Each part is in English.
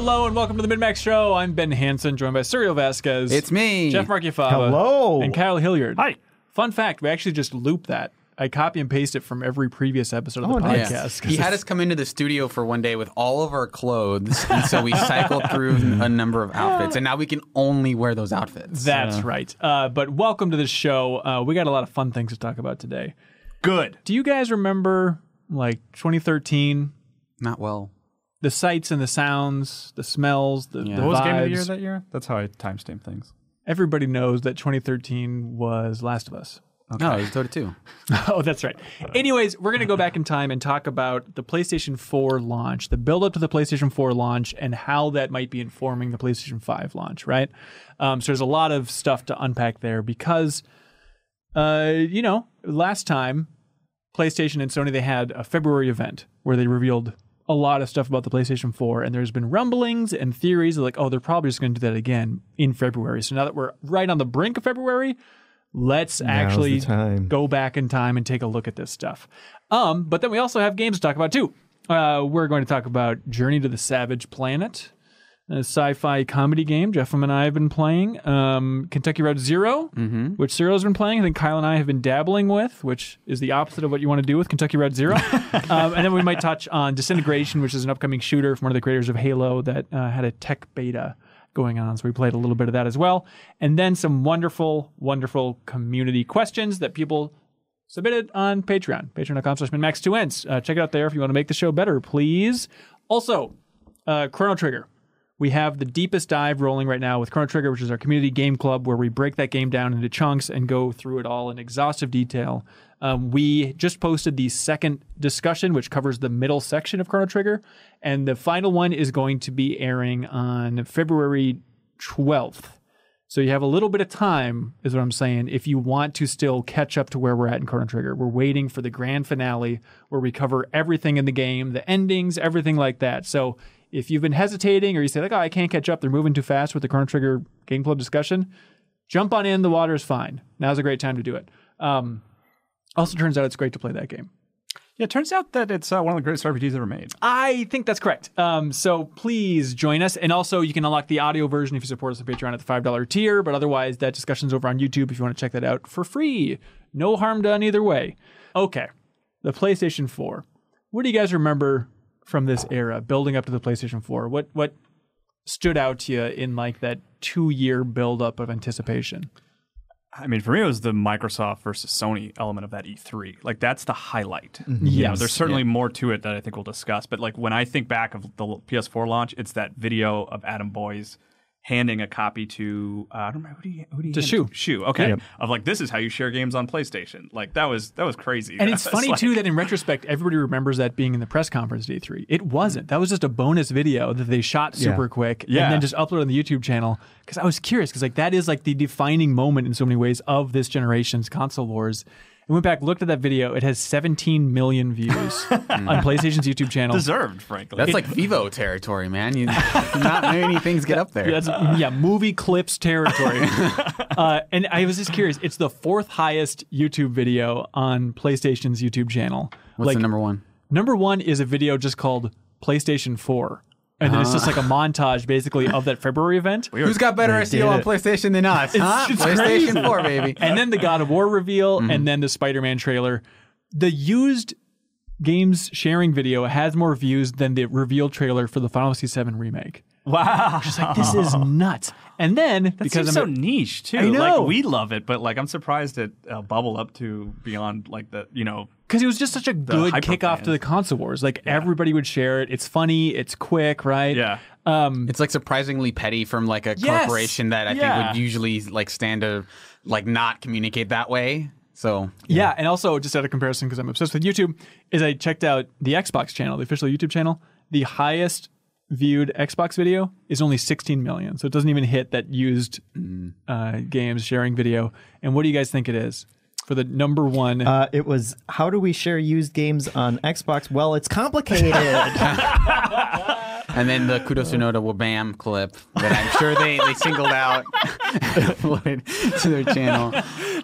Hello and welcome to the MinnMax Show. I'm Ben Hanson, joined by Suriel Vazquez. It's me. Jeff Marchiafava. Hello. And Kyle Hilliard. Hi. Fun fact, we actually just looped that. I copy and paste it from every previous episode of the Oh, nice. podcast. 'cause He had us come into the studio for one day with all of our clothes, and so we cycled through a number of outfits, and now we can only wear those outfits. That's right. Uh, but welcome to the show. Uh, we got a lot of fun things to talk about today. Good. Do you guys remember like 2013? Not well. The sights and the sounds, the smells, the, Yeah. the What was vibes. game of the year that year? That's how I timestamp things. Everybody knows that 2013 was Last of Us. No, it was Dota 2. Oh, that's right. Anyways, we're going to go back in time and talk about the PlayStation 4 launch, the build up to the PlayStation 4 launch, and how that might be informing the PlayStation 5 launch, right? Um, so there's a lot of stuff to unpack there because, uh, you know, last time PlayStation and Sony they had a February event where they revealed a lot of stuff about the PlayStation 4, and there's been rumblings and theories of like, oh, they're probably just going to do that again in February. So now that we're right on the brink of February, let's actually time. go back in time and take a look at this stuff. Um, but then we also have games to talk about too. Uh, we're going to talk about Journey to the Savage Planet, sci-fi comedy game Jeff and I have been playing. Um, Kentucky Route 0 which Suriel's been playing. I think Kyle and I have been dabbling with, which is the opposite of what you want to do with Kentucky Route Zero. um, and then we might touch on Disintegration, which is an upcoming shooter from one of the creators of Halo that uh, had a tech beta going on. So we played a little bit of that as well. And then some wonderful, wonderful community questions that people submitted on Patreon, patreon.com slash minmax2ends. Uh, check it out there if you want to make the show better, please. Also, uh, Chrono Trigger. We have the deepest dive rolling right now with Chrono Trigger, which is our community game club where we break that game down into chunks and go through it all in exhaustive detail. Um, we just posted the second discussion, which covers the middle section of Chrono Trigger, and the final one is going to be airing on February 12th. So you have a little bit of time, is what I'm saying, if you want to still catch up to where we're at in Chrono Trigger. We're waiting for the grand finale where we cover everything in the game, the endings, everything like that. So if you've been hesitating or you say, like, oh, I can't catch up, they're moving too fast with the Chrono Trigger Game Club discussion, jump on in. The water is fine. Now's a great time to do it. Um, also, turns out it's great to play that game. Yeah, it turns out that it's uh, one of the greatest RPGs ever made. I think that's correct. Um, so please join us. And also, you can unlock the audio version if you support us on Patreon at the $5 tier. But otherwise, that discussion's over on YouTube if you want to check that out for free. No harm done either way. Okay, the PlayStation 4. What do you guys remember from this era, building up to the PlayStation 4? What, what stood out to you in like that two year buildup of anticipation? I mean, for me, it was the Microsoft versus Sony element of that E3. Like, that's the highlight. Mm-hmm. You know, Yes. there's certainly more to it that I think we'll discuss. But like, when I think back of the PS4 launch, it's that video of Adam Boyes handing a copy to uh, I don't remember who do you who do you To hand it Shu. Shu, okay. Yep. Of like, this is how you share games on PlayStation. Like that was that was crazy. And it's funny like- too that in retrospect, everybody remembers that being in the press conference at E3. It wasn't. That was just a bonus video that they shot super quick Yeah. and then just uploaded on the YouTube channel. Because I was curious, because like that is like the defining moment in so many ways of this generation's console wars. I went back, looked at that video. It has 17 million views on PlayStation's YouTube channel. deserved, frankly. That's like Vevo territory, man. You, not many things get up there. That's yeah, movie clips territory. uh, and I was just curious. It's the fourth highest YouTube video on PlayStation's YouTube channel. What's like, the number one? Number one is a video just called PlayStation 4. And then it's just like a montage basically of that February event. Who's got better did SEO on it. PlayStation than us? huh? it's PlayStation crazy. 4, baby. And then the God of War reveal and then the Spider Man trailer. The used games sharing video has more views than the reveal trailer for the Final Fantasy VII remake. wow. Just like, this is nuts. And then, because I'm so niche too. I know. Like we love it, but like I'm surprised it uh, bubbled up to beyond like the you know because it was just such a good hyper kickoff fans. to the console wars. Like everybody would share it. It's funny. It's quick, right? yeah. Um, It's like surprisingly petty from like a Yes. corporation that I Yeah. think would usually like stand to like not communicate that way. So Yeah, and also just out of comparison, because I'm obsessed with YouTube, is I checked out the Xbox channel, the official YouTube channel. The highest viewed Xbox video is only 16 million, so it doesn't even hit that used uh, games sharing video. And what do you guys think it is for the number one? Uh, it was how do we share used games on Xbox? Well, it's complicated. and then the Kudo Tsunoda Wabam clip that I'm sure they, they singled out to their channel.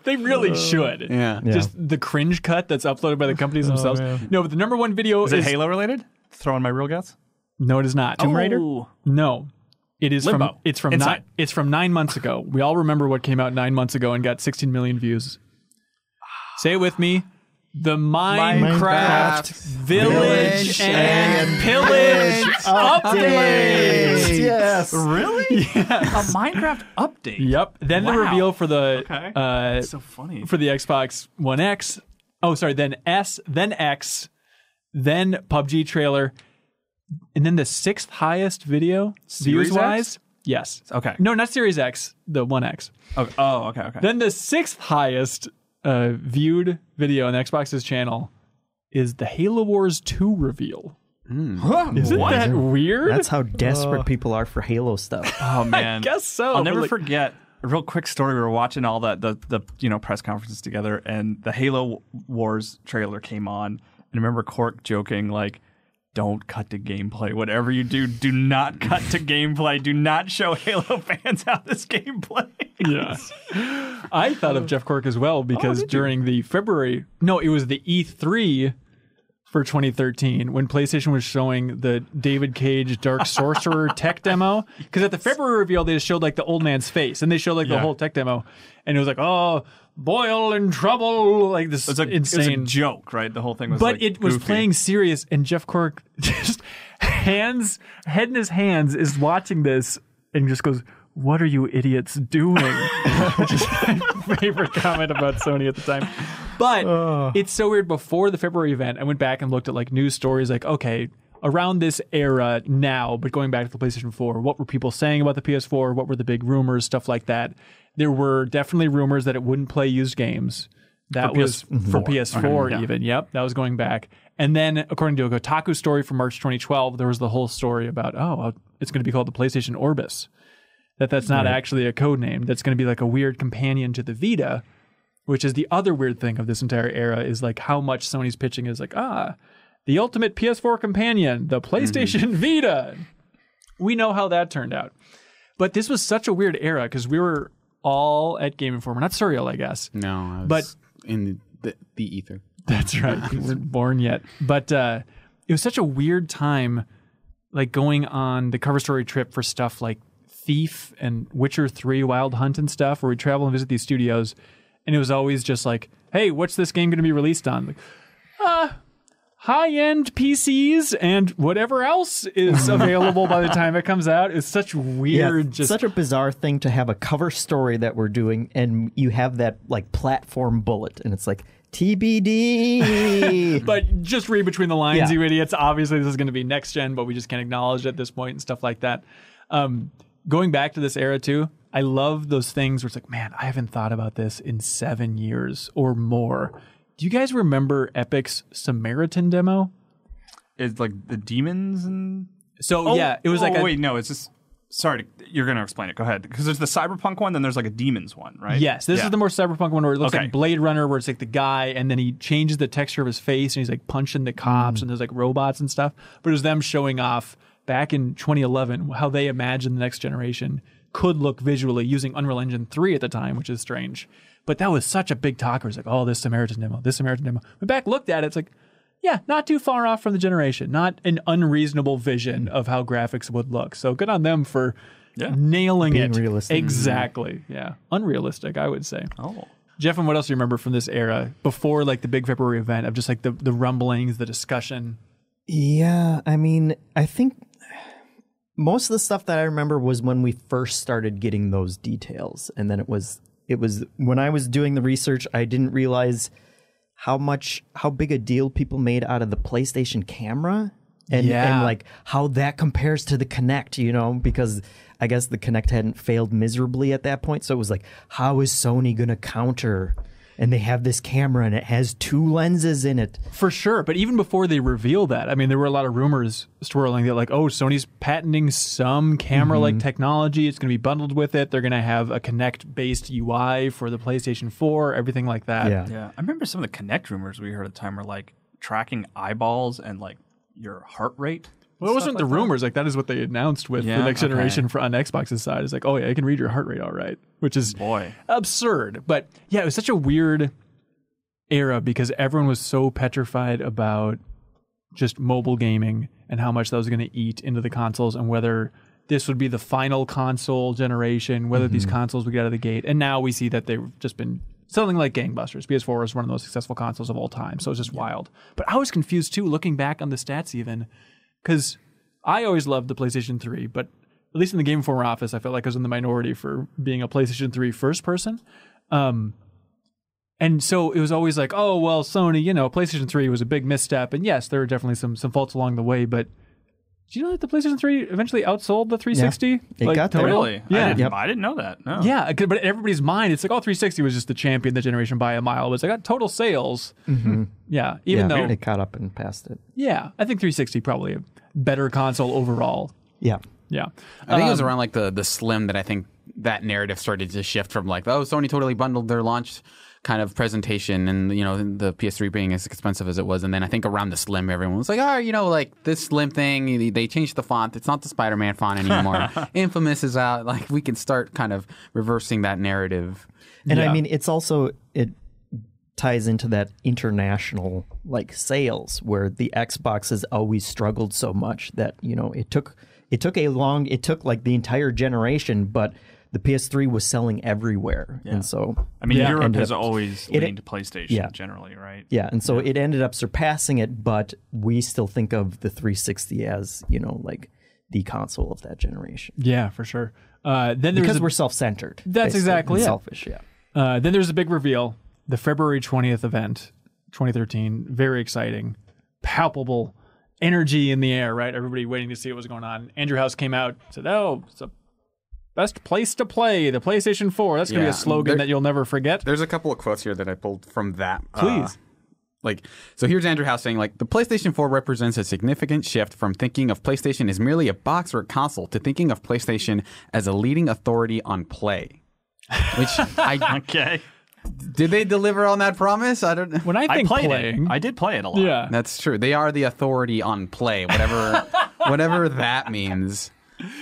they really should. Yeah. Just the cringe cut that's uploaded by the companies themselves. man. No, but the number one video Is it Halo related? Throw in my real guess. No, it is not. Tomb Raider? Oh. No. It is from it's from nine, it's from 9 months ago. We all remember what came out 9 months ago and got 16 million views. Say it with me. The Minecraft, Minecraft Village, Village and, and Pillage update. Yes. Really? Yes. A Minecraft update. Yep. Then the reveal for the Okay. uh, So funny. for the Xbox One X. Oh, sorry. Then S, then X, then PUBG trailer, and then the sixth highest video Series views wise. Yes. Okay. No, not Series X. The One X. Oh, oh, okay, okay. Then the sixth highest uh, viewed video on Xbox's channel is the Halo Wars 2 reveal. Huh? Isn't What? that weird? That's how desperate people are for Halo stuff. Oh man, I guess so, I'll never like- forget a real quick story. We were watching all that the the you know press conferences together, and the Halo Wars trailer came on, and I remember Cork joking like. Don't cut to gameplay. Whatever you do, do not cut to gameplay. Do not show Halo fans how this game plays. Yeah. I thought of uh, Jeff Cork as well because during the February, no, it was the E3 for 2013 when PlayStation was showing the David Cage Dark Sorcerer tech demo. Because at the February reveal, they just showed like the old man's face and they showed like the whole tech demo. And it was like, oh, Boyle in trouble. Like this It's a, insane. It was a joke, right? The whole thing was. but like, it was goofy. playing serious, and Jeff Cork just hands, head in his hands, is watching this and just goes, "What are you idiots doing?" Which is my favorite comment about Sony at the time. But it's so weird. Before the February event, I went back and looked at like news stories, like okay. Around this era now, but going back to the PlayStation 4, what were people saying about the PS4? What were the big rumors, stuff like that? There were definitely rumors that it wouldn't play used games. That For was for PS4. PS4 Okay, yeah. even. Yep, that was going back. And then, according to a Kotaku story from March 2012, there was the whole story about oh, uh, it's going to be called the PlayStation Orbis. That that's not actually a code name. That's going to be like a weird companion to the Vita, which is the other weird thing of this entire era is like how much Sony's pitching is like ah, the ultimate PS4 companion, the PlayStation Vita. We know how that turned out. But this was such a weird era because we were all at Game Informer, not Suriel, I guess. No, I was But- in the, the ether. That's right. You weren't born yet. But uh, it was such a weird time, like going on the cover story trip for stuff like Thief and Witcher 3 Wild Hunt and stuff, where we travel and visit these studios. And it was always just like, hey, what's this game going to be released on? Like, uh, high end PCs and whatever else is available by the time it comes out. It's such weird, it's just such a bizarre thing to have a cover story that we're doing, and you have that like platform bullet, and it's like TBD. but just read between the lines, Yeah. you idiots. Obviously, this is going to be next gen, but we just can't acknowledge it at this point and stuff like that. Um, going back to this era too, I love those things where it's like, man, I haven't thought about this in seven years or more. Do you guys remember Epic's Samaritan demo? It's like the demons and. So oh, yeah, it was oh, like a, wait, no, it's just. Sorry, you're gonna explain it. Go ahead, because there's the cyberpunk one, then there's like a demons one, right? Yes, this Yeah. is the more cyberpunk one where it looks Okay. like Blade Runner, where it's like the guy, and then he changes the texture of his face, and he's like punching the cops, hmm. and there's like robots and stuff. But it was them showing off back in 2011 how they imagined the next generation could look visually using Unreal Engine 3 at the time, which is strange. But that was such a big talker. It's like, oh, this Samaritan demo, this Samaritan demo. Went back, looked at it, it's like, yeah, not too far off from the generation. Not an unreasonable vision of how graphics would look. So good on them for Yeah. nailing Being it. realistic. Exactly. Yeah. Unrealistic, I would say. Oh. Jeff, and what else do you remember from this era before like the big February event of just like the, the rumblings, the discussion? Yeah, I mean, I think most of the stuff that I remember was when we first started getting those details, and then it was it was when I was doing the research, I didn't realize how much how big a deal people made out of the PlayStation camera. And, Yeah. and like how that compares to the Kinect, you know, because I guess the Kinect hadn't failed miserably at that point. So it was like, how is Sony going to counter? And they have this camera and it has two lenses in it. For sure. But even before they reveal that, I mean, there were a lot of rumors swirling that like, oh, Sony's patenting some camera like mm-hmm. technology. It's going to be bundled with it. They're going to have a Kinect based UI for the PlayStation 4, everything like that. Yeah. Yeah, I remember some of the Kinect rumors we heard at the time were like tracking eyeballs and like your heart rate. Well, it wasn't the rumors. Like that is what they announced with Yeah, the next okay. generation for on Xbox's side. It's like, oh yeah, I can read your heart rate all right, which is Boy. absurd. But yeah, it was such a weird era because everyone was so petrified about just mobile gaming and how much that was going to eat into the consoles and whether this would be the final console generation, whether these mm-hmm. consoles would get out of the gate. And now we see that they've just been selling like gangbusters. PS4 was one of the most successful consoles of all time, so it's just wild. But I was confused too, looking back on the stats even, because I always loved the PlayStation 3, but at least in the Game Informer office, I felt like I was in the minority for being a PlayStation 3 first person. Um, and so it was always like, oh well, Sony, you know, PlayStation 3 was a big misstep, and yes, there were definitely some some faults along the way, but. Do you know that the PlayStation 3 eventually outsold the 360? It got there. total? Really? Yeah. I didn't, Yep. I didn't know that. No. Yeah, 'cause- but in everybody's mind, it's like, oh, 360 was just the champion the generation by a mile. It was like, got total sales. Yeah, even yeah, though, it caught up and passed it. yeah, I think 360 probably a better console overall. Yeah. Yeah. I think it was Um, around like the the slim that I think that narrative started to shift from like oh Sony totally bundled their launch kind of presentation and you know the PS3 being as expensive as it was. And then I think around the slim everyone was like oh you know like this slim thing they changed the font. It's not the Spider-Man font anymore. Infamous is out. Like we can start kind of reversing that narrative. And Yeah. I mean, it's also it ties into that international like sales where the Xbox has always struggled so much that you know it took it took a long it took like the entire generation, but the PS3 was selling everywhere, and so I mean, Yeah. Europe has up- always it- leaned to PlayStation yeah. generally, right? yeah, and so it ended up surpassing it, but we still think of the 360 as you know like the console of that generation Yeah, for sure. Uh, then because a, we're self-centered. That's exactly and it. Selfish, yeah. uh, then there's a big reveal, the February 20th event, 2013. Very exciting, palpable energy in the air. Right, everybody waiting to see what was going on. Andrew House came out, said, "Oh, it's a best place to play, the PlayStation 4." That's gonna be a slogan there- that you'll never forget. There's a couple of quotes here that I pulled from that. uh, Please. like, so here's Andrew House saying, like, the PlayStation 4 represents a significant shift from thinking of PlayStation as merely a box or a console to thinking of PlayStation as a leading authority on play. Which I Okay. did they deliver on that promise? I don't know. When I I think played playing, it. I did play it a lot. yeah, That's true. They are the authority on play, whatever whatever that means.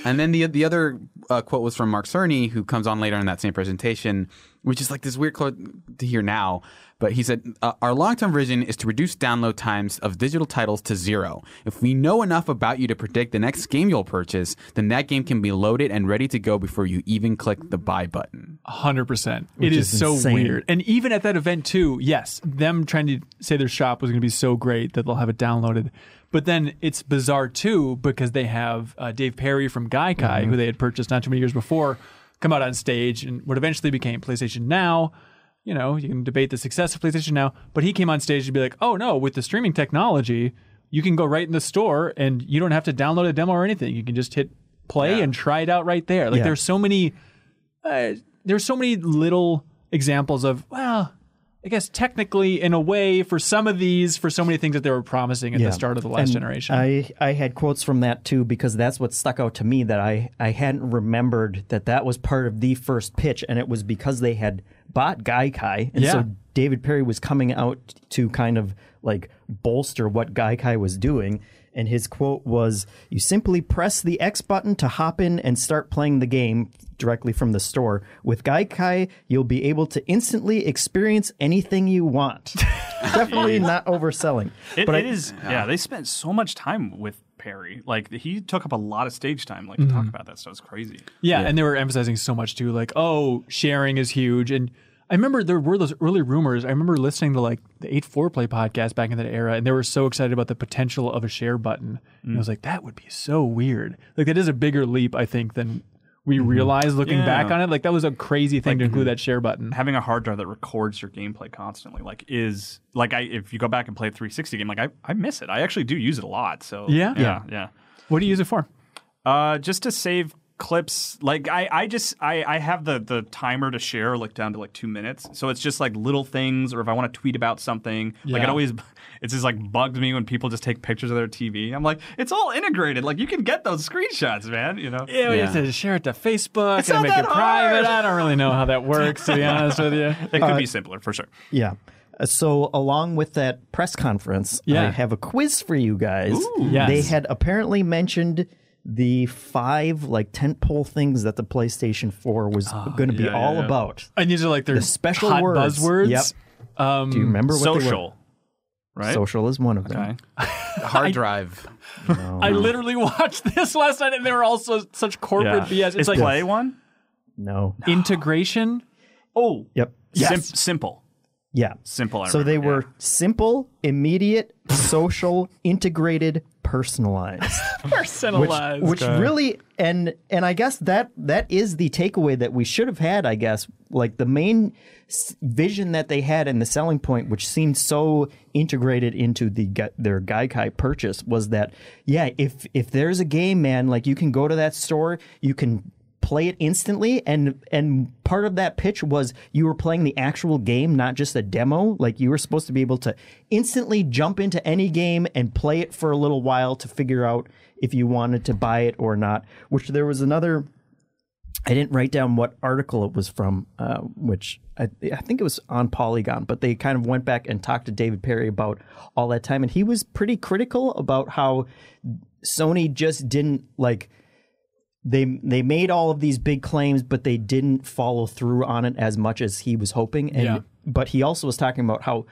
And then the the other uh, quote was from Mark Cerny, who comes on later in that same presentation, which is like this weird quote to hear now. But he said, uh, "Our long term vision is to reduce download times of digital titles to zero. If we know enough about you to predict the next game you'll purchase, then that game can be loaded and ready to go before you even click the buy button." hundred percent. It Which is, is so weird. And even at that event too, yes, them trying to say their shop was going to be so great that they'll have it downloaded. But then it's bizarre too because they have uh, Dave Perry from Gaikai, Mm-hmm. who they had purchased not too many years before, come out on stage and what eventually became PlayStation Now. You know, you can debate the success of PlayStation Now, but he came on stage to be like, "Oh no, with the streaming technology, you can go right in the store and you don't have to download a demo or anything. You can just hit play and try it out right there." Like Yeah. there's so many uh, there's so many little examples of well i guess technically in a way for some of these for so many things that they were promising at Yeah. the start of the last And generation I, I had quotes from that too because that's what stuck out to me that I, I hadn't remembered that that was part of the first pitch and it was because they had bought Gaikai and Yeah. so David Perry was coming out to kind of like bolster what Gaikai was doing and his quote was you simply press the X button to hop in and start playing the game directly from the store with Gaikai you'll be able to instantly experience anything you want definitely not overselling It, but I- it is. Yeah. they spent so much time with Perry. Like he took up a lot of stage time. Like to mm-hmm. talk about that stuff is crazy. yeah, and they were emphasizing so much too like oh sharing is huge and i remember there were those early rumors i remember listening to like the 8 4 play podcast back in that era and they were so excited about the potential of a share button and i was like that would be so weird like that is a bigger leap i think than we realized looking Yeah. back on it like that was a crazy thing to include that share button Having a hard drive that records your gameplay constantly, like, is like I if you go back and play a 360 game, like I, I miss it. I actually do use it a lot. So Yeah? yeah, yeah. what do you use it for Uh, just to save clips. Like I, I just I, I have the the timer to share like down to like two minutes. So it's just like little things, or if I want to tweet about something, like it always it's just like bugs me when people just take pictures of their TV. I'm like, it's all integrated. Like you can get those screenshots, man. You know. Yeah, we have to share it to Facebook It's and not make that it private. hard. I don't really know how that works, to be honest with you. It could be simpler for sure. Yeah. Uh, So, along with that press conference, Yeah. I have a quiz for you guys. Yes. They had apparently mentioned the five like tentpole things that the PlayStation 4 was going to be yeah, yeah, all yeah. about. And these are like their The special hot words. buzzwords. Yep. Um, Do you remember what they were? Social. right? Social is one of them. Okay. Hard drive. I literally watched this last night, and they were also such corporate BS. It's Is like play one? No. integration. Oh, Yep. Sim- simple, Yeah. simple. I So they remember, were simple, immediate, social, integrated, personalized. which, Personalized. which really and and I guess that that is the takeaway that we should have had. I guess like the main s- vision that they had and the selling point, which seemed so integrated into the their Gaikai purchase, was that yeah, if if there's a game, man, like you can go to that store, you can play it instantly and and part of that pitch was you were playing the actual game not just a demo like you were supposed to be able to instantly jump into any game and play it for a little while to figure out if you wanted to buy it or not which there was another I didn't write down what article it was from, uh, which I, I think it was on Polygon, but they kind of went back and talked to David Perry about all that time. And he was pretty critical about how Sony just didn't like they they made all of these big claims, but they didn't follow through on it as much as he was hoping. And Yeah. but he also was talking about how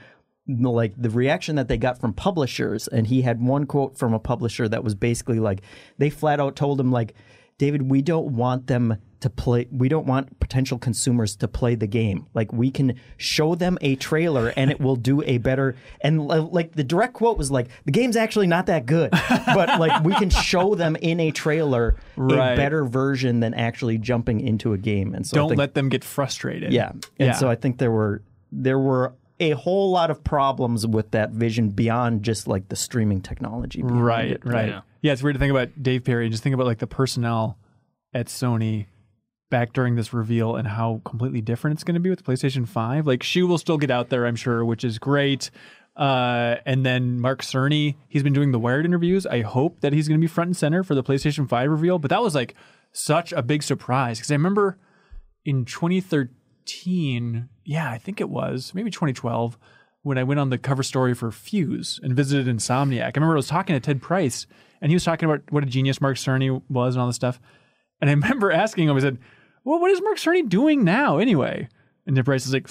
like the reaction that they got from publishers, and he had one quote from a publisher that was basically like they flat out told him like, David, we don't want them to play. We don't want potential consumers to play the game. Like we can show them a trailer, and it will do a better. And like the direct quote was like, the game's actually not that good, but like we can show them in a trailer Right. a better version than actually jumping into a game. And so Don't think- let them get frustrated. yeah. And Yeah. so I think there were there were a whole lot of problems with that vision beyond just like the streaming technology. Right, it. right. Yeah. Yeah. it's weird to think about Dave Perry and just think about like the personnel at Sony back during this reveal and how completely different it's going to be with the PlayStation 5. Like Shu will still get out there, I'm sure, which is great. Uh, and then Mark Cerny, he's been doing the Wired interviews. I hope that he's going to be front and center for the PlayStation 5 reveal. But that was like such a big surprise because I remember in 2013, yeah, I think it was maybe 2012, when I went on the cover story for Fuse and visited Insomniac. I remember I was talking to Ted Price, and he was talking about what a genius Mark Cerny was and all this stuff. And I remember asking him, I said, "Well, what is Mark Cerny doing now, anyway?" And Ted Price is like.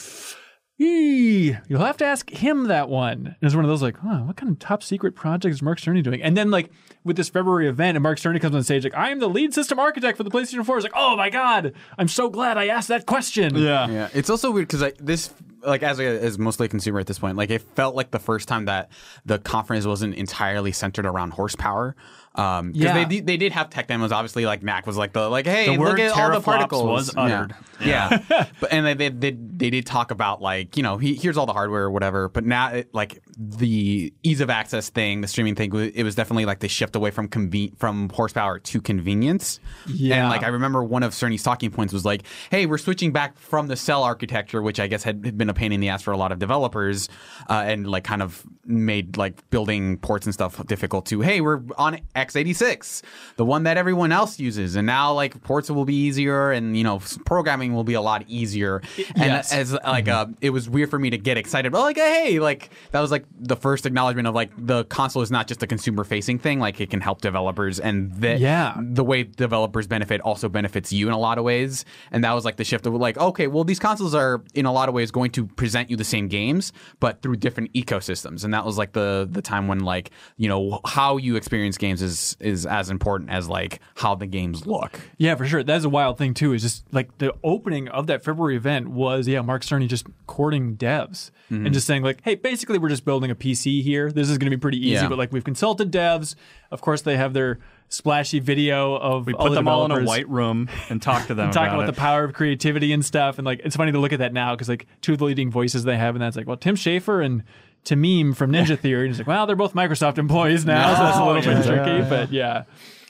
"Eee, You'll have to ask him that one. And it's one of those like, huh, what kind of top secret project is Mark Cerny doing? And then like with this February event, and Mark Cerny comes on stage like, I am the lead system architect for the PlayStation 4. It's like, oh my god, I'm so glad I asked that question. Yeah. Yeah, it's also weird because like this, like, as a, as mostly a consumer at this point, like, it felt like the first time that the conference wasn't entirely centered around horsepower. Um, Yeah. they did- they did have tech demos. Obviously, like Knack was like the like, hey, The look word at all the particles. was Yeah. uttered. Yeah, but and they, they they they did talk about like you know he, here's all the hardware or whatever. But now it, like the ease of access thing, the streaming thing, it was definitely like the shift away from conven- from horsepower to convenience. Yeah. and like I remember one of Cerny's talking points was like, hey, we're switching back from the cell architecture, which I guess had had been a pain in the ass for a lot of developers, uh, and like kind of made like building ports and stuff difficult. To hey, we're on x86, the one that everyone else uses, and now like ports will be easier, and you know programming will be a lot easier. And Yes. as like uh, it was weird for me to get excited, but like hey, like that was like the first acknowledgement of like the console is not just a consumer facing thing, like it can help developers, and that Yeah. the way developers benefit also benefits you in a lot of ways. And that was like the shift of like, okay, well, these consoles are in a lot of ways going to present you the same games, but through different ecosystems. And that was like the the time when like you know how you experience games is is as important as like how the games look. Yeah, for sure. That's a wild thing too. Is just like the opening of that February event was yeah, Mark Cerny just courting devs Mm-hmm. and just saying like, hey, basically we're just building a PC here. This is going to be pretty easy, Yeah. but like we've consulted devs. Of course, they have their splashy video of We all put the them all in a white room and talk to them talking about, about the power of creativity and stuff. And like it's funny to look at that now because like two of the leading voices they have, and that's like well, Tim Schafer and Tameem from Ninja Theory. And it's like, well, they're both Microsoft employees now, so that's a little bit tricky. But yeah.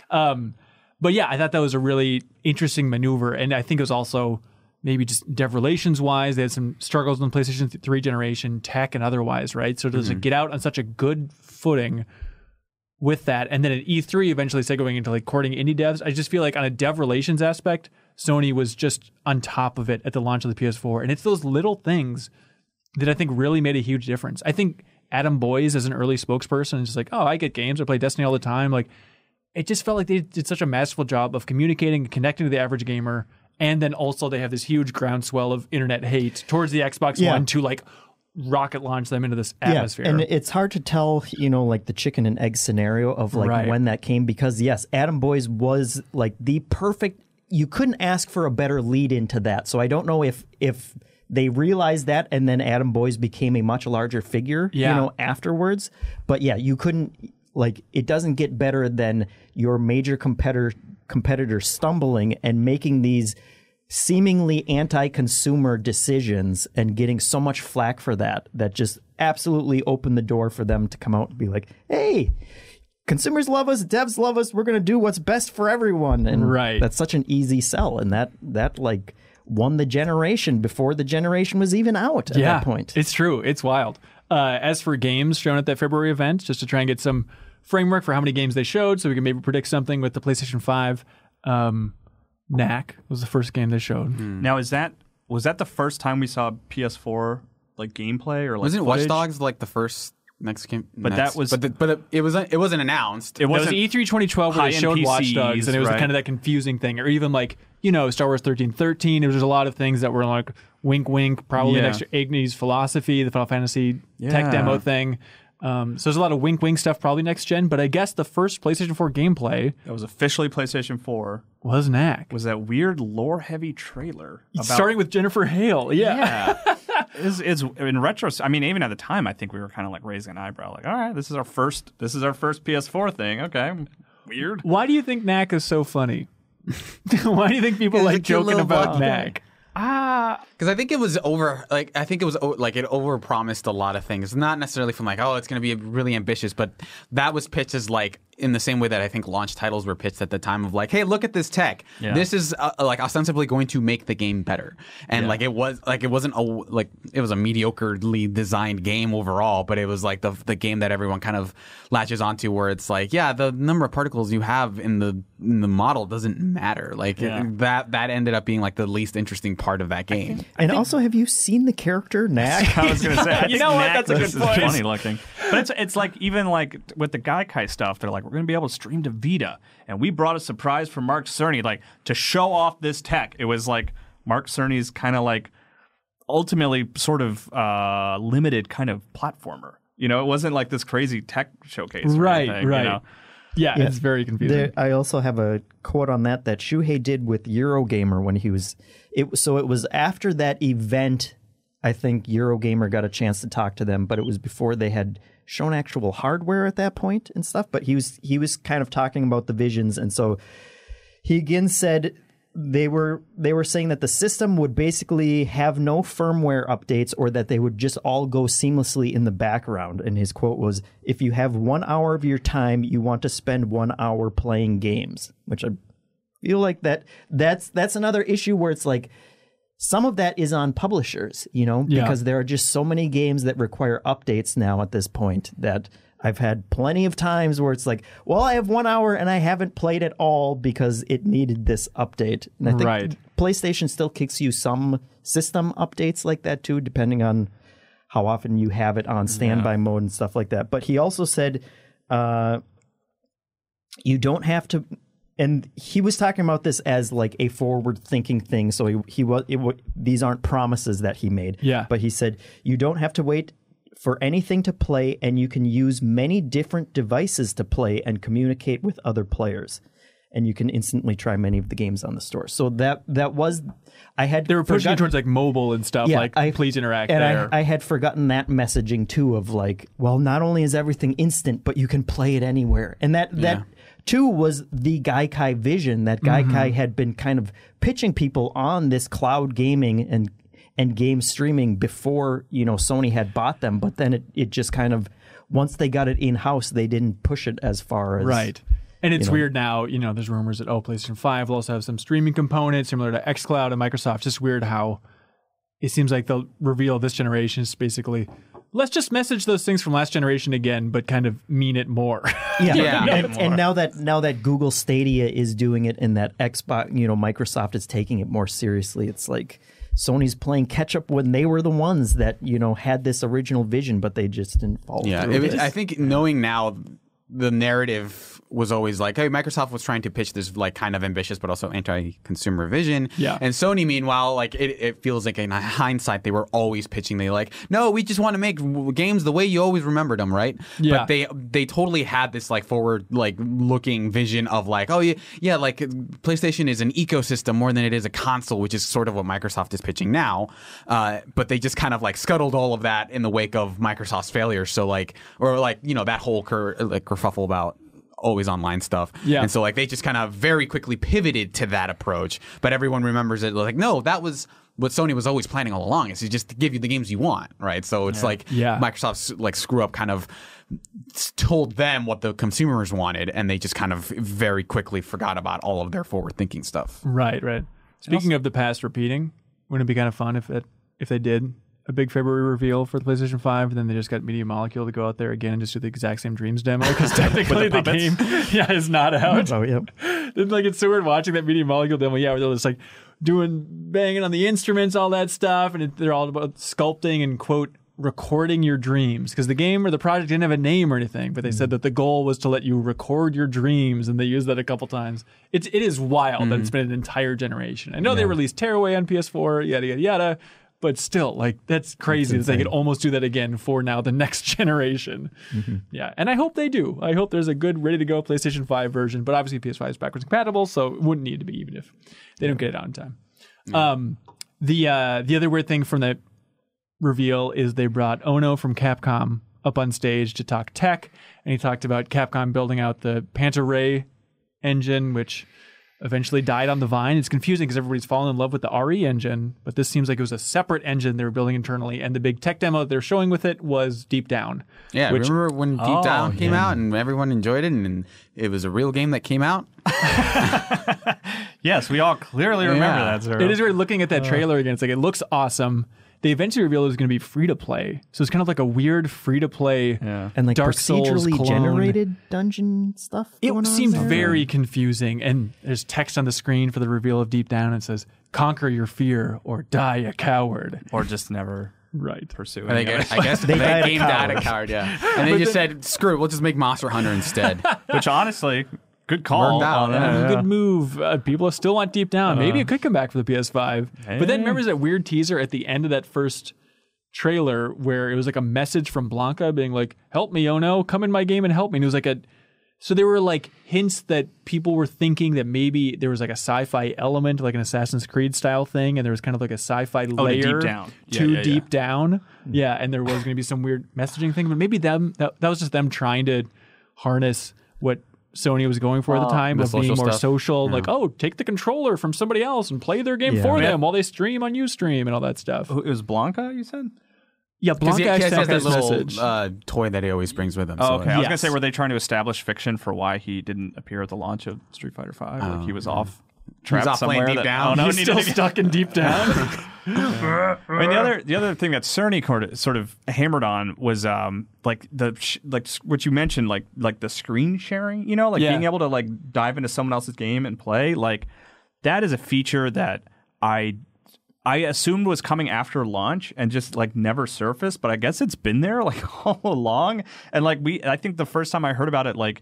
Um, but yeah, I thought that was a really interesting maneuver, and I think it was also maybe just dev relations wise, they had some struggles in the PlayStation 3 generation, tech and otherwise, right? So to just get out on such a good footing with that, and then at E3 eventually say going into like courting indie devs, I just feel like on a dev relations aspect, Sony was just on top of it at the launch of the PS4, and it's those little things that I think really made a huge difference. I think Adam Boyes as an early spokesperson is just like, oh, I get games, I play Destiny all the time, like it just felt like they did such a masterful job of communicating and connecting to the average gamer. And then also they have this huge groundswell of internet hate towards the Xbox Yeah. One to like rocket launch them into this atmosphere. Yeah, and it's hard to tell, you know, like the chicken and egg scenario of like Right. when that came because yes, Adam Boyes was like the perfect. You couldn't ask for a better lead into that. So I don't know if if they realized that and then Adam Boyes became a much larger figure, Yeah. you know, afterwards. But yeah, you couldn't like it doesn't get better than your major competitor competitor stumbling and making these seemingly anti-consumer decisions and getting so much flack for that that just absolutely opened the door for them to come out and be like hey consumers love us devs love us we're going to do what's best for everyone and Right. that's such an easy sell and that that like won the generation before the generation was even out at yeah, that point It's true. It's wild. Uh, as for games shown at that February event, just to try and get some framework for how many games they showed, so we can maybe predict something with the PlayStation Five. Um, Knack was the first game they showed. Now is that was that the first time we saw PS4 like gameplay or like Wasn't Watch? Dogs like the first next game? But next- that was- but the, but it, it wasn't it wasn't announced. It That was wasn't E3 2012 where they high-end showed Watch Dogs, and it was right? kind of that confusing thing, or even like you know Star Wars 1313. There was just a lot of things that were like wink, wink, probably Yeah. next to Agni's Philosophy, the Final Fantasy tech demo thing. Um, so there's a lot of wink, wink stuff probably next gen. But I guess the first PlayStation 4 gameplay that was officially PlayStation 4 was Knack. was that weird lore heavy trailer about Starting with Jennifer Hale, yeah. yeah. It's, it's in retro. I mean, even at the time, I think we were kind of like raising an eyebrow, like, all right, this is our first, this is our first PS4 thing. Okay, weird. Why do you think Knack is so funny? Why do you think people He's like joking about blonde guy. Knack? Ah, Because I think it was over, like I think it was like it overpromised a lot of things. Not necessarily from like, oh, it's going to be really ambitious, but that was pitched as like in the same way that I think launch titles were pitched at the time of like, hey, look at this tech. Yeah. This is uh, like ostensibly going to make the game better. And like it was like it wasn't a like it was a mediocrely designed game overall, but it was like the the game that everyone kind of latches onto, where it's like, yeah, the number of particles you have in the in the model doesn't matter. Like Yeah. that that ended up being like the least interesting part of that game. And also have you seen the character Knack I was gonna say, I You know what? Knack That's a good point. Funny looking, but it's it's like even like with the Gaikai stuff, they're like, we're gonna be able to stream to Vita, and we brought a surprise for Mark Cerny, like to show off this tech. It was like Mark Cerny's kind of like ultimately sort of uh, limited kind of platformer. You know, it wasn't like this crazy tech showcase, or Right, anything, right. You know? Yeah, Yeah. it's very confusing. There, I also have a quote on that that Shuhei did with Eurogamer when he was it. So it was after that event. I think Eurogamer got a chance to talk to them, but it was before they had shown actual hardware at that point and stuff. But he was he was kind of talking about the visions, and so he again said they were they were saying that the system would basically have no firmware updates or that they would just all go seamlessly in the background and his quote was if you have 1 hour of your time you want to spend 1 hour playing games which I feel like that that's that's another issue where it's like some of that is on publishers, you know, Yeah. because there are just so many games that require updates now at this point that I've had plenty of times where it's like, well, I have one hour and I haven't played at all because it needed this update. And I think Right. PlayStation still kicks you some system updates like that too, depending on how often you have it on standby mode and stuff like that. But he also said, uh, you don't have to and he was talking about this as like a forward thinking thing so he, he was these aren't promises that he made Yeah. but he said you don't have to wait for anything to play and you can use many different devices to play and communicate with other players and you can instantly try many of the games on the store so that that was i had they were pushing towards like mobile and stuff. like, I- please interact and there. I, I had forgotten that messaging too of like, well, not only is everything instant, but you can play it anywhere. And that that too was the Gaikai vision that Mm-hmm. Gaikai had been kind of pitching people on this cloud gaming and and game streaming before, you know, Sony had bought them, but then it, it just kind of once they got it in house, they didn't push it as far as Right. And it's know. weird now, you know, there's rumors that, oh, PlayStation 5 will also have some streaming components similar to xCloud and Microsoft. Just weird how it seems like they'll reveal this generation is basically, let's just message those things from last generation again, but kind of mean it more. Yeah, Yeah. And, and now that now that Google Stadia is doing it, and that Xbox, you know, Microsoft is taking it more seriously. It's like Sony's playing catch up when they were the ones that you know had this original vision, but they just didn't follow Yeah, through. it. I think knowing now the narrative was always like, hey, Microsoft was trying to pitch this like kind of ambitious but also anti-consumer vision. Yeah. And Sony, meanwhile, like it, it feels like in hindsight they were always pitching. They like, no, we just want to make games the way you always remembered them, right? Yeah. But they they totally had this like forward like looking vision of like, oh yeah, yeah, like PlayStation is an ecosystem more than it is a console, which is sort of what Microsoft is pitching now. Uh, but they just kind of like scuttled all of that in the wake of Microsoft's failure. So like, or like you know that whole cur- like kerfuffle about always online stuff. Yeah. And so like they just kind of very quickly pivoted to that approach. But everyone remembers it like, no, that was what Sony was always planning all along is to just give you the games you want, right? So it's like Yeah. Microsoft's like screw up kind of told them what the consumers wanted and they just kind of very quickly forgot about all of their forward thinking stuff. Right, right. Speaking of the past repeating, wouldn't it be kind of fun if it if they did a big February reveal for the PlayStation Five, and then they just got Media Molecule to go out there again and just do the exact same Dreams demo because technically the, game, yeah, is not out. Oh, yeah. Then, like it's so weird watching that Media Molecule demo. Yeah, where they're just like doing banging on the instruments, all that stuff, and it, they're all about sculpting and quote recording your dreams because the game or the project didn't have a name or anything, but they said mm. that the goal was to let you record your dreams, and they used that a couple times. It's it is wild that it's mm. been an entire generation. I know they released Tearaway on PS4, yada yada yada. But still, like that's crazy that they could almost do that again for now the next generation. Yeah, and I hope they do. I hope there's a good, ready to go PlayStation 5 version. But obviously, PS5 is backwards compatible, so it wouldn't need to be even if they don't get it out in time. Um, the uh, the other weird thing from that reveal is they brought Ono from Capcom up on stage to talk tech, and he talked about Capcom building out the Panta Rhei engine, which eventually died on the vine. It's confusing because everybody's fallen in love with the RE engine, but this seems like it was a separate engine they were building internally. And the big tech demo they're showing with it was Deep Down. Yeah, which remember when Deep Oh, Down came out and everyone enjoyed it and it was a real game that came out? Yes, we all clearly remember Yeah. that. Zero. it is weird looking at that uh. trailer again. It's like it looks awesome. They eventually revealed it was going to be free to play, so it's kind of like a weird free to play. Yeah. And like Dark procedurally clone. generated dungeon stuff. It going on seemed there? very confusing, and there's text on the screen for the reveal of Deep Down. And it says, "Conquer your fear or die a coward." or just never Right. pursue I, any think. I guess they died a game died a coward. coward, yeah. And they just said, screw it, we'll just make Monster Hunter instead. Which honestly, good call. Worked out, on yeah. that, Good move. Uh, people still want Deep Down. Maybe it could come back for the PS5. But then Hey. remember that weird teaser at the end of that first trailer where it was like a message from Blanka being like, "Help me, Ono, come in my game and help me." And it was like a so there were like hints that people were thinking that maybe there was like a sci-fi element, like an Assassin's Creed style thing, and there was kind of like a sci-fi Oh, the layer Deep Down. Yeah, to yeah, yeah. deep down. Yeah, and there was going to be some weird messaging thing, but maybe them that, that was just them trying to harness what Sony was going for at the ah, time the of being more stuff. social, hmm. like oh, take the controller from somebody else and play their game Yeah. for Yeah. them while they stream on UStream and all that stuff. Who- It was Blanka, you said? Yeah, Blanka he, he actually has that this little message. uh, toy that he always brings with him. Oh, so okay. I was gonna say, were they trying to establish fiction for why he didn't appear at the launch of Street Fighter Five? like he was ah. off, trapped off somewhere. Deep that, Down. Oh, no, He's still stuck in deep down. I mean, the other the other thing that Cerny sort of- hammered on was um like the sh- like what you mentioned like like the screen sharing. You know, like Yeah. being able to like dive into someone else's game and play. Like that is a feature that I I assumed was coming after launch and just like never surfaced, but I guess it's been there like all along. And like we, I think the first time I heard about it, like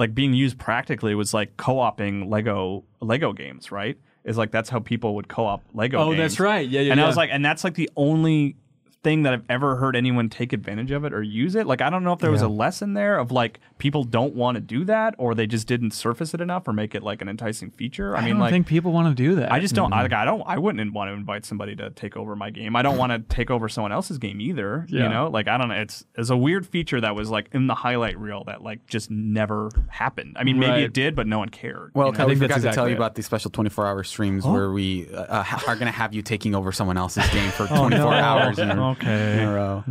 like being used practically was like co-oping Lego Lego games, right? Is like that's how people would co-op Lego. Oh, games. that's right. Yeah, yeah, And I was like, and that's like the only thing that I've ever heard anyone take advantage of it or use it. Like I don't know if there was a lesson there of like people don't want to do that or they just didn't surface it enough or make it like an enticing feature. I, I mean, don't like think people want to do that. I just don't. I, like, I don't. I wouldn't want to invite somebody to take over my game. I don't want to take over someone else's game either. Yeah. You know, like I don't know. It's it's a weird feature that was like in the highlight reel that like just never happened. I mean, maybe Right. it did, but no one cared. Well, you know? we think forgot that's to tell exactly you about the special 24 hour streams where we uh, are going to have you taking over someone else's game for 24 no. hours in a, Okay. in a row.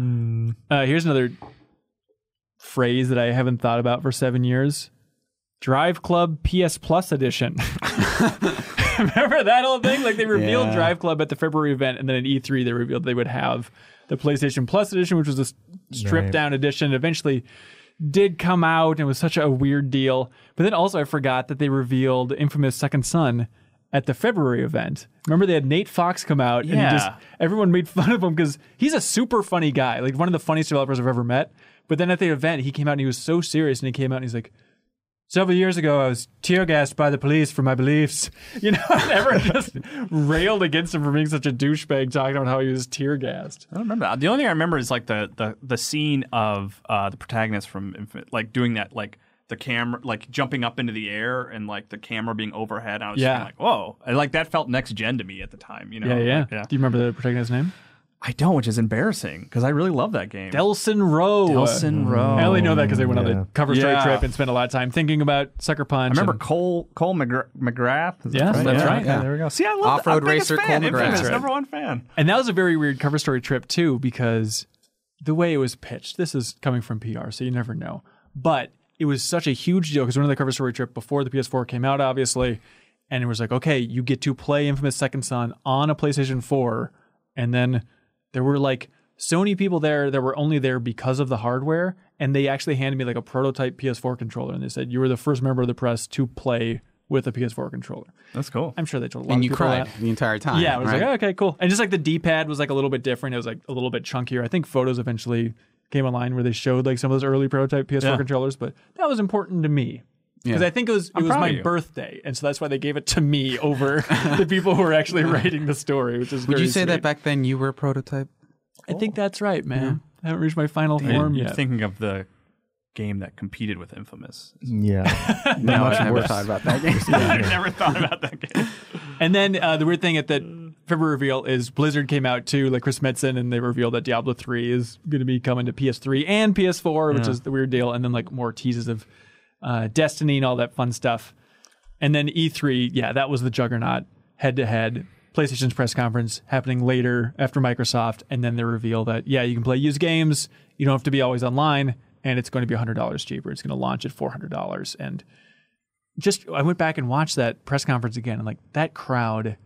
Uh, here's another phrase that I haven't thought about for seven years. Drive Club PS Plus edition. Remember that whole thing? Like they revealed Yeah. Drive Club at the February event, and then at E3 they revealed they would have the PlayStation Plus edition, which was a s- stripped Right. down edition. Eventually, did come out and was such a weird deal. But then also I forgot that they revealed Infamous Second Son at the February event. Remember they had Nate Fox come out and he just Yeah. everyone made fun of him because he's a super funny guy, like one of the funniest developers I've ever met. But then at the event, he came out and he was so serious, and he came out and he's like, "Several years ago, I was tear gassed by the police for my beliefs." You know, and everyone just railed against him for being such a douchebag, talking about how he was tear gassed. I don't remember that. The only thing I remember is like the the, the scene of uh, the protagonist from Infinite, like doing that, like the camera, like jumping up into the air and like the camera being overhead. I was Yeah. yeah. like, whoa, and like that felt next gen to me at the time. You know, Yeah, yeah. Like, yeah. Do you remember the protagonist's name? I don't, which is embarrassing because I really love that game. Delsin Rowe. Delsin mm-hmm. Rowe. I only know that because they went on the cover story Yeah. trip and spent a lot of time thinking about Sucker Punch. I remember and- Cole Cole McGra- McGrath. Is that Yes, right? that's yeah, right. Yeah, Yeah. there we go. See, I love Off-road I'm biggest racer fan, Cole McGrath. Infamous, Right. number one fan. And that was a very weird cover story trip too, because the way it was pitched, this is coming from PR, so you never know. But it was such a huge deal because one on the cover story trip before the PS4 came out, obviously, and it was like, okay, you get to play Infamous Second Son on a PlayStation 4, and then there were like Sony people there that were only there because of the hardware, and they actually handed me like a prototype PS4 controller, and they said you were the first member of the press to play with a PS4 controller. That's cool. I'm sure they told a lot And of you people cried that. the entire time. Yeah, it was right? like, okay, cool. And just like the D pad was like a little bit different. It was like a little bit chunkier. I think photos eventually came online where they showed like some of those early prototype PS4 Yeah. controllers, but that was important to me. Because Yeah. I think it was it I'm was my birthday, and so that's why they gave it to me over the people who were actually writing the story, which is Would very you say that back then you were a prototype? I think that's right, man. I haven't reached my final form You're yet. thinking of the game that competed with Infamous. Yeah. No, much I never worse. thought about that game. I've never thought about that game. And then uh, the weird thing at that February reveal is Blizzard came out too, like Chris Metzen, and they revealed that Diablo 3 is going to be coming to PS3 and PS4, which Yeah. is the weird deal. And then like more teases of uh, Destiny and all that fun stuff. And then E3, yeah, that was the juggernaut head to head. PlayStation's press conference happening later after Microsoft, and then they reveal that yeah, you can play used games. You don't have to be always online, and it's going to be hundred dollars cheaper. It's going to launch at four hundred dollars, and just I went back and watched that press conference again, and like that crowd.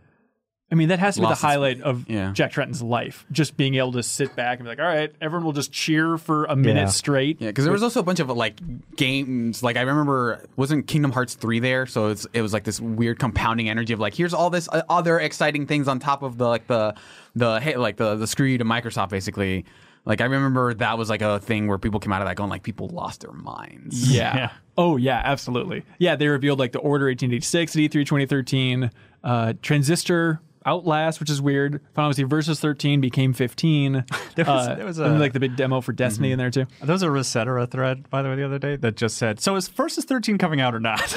I mean, that has to be the highlight of yeah. Jack Tretton's life. Just being able to sit back and be like, "All right, everyone will just cheer for a minute Yeah. straight." Yeah, because there was also a bunch of like games. Like I remember, wasn't Kingdom Hearts three there? So it's it was like this weird compounding energy of like here's all this uh, other exciting things on top of the like the the hey like the the screw you to Microsoft basically. Like I remember that was like a thing where people came out of that going like people lost their minds. Yeah. Yeah. Oh yeah, absolutely. Yeah, they revealed like the Order 1886 at E3 2013, uh, Transistor Outlast, which is weird. Final Fantasy Versus 13 became 15. There was- Uh, there was a- Mm-hmm. like the big demo for Destiny in there too. There was a ResetEra thread, by the way, the other day that just said, "So is Versus 13 coming out or not?"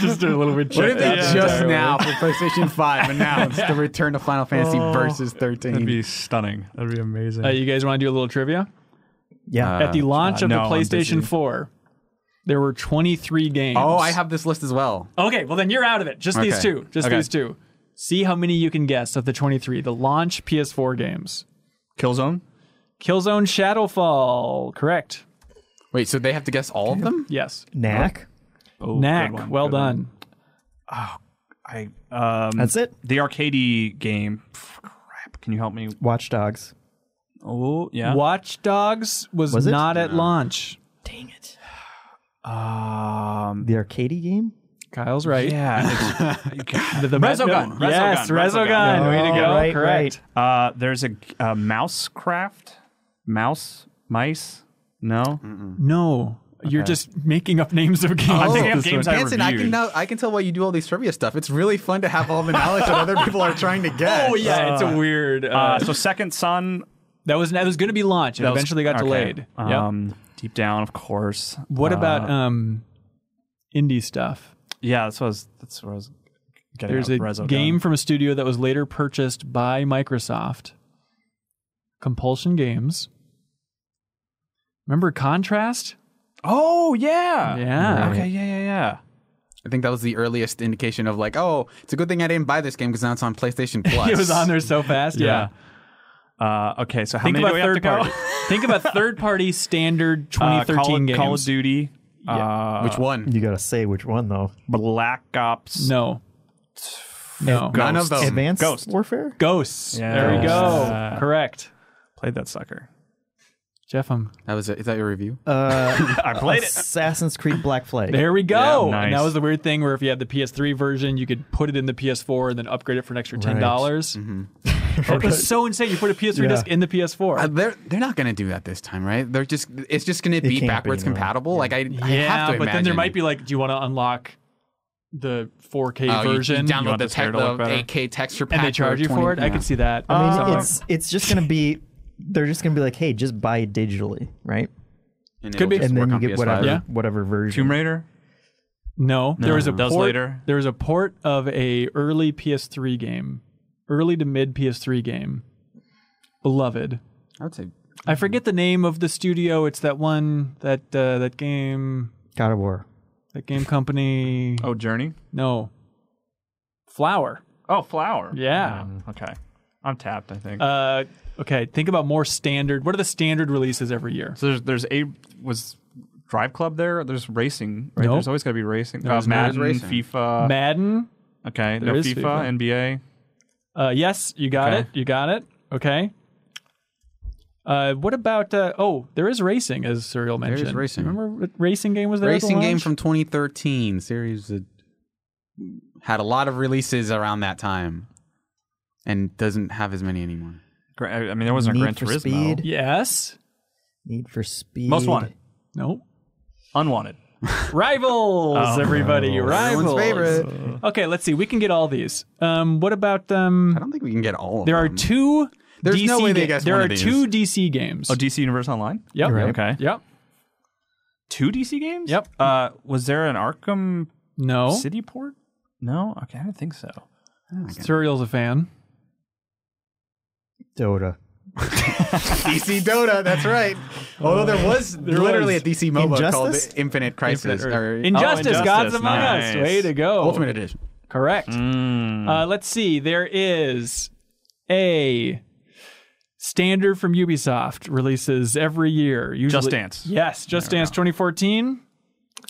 Just a little bit. What if they checked out just entirely. now for PlayStation Five announced the return to Final Fantasy versus thirteen? That'd be stunning. That'd be amazing. Uh, you guys want to do a little trivia? Yeah. At the launch uh, of no, the PlayStation 4, there were 23 games. oh, I have this list as well. Okay, well then you're out of it. Just these two. Just Okay. these two. See how many you can guess of the 23. The launch PS4 games. Killzone. Killzone Shadowfall. Correct. Wait, so they have to guess all of them? Yes. Knack. Oh, Knack. good one, well good done. one. I um, That's it. the arcade game. Pff, Crap. Can you help me? Watch Dogs. Oh yeah. Watch Dogs was, Was it? not at launch. Dang it. Um. The arcade game? Kyle's right. Yeah. it's- The, the Resogun. no. Yes, Resogun. Resogun. Way to Oh, go. right, Correct. uh, there's a, a mouse craft. Mouse. Mice. No. No. You're just making up names of games. I'm thinking of games. I Hanson, I can reviewed. know, I can tell why you do all these trivia stuff. It's really fun to have all the knowledge that other people are trying to guess. Oh yeah, it's a weird. Uh, Uh, so Second Son. that was that was going to be launched. It that was- eventually got okay. delayed. Yep. Deep down, of course. What Uh, about um, indie stuff? Yeah, that's what I was. That's what I was getting. There's at a with Resogun. game from a studio that was later purchased by Microsoft. Compulsion Games. Remember Contrast? Oh yeah. Yeah. Okay. Yeah. Yeah. Yeah. I think that was the earliest indication of like, oh, it's a good thing I didn't buy this game because now it's on PlayStation Plus. it was on there so fast. Yeah. Uh, okay. So how Think many about do we have to third go? party. Think about third party standard Uh, 2013 Call, of- games. Call of Duty. Uh, Which one? You got to say which one, though. Black Ops. No. No. Go- None of Ghosts. them. Advanced Ghost. Warfare? Ghosts. Yeah. There we go. Yeah. Correct. Played that sucker. Jeff, I'm That was it. Is that your review? Uh, I played it. Assassin's Creed Black Flag. There we go. Yeah, nice. And that was the weird thing where if you had the PS3 version, you could put it in the PS4 and then upgrade it for an extra ten dollars. It was so insane. You put a PS3 Yeah. disc in the PS4. Uh, they're they're not going to do that this time, right? They're just it's just going to be backwards be, no. compatible. Like I, I have yeah, to but then there might be like, do you want to unlock the 4K Oh, version? You, download want the, te- the 8K texture pack and they charge you 20 for it. I yeah. could see that. I mean, somewhere. it's it's just gonna be. They're just gonna be like, hey, just buy it digitally, right? And Could be. just And then you get PS5. whatever Yeah. whatever version. Tomb Raider. no, there was a that port, later. There was a port of a early PS3 game, early to mid PS3 game, Beloved. I would say I forget the name of the studio. It's that one that uh, that game God of War. that game company. Oh, Journey. No, Flower. Oh, Flower. Yeah. Mm, okay. I'm tapped. I think. Uh, okay, think about more standard. What are the standard releases every year? so there's there's a was Drive Club there. There's racing. Right. Nope. There's always got to be racing. Uh, Madden, racing. FIFA. Madden. okay. There No FIFA, FIFA. NBA. Uh, yes, you got Okay. it. You got it. Okay. Uh, what about? Uh, oh, there is racing, as Suriel is mentioned. racing. Remember, what racing game was there? at the racing game from 2013 series that had a lot of releases around that time, and doesn't have as many anymore. Gra- I mean, there wasn't Need a Gran for Turismo. Speed. Yes. Need for Speed. Most wanted. No. Unwanted. Rivals, Oh. everybody. Rivals. Favorite. Okay, let's see. We can get all these. Um, what about um? I don't think we can get all of There are two. There's DC no way they ga- guessed There one are of these. two DC games. Oh, DC Universe Online. yep. Right. Okay. Yep. Two DC games. Yep. Uh, was there an Arkham No. City port? No. Okay, I don't think so. Suriel's a fan. Dota. DC Dota. That's right. Although there was literally was. a DC MOBA called Infinite Crisis Infinite or Injustice, Injustice, Gods Among Us. Way to go. Ultimate Edition. Correct. Mm. Uh, let's see. There is a standard from Ubisoft releases every year. Usually, Just Dance. Yes, Just Dance 2014.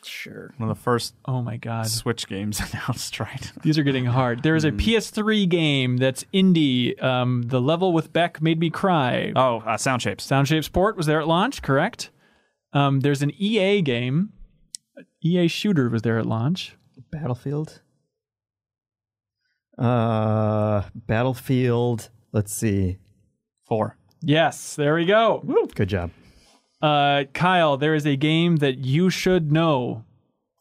Sure. One of the first Oh my God, Switch games announced, right? these are getting hard. There is a PS3 game that's indie. Um, the level with Beck made me cry. Oh, uh, Sound Shapes. Sound Shapes port was there at launch, correct? Um, there's an EA game. EA Shooter was there at launch. Battlefield. Uh, Battlefield. Let's see. Four. Yes, there we go. Good job. Uh, Kyle, there is a game that you should know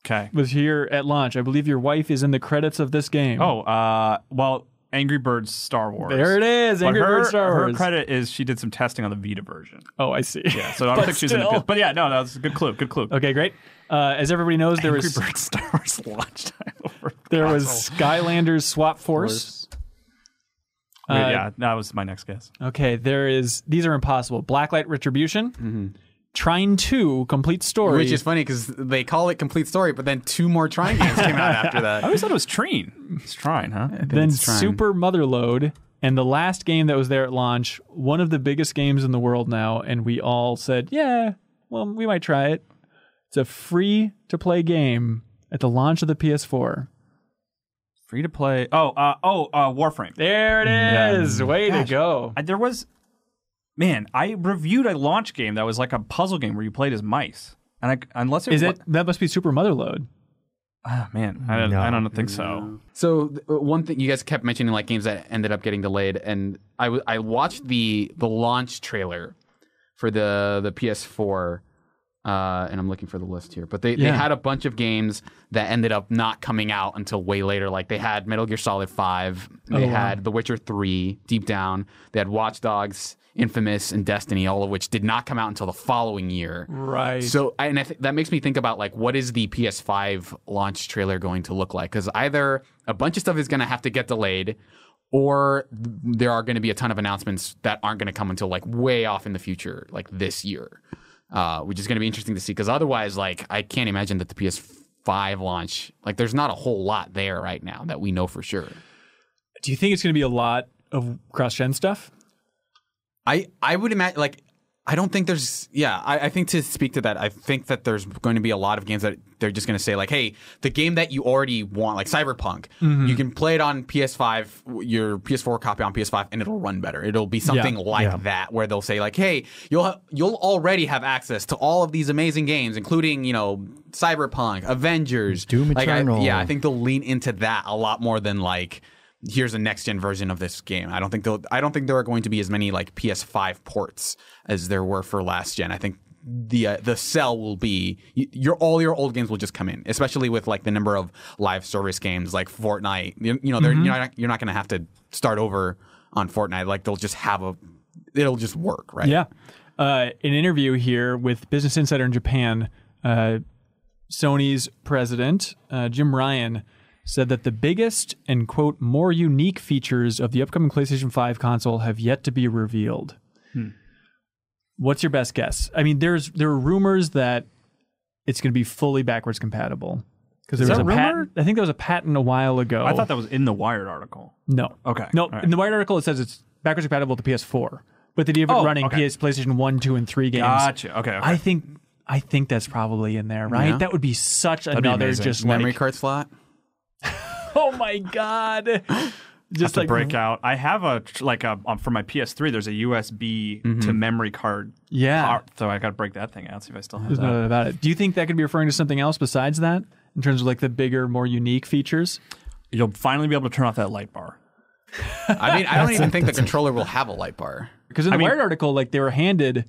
Okay. was here at launch. I believe your wife is in the credits of this game. Oh, uh, well, Angry Birds Star Wars. there it is. Angry her, Birds Star Wars. her credit is she did some testing on the Vita version. oh, I see. Yeah, so I don't But think she's in the. still. But yeah, no, that was a good clue. Good clue. Okay, great. Uh, as everybody knows, there was. Angry was Birds Star Wars launch title for there was. Skylanders Swap Force. Wait, uh, yeah, that was my next guess. Okay, there is. These are impossible. Blacklight Retribution, Trine Two Complete Story. Which is funny because they call it Complete Story, but then two more Trine games came out after that. I always thought it was Trine. It's Trine, huh? then it's Trine. Super Motherload, and the last game that was there at launch, one of the biggest games in the world now, and we all said, "Yeah, well, we might try it." It's a free to play game at the launch of the PS4. Free to play. Oh, uh, oh, uh, Warframe. There it is. Way Gosh. to go. I, there was, man, I reviewed a launch game that was like a puzzle game where you played as mice. And I, unless it Is wa- it? That must be Super Motherload. Ah, man, I, don't- No. I don't think so. So th- one thing you guys kept mentioning like games that ended up getting delayed, and I, w- I watched the the launch trailer for the the PS4, uh, and I'm looking for the list here. But they, they had a bunch of games that ended up not coming out until way later. Like they had Metal Gear Solid Five, they Oh, wow. had The Witcher Three, Deep Down, they had Watch Dogs, Infamous, and Destiny, all of which did not come out until the following year. Right. So, and I th- that makes me think about like, what is the PS5 launch trailer going to look like? Because either a bunch of stuff is going to have to get delayed, or there are going to be a ton of announcements that aren't going to come until like way off in the future, like this year, uh, which is going to be interesting to see. Because otherwise, like, I can't imagine that the PS5 launch, like, there's not a whole lot there right now that we know for sure. Do you think it's going to be a lot of cross gen stuff? I I would imagine like I don't think there's. Yeah, I, I think to speak to that, I think that there's going to be a lot of games that they're just going to say like, "Hey, the game that you already want, like Cyberpunk, Mm-hmm. you can play it on PS5, your PS4 copy on PS5, and it'll run better. It'll be something like Yeah. that, where they'll say like, "Hey, you'll ha- you'll already have access to all of these amazing games, including you know Cyberpunk, Avengers, Doom Like, I- Eternal. yeah, I think they'll lean into that a lot more than like." Here's a next gen version of this game. I don't think they'll. I don't think there are going to be as many like PS5 ports as there were for last gen. I think the uh, the sell will be your all your old games will just come in, especially with like the number of live service games like Fortnite. You, you know, they're, you're not you're not going to have to start over on Fortnite. Like they'll just have a, it'll just work, right? Yeah. Uh, an interview here with Business Insider in Japan, uh, Sony's president, uh, Jim Ryan, said that the biggest and, quote, more unique features of the upcoming PlayStation 5 console have yet to be revealed. Hmm. What's your best guess? I mean, there's there are rumors that it's going to be fully backwards compatible. Because there Is was that a rumored? patent. I think there was a patent a while ago. I thought that was in the Wired article. No. Okay. No, All right. in the Wired article it says it's backwards compatible to PS4, but the idea of it Oh, running okay. PS, PlayStation One, Two, and Three games. Gotcha. Okay. okay. I think I think that's probably in there, right? Yeah. That would be such be another amazing. just Memory like card slot. oh my god, just to like break out. I have a like a um, for my PS3. There's a USB mm-hmm. to memory card. Yeah. part, so I got to break that thing out. See if I still have There's that. no about it. Do you think that could be referring to something else besides that in terms of like the bigger, more unique features? You'll finally be able to turn off that light bar. I mean, I don't even think the controller will have a light bar. Because in the mean- Wired article, like they were handed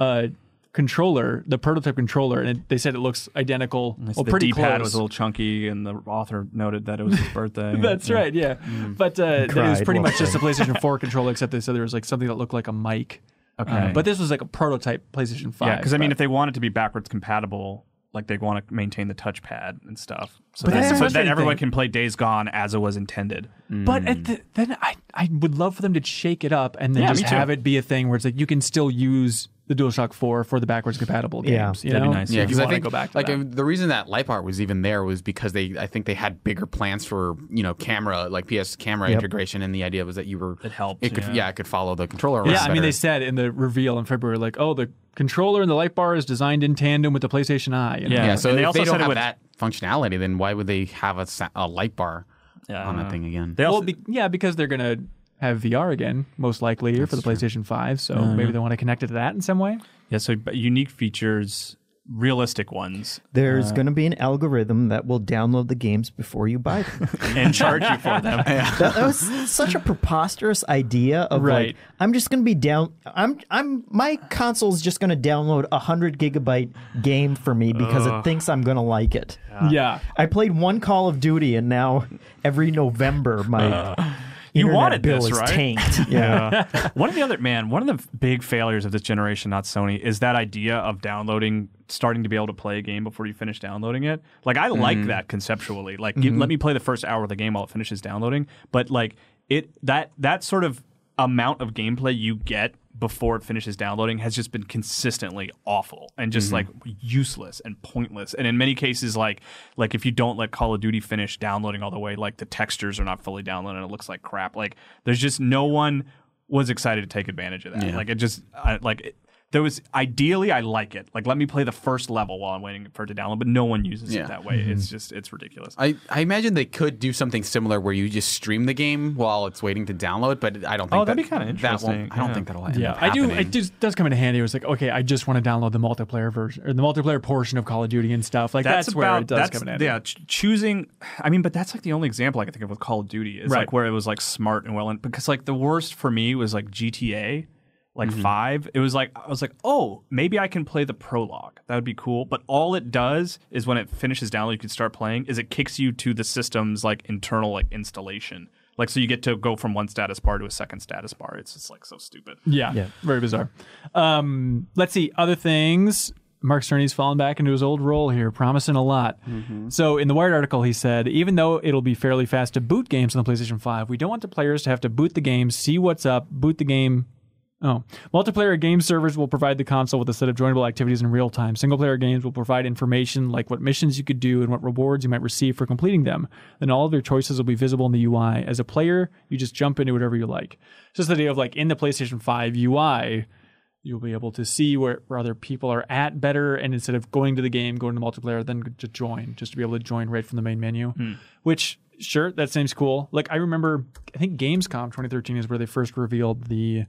a controller, the prototype controller, and it, they said it looks identical. Well, the pretty D-pad close. was a little chunky, and the author noted that it was his birthday. That's Yeah. right, yeah. But uh, that it was pretty much just a PlayStation 4 controller, except they said there was like something that looked like a mic. Okay. Uh, but this was like a prototype PlayStation 5. Yeah, because I mean, if they want it to be backwards compatible, like they want to maintain the touchpad and stuff, so, But that, that's so that everyone thing. can play Days Gone as it was intended. But at the, then I, I would love for them to shake it up and then Yeah, just have it be a thing where it's like you can still use the DualShock 4 for the backwards compatible Yeah, games. you that'd be know? nice. Yeah, if you because I think go back to like that. the reason that light bar was even there was because they I think they had bigger plans for you know camera like PS camera Yep. integration, and the idea was that you were It helped, It could yeah. yeah, it could follow the controller. Yeah, around I mean, they said in the reveal in February, like, oh, the controller and the light bar is designed in tandem with the PlayStation Eye. you know? Yeah. yeah. So And they if also they don't said it have would- that functionality, then why would they have a, sa- a light bar Yeah, on that don't thing again? They also, Well, be, yeah, because they're going to have VR again, most likely, for the PlayStation 5. So maybe they want to connect it to that in some way. yeah, so but unique features, realistic ones, There's uh, going to be an algorithm that will download the games before you buy them. and charge you for them. that, that was such a preposterous idea of Right. like I'm just going to be down I'm I'm my console's just going to download a 100 gigabyte game for me because it thinks I'm going to like it. yeah. I played one Call of Duty and now every November my uh. You wanted bill this, is right? tanked. Yeah. one of the other man, one of the big failures of this generation, not Sony, is that idea of downloading, starting to be able to play a game before you finish downloading it. Like I like mm. that conceptually. Like you- mm-hmm. let me play the first hour of the game while it finishes downloading. But like it that that sort of amount of gameplay you get before it finishes downloading has just been consistently awful and just mm-hmm. like useless and pointless. And in many cases, like like if you don't let Call of Duty finish downloading all the way, like the textures are not fully downloaded and it looks like crap. Like there's just no one was excited to take advantage of that. Yeah. Like it just I, like it, there was ideally I like it. Like let me play the first level while I'm waiting for it to download, but no one uses Yeah. it that way. It's mm-hmm. just it's ridiculous. I, I imagine they could do something similar where you just stream the game while it's waiting to download, but I don't think Oh, that'd that, be kinda that interesting, won't, I don't yeah. think that'll end Yeah, up I do. happening. It just does come in handy. It was like, okay, I just want to download the multiplayer version or the multiplayer portion of Call of Duty and stuff. Like that's, where it does that's, come in handy. Yeah, ch- choosing. I mean, but that's like the only example I can think of with Call of Duty is Right. like where it was like smart and well, and because like the worst for me was like GTA, like Mm-hmm. five. It was like I was like, oh, maybe I can play the prologue. That would be cool. But all it does is when it finishes download, you can start playing. Is it kicks you to the system's like internal like installation. Like so, you get to go from one status bar to a second status bar. It's just like so stupid. Yeah, Yeah. very bizarre. Um, let's see other things. Mark Cerny's fallen back into his old role here, promising a lot. So in the Wired article, he said, even though it'll be fairly fast to boot games on the PlayStation 5, we don't want the players to have to boot the game, see what's up, boot the game. Oh, multiplayer game servers will provide the console with a set of joinable activities in real time. Single player games will provide information like what missions you could do and what rewards you might receive for completing them. Then all of your choices will be visible in the UI. As a player, you just jump into whatever you like. It's just the idea of like in the PlayStation 5 UI, You'll be able to see where, where other people are at better, and instead of going to the game, going to multiplayer, then to join, just to be able to join right from the main menu. Hmm. Which, sure, that seems cool. Like I remember, I think Gamescom 2013 is where they first revealed the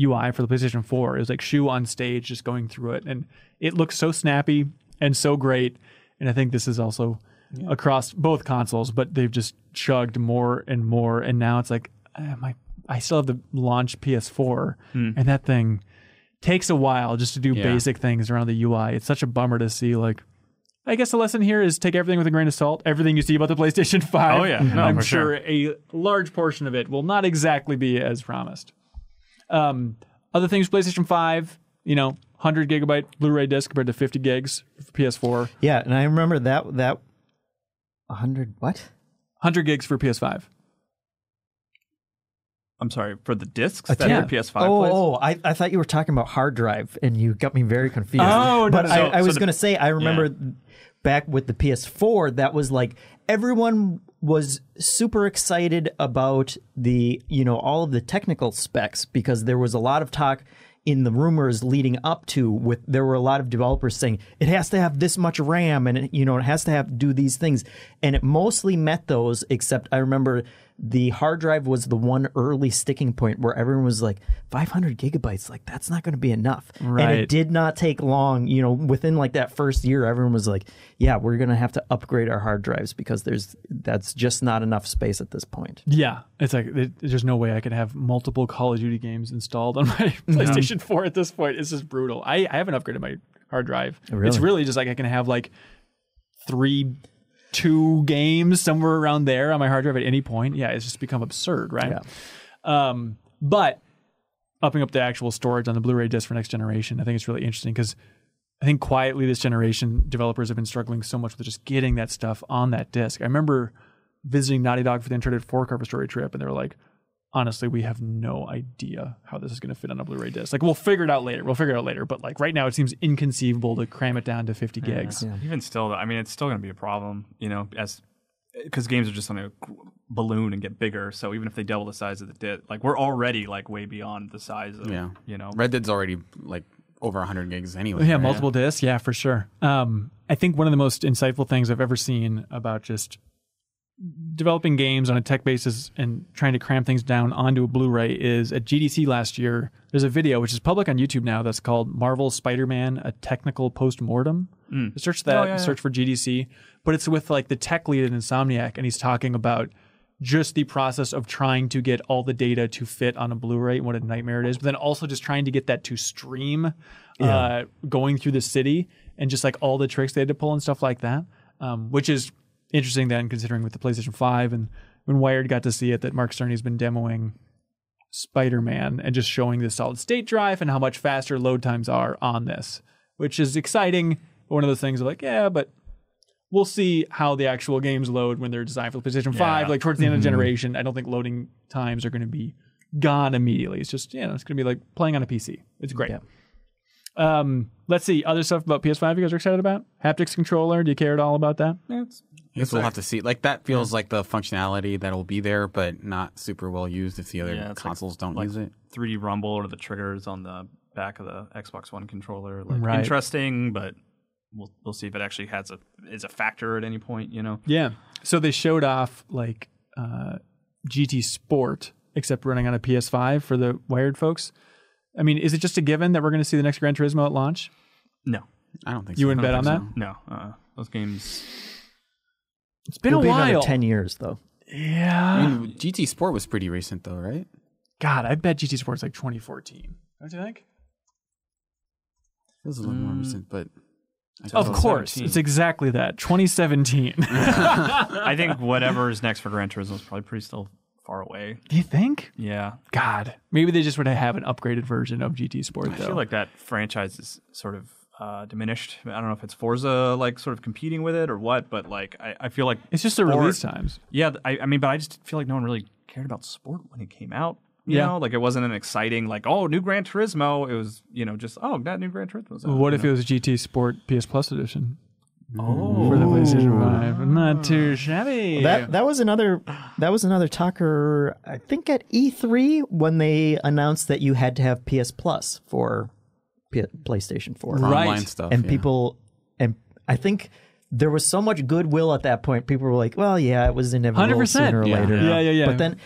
UI for the PlayStation 4. It was like Shu on stage, just going through it, and it looks so snappy and so great. And I think this is also across both consoles, but they've just chugged more and more, and now it's like uh, my I still have the launch PS4, and that thing takes a while just to do Yeah. basic things around the UI. It's such a bummer to see. Like, I guess the lesson here is take everything with a grain of salt. Everything you see about the PlayStation 5. Oh, yeah. No, I'm for sure a large portion of it will not exactly be as promised. Um, other things, PlayStation 5, you know, 100 gigabyte Blu-ray disc compared to 50 gigs for PS4. Yeah, and I remember that that hundred what? 100 gigs for PS5. I'm sorry for the discs A that ten- your PS5 oh, plays. oh, I, I thought you were talking about hard drive, and you got me very confused. Oh, no, but no, I. I So was going to say I remember back with the PS4, that was like everyone was super excited about the you know all of the technical specs because there was a lot of talk in the rumors leading up to with there were a lot of developers saying it has to have this much RAM and it, you know it has to have do these things. And it mostly met those except I remember the hard drive was the one early sticking point where everyone was like 500 gigabytes like that's not going to be enough right. and it did not take long you know within like that first year everyone was like yeah we're going to have to upgrade our hard drives because there's that's just not enough space at this point Yeah, it's like it, there's no way I could have multiple Call of Duty games installed on my PlayStation 4 at this point. It's just brutal. I, I haven't upgraded my hard drive. It's Really? really just like I can have like three, two games somewhere around there on my hard drive at any point. Yeah, it's just become absurd, right? Yeah. Um, but upping up the actual storage on the Blu-ray disc for next generation, I think it's really interesting because I think quietly this generation developers have been struggling so much with just getting that stuff on that disc. I remember visiting Naughty Dog for the Uncharted 4 cover story trip, and they were like, honestly, we have no idea how this is going to fit on a Blu-ray disc. Like, we'll figure it out later. We'll figure it out later. But like right now, it seems inconceivable to cram it down to 50 gigs. Even still, though, I mean, it's still going to be a problem, you know, as because games are just going to balloon and get bigger. So even if they double the size of the disc, like we're already like way beyond the size of, Yeah. you know, Red Dead's already like over 100 gigs anyway. Yeah, right? multiple discs. Yeah, for sure. Um, I think one of the most insightful things I've ever seen about just developing games on a tech basis and trying to cram things down onto a Blu-ray is at GDC last year. There's a video which is public on YouTube now that's called Marvel Spider-Man: A Technical Postmortem. Search that. Oh, yeah, yeah. Search for GDC. But it's with like the tech lead at Insomniac, and he's talking about just the process of trying to get all the data to fit on a Blu-ray and what a nightmare it is, but then also just trying to get that to stream uh, going through the city and just like all the tricks they had to pull and stuff like that, um, which is interesting then considering with the PlayStation 5 and when Wired got to see it that Mark Cerny's been demoing Spider-Man and just showing the solid state drive and how much faster load times are on this, which is exciting. But one of those things of like, yeah, but we'll see how the actual games load when they're designed for the PlayStation 5. Yeah. Like towards the end of the generation, I don't think loading times are going to be gone immediately. It's just, you know, it's going to be like playing on a PC. It's great. Yeah. Um, let's see. Other stuff about PS5 you guys are excited about? Haptics controller. Do you care at all about that? I guess we'll have to see. Like that feels like the functionality that'll be there, but not super well used if the other Yeah, it's like- consoles don't like use it. 3D rumble or the triggers on the back of the Xbox One controller. Like Right. interesting, but we'll we'll see if it actually has a is a factor at any point. You know, Yeah. So they showed off like uh, GT Sport, except running on a PS5 for the wired folks. I mean, is it just a given that we're going to see the next Gran Turismo at launch? no, I don't think so. You so. wouldn't bet on think no, uh, those games. It's been It'll a be while. another 10 years though Yeah. I mean, GT Sport was pretty recent though, right? God, I bet GT Sport's like 2014. Don't you think? It feels a little more mm. recent, but I guess Of course, it's exactly that. 2017. I think whatever is next for Gran Turismo is probably pretty still far away. Do you think? Yeah, God, maybe they just would have an upgraded version of GT Sport though. I though. feel like that franchise is sort of uh, diminished. I don't know if it's Forza like sort of competing with it or what, but like I, I feel like it's just the sport- release times. Yeah, I, I mean, but I just feel like no one really cared about sport when it came out. You Yeah. know, like it wasn't an exciting like oh new Gran Turismo. It was you know just oh that new Gran Turismo. What if it was GT Sport PS Plus edition? Oh, for the PlayStation Five, not too shabby. That that was another that was another talker I think at E3 when they announced that you had to have PS Plus for P- PlayStation 4. Right. Online stuff. and yeah. people and I think there was so much goodwill at that point. People were like, "Well, yeah, it was inevitable 100%. sooner or Yeah. later." Yeah, yeah, yeah. But then,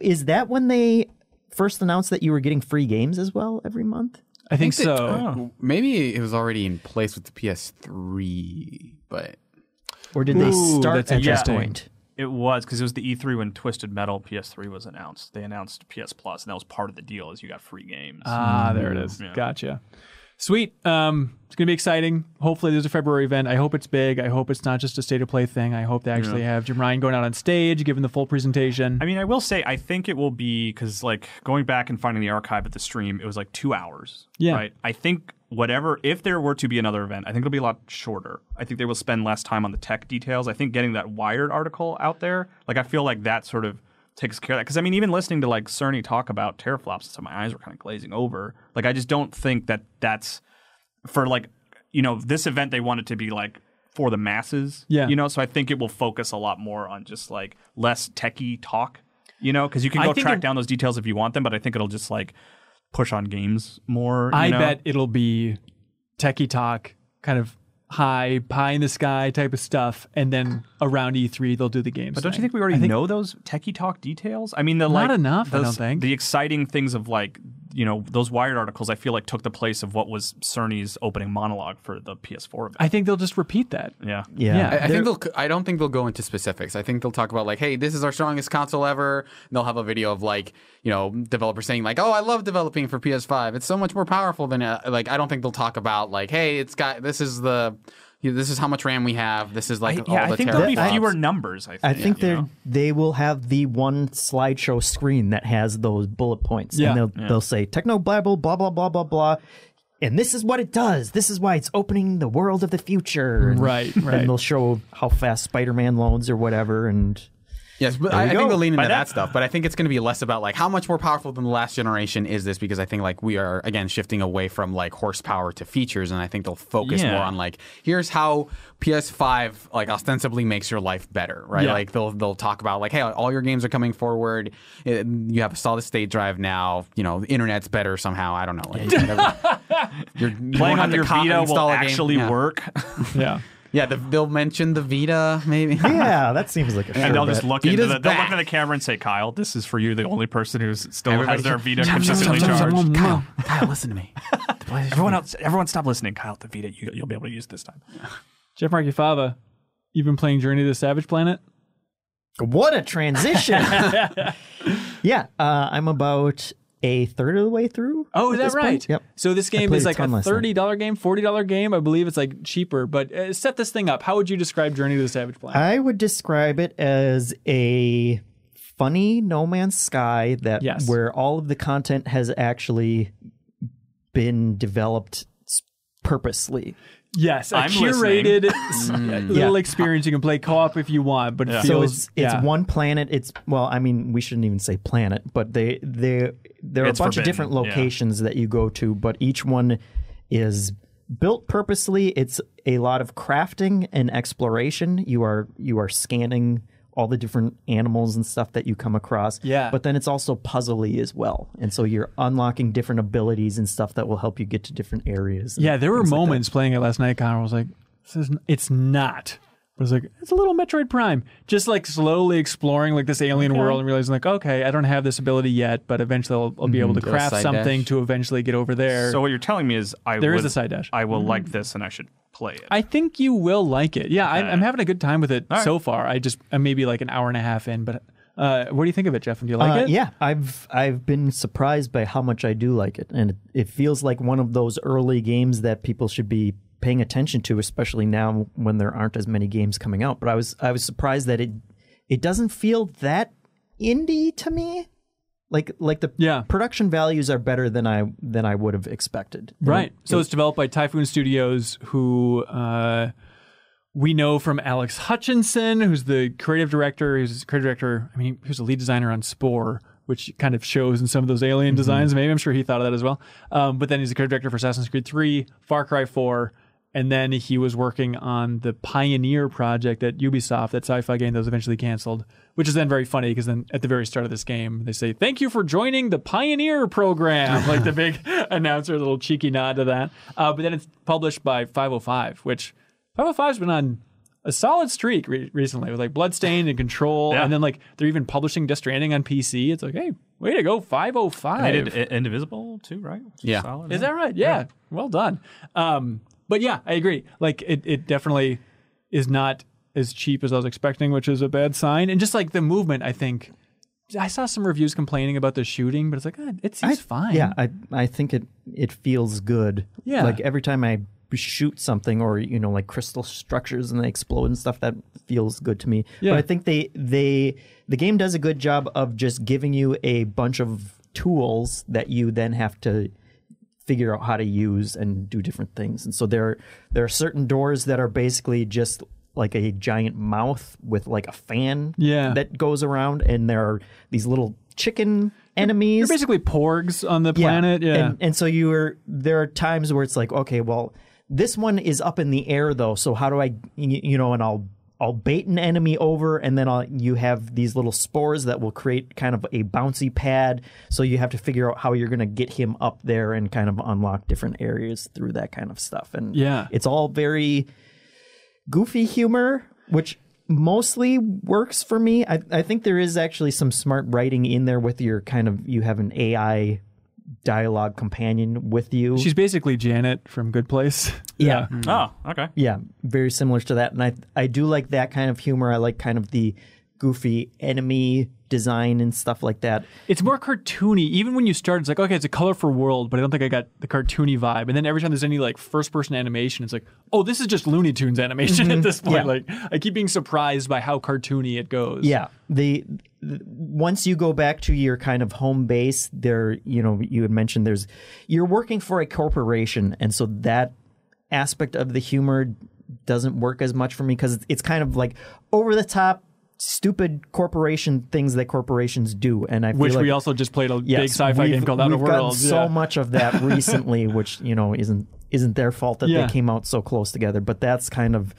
is that when they first announced that you were getting free games as well every month? I think that- so. Oh. Maybe it was already in place with the PS3, but Or did they start at that interesting. point? It was because it was the E3 when Twisted Metal PS3 was announced. They announced PS Plus, and that was part of the deal. Is you got free games. Ah, there it is. Yeah. Gotcha. Sweet. Um, it's gonna be exciting. Hopefully, there's a February event. I hope it's big. I hope it's not just a state of play thing. I hope they actually have Jim Ryan going out on stage, giving the full presentation. I mean, I will say, I think it will be because, like, going back and finding the archive at the stream, it was like two hours. Yeah. Right. I think whatever, if there were to be another event, I think it'll be a lot shorter. I think they will spend less time on the tech details. I think getting that Wired article out there, like, I feel like that sort of takes care of that. Because I mean, even listening to like Cerny talk about teraflops, and stuff, my eyes were kind of glazing over. Like, I just don't think that that's for like, you know, this event they want it to be like for the masses. Yeah. You know, so I think it will focus a lot more on just like less techie talk. You know, because you can go track it- down those details if you want them, but I think it'll just like push on games more. you I know? bet it'll be techie talk, kind of high pie in the sky type of stuff, and then around E3 they'll do the games. But don't you think we already think- know those techie talk details? I mean, the Not like enough, I don't think. The exciting things of like you know those Wired articles, I feel like took the place of what was Cerny's opening monologue for the PS4 event. I think they'll just repeat that. yeah. Yeah, Yeah. I, I think they'll. I don't think they'll go into specifics. I think they'll talk about like, hey, this is our strongest console ever. And they'll have a video of like, you know, developers saying like, oh, I love developing for PS5. It's so much more powerful than uh, like. I don't think they'll talk about like, hey, it's got this is the. You this is how much RAM we have. This is like I, all yeah, the I think there'll be fewer numbers. I think. I think you they know? they will have the one slideshow screen that has those bullet points, Yeah. and they'll they'll say techno blabble blah blah blah blah blah, and this is what it does. This is why it's opening the world of the future. And, Right, right. And they'll show how fast Spider-Man loads or whatever, and Yes, but I, I think go. they'll lean into that, that- stuff. But I think it's going to be less about like how much more powerful than the last generation is this because I think like we are again shifting away from like horsepower to features, and I think they'll focus Yeah. more on like here's how PS5 like ostensibly makes your life better, right? Yeah. Like they'll they'll talk about like hey, all your games are coming forward. It- you have a solid state drive now. You know, the internet's better somehow. I don't know. Like, whatever. You're, you won't playing on to your co- Vita will install game. actually Yeah. work, Yeah. Yeah, the, they'll mention the Vita maybe. yeah, that seems like a sure and they'll just bet. look into the, they'll look into the camera and say, "Kyle, this is for you, the only person who still Everybody has their should- Vita Chum, chum, consistently chum, chum, charged." chum. Kyle, Kyle, listen to me. Everyone else, everyone, stop listening. Kyle, the Vita, you, you'll be able to use this time. Jeff Marchiafava, you've been playing Journey to the Savage Planet. What a transition! yeah, uh, I'm about a third of the way through. Oh, is that right? point. Yep. So this game is like ton a thirty dollar game, forty dollar game. I believe it's like cheaper. But uh, set this thing up. How would you describe Journey to the Savage Planet? I would describe it as a funny No Man's Sky that Yes. where all of the content has actually been developed purposely. Yes, a I'm curated s- mm. little Yeah. experience. You can play co op if you want, but it feels So it's it's yeah. one planet. It's well, I mean, we shouldn't even say planet, but they they there are It's a bunch forbidden, of different yeah. locations that you go to, but each one is built purposely. It's a lot of crafting and exploration. You are you are scanning all the different animals and stuff that you come across. Yeah. But then it's also puzzly as well. And so you're unlocking different abilities and stuff that will help you get to different areas. Yeah, there were things like moments playing it last night. Connor was like, "This is it's not." I was like, "It's a little Metroid Prime." Just like slowly exploring like this alien world and realizing like, okay, I don't have this ability yet, but eventually I'll, I'll be able to craft something dash. to eventually get over there. So what you're telling me is, I There is would, a side dash. I will like this, and I should play it. I think you will like it. Yeah, I, Okay. I'm having a good time with it right. so far. I just I'm maybe like an hour and a half in, but uh, what do you think of it, Jeff? And do you like Uh, it? Yeah, I've I've been surprised by how much I do like it, and it, it feels like one of those early games that people should be paying attention to, especially now when there aren't as many games coming out. But I was I was surprised that it it doesn't feel that indie to me. Like like the Yeah. production values are better than I than I would have expected. Right. So it's developed by Typhoon Studios, who uh, we know from Alex Hutchinson, who's the creative director. He's creative director. I mean, was a lead designer on Spore, which kind of shows in some of those alien designs. Maybe I'm sure he thought of that as well. Um, but then he's the creative director for Assassin's Creed 3, Far Cry 4, and then he was working on the Pioneer project at Ubisoft, that sci-fi game that was eventually canceled. Which is then very funny because then at the very start of this game they say, "Thank you for joining the Pioneer program," like the big announcer, a little cheeky nod to that. Uh, but then it's published by 505, which 505's been on a solid streak re- recently with like Bloodstained and Control, Yeah. and then like they're even publishing Death Stranding on PC. It's like, hey, way to go, 505. They did Indivisible too, right? Is Yeah. solid, Is that right? Yeah. Well done. Um, but yeah, I agree. Like it, it definitely is not as cheap as I was expecting, which is a bad sign. And just like the movement, I think I saw some reviews complaining about the shooting, but it's like eh, it seems fine. Yeah, I I think it it feels good. Yeah. like every time I shoot something or you know like crystal structures and they explode and stuff that feels good to me. Yeah. But I think they they the game does a good job of just giving you a bunch of tools that you then have to figure out how to use and do different things. And so there there are certain doors that are basically just like a giant mouth with like a fan Yeah. that goes around and there are these little chicken enemies They're basically porgs on the planet. Yeah. and, and so you are there are times where it's like, okay, well, this one is up in the air though, so how do I you know, and I'll I'll bait an enemy over and then I'll, you have these little spores that will create kind of a bouncy pad. So you have to figure out how you're going to get him up there and kind of unlock different areas through that kind of stuff. And Yeah. it's all very goofy humor, which mostly works for me. I, I think there is actually some smart writing in there with your kind of you have an AI dialogue companion with you. She's basically Janet from Good Place. Yeah. Mm. Oh, okay. yeah, very similar to that, and I I do like that kind of humor. I like kind of the goofy enemy design and stuff like that. It's more cartoony. Even when you start, it's like, okay, it's a colorful world, but I don't think I got the cartoony vibe. And then every time there's any like first person animation, it's like, oh, this is just Looney Tunes animation at this point. Mm-hmm. Yeah. Like, I keep being surprised by how cartoony it goes. Yeah, the, the once you go back to your kind of home base, there, you know, you had mentioned there's you're working for a corporation, and so that aspect of the humor doesn't work as much for me because it's kind of like over the top, stupid corporation things that corporations do, and I Which feel like, we also just played a yes, big sci-fi game called Outer we've gotten So yeah. much of that recently, which you know isn't isn't their fault that Yeah. they came out so close together, but that's kind of.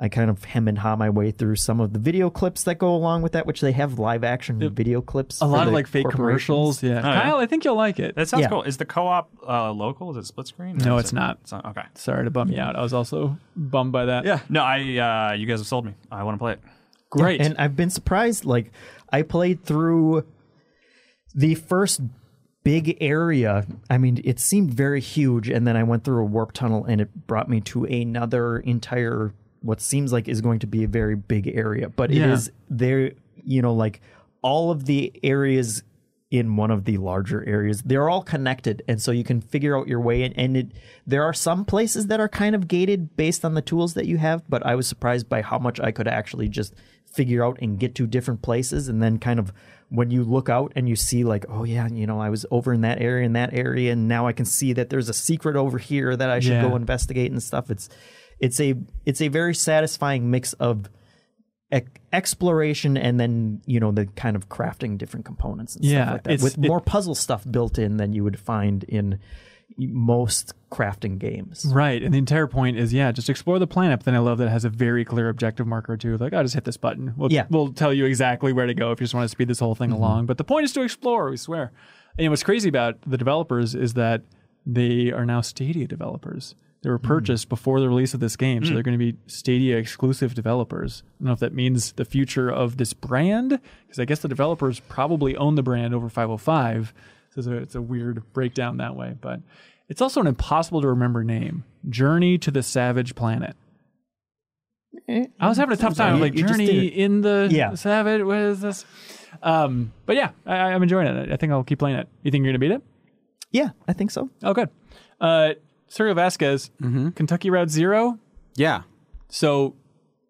I kind of hem and haw my way through some of the video clips that go along with that, which they have live action video clips. a lot of like fake commercials. Yeah. yeah. Kyle, I think you'll like it. That sounds Yeah. cool. Is the co-op uh, local? Is it split screen? No, it's it- not. It's not. Okay. Sorry to bum you out. I was also bummed by that. Yeah. No, I. Uh, you guys have sold me. I want to play it. Great. And I've been surprised. Like I played through the first big area. I mean, it seemed very huge, and then I went through a warp tunnel, and it brought me to another entire what seems like is going to be a very big area. But it Yeah. is there. You know, like all of the areas in one of the larger areas they're all connected and so you can figure out your way in and it there are some places that are kind of gated based on the tools that you have but i was surprised by how much i could actually just figure out and get to different places and then kind of when you look out and you see like oh yeah you know i was over in that area in that area and now i can see that there's a secret over here that i should Yeah. go investigate and stuff it's it's a it's a very satisfying mix of exploration and then you know the kind of crafting different components and Yeah, stuff like that with it- more puzzle stuff built in than you would find in most crafting games Right. And the entire point is, yeah, just explore the planet. But then I love that it has a very clear objective marker too. Like, I just hit this button. We'll, Yeah. Mm-hmm. we'll tell you exactly where to go if you just want to speed this whole thing along. But the point is to explore, we swear. And what's crazy about the developers is that they are now Stadia developers. They Mm. were purchased before the release of this game, so they're going to be Stadia exclusive developers. I don't know if that means the future of this brand, because I guess the developers probably own the brand over 505. So it's a, it's a weird breakdown that way. But it's also an impossible to remember name Journey to the Savage Planet. I was having a tough time. You- like, you just Journey in the Yeah. Savage, what is this? Um, but yeah, I, I'm enjoying it. I think I'll keep playing it. You think you're going to beat it? yeah i think so Oh, good. Uh, Suriel Vazquez, Mm-hmm. Kentucky Route Zero. Yeah. So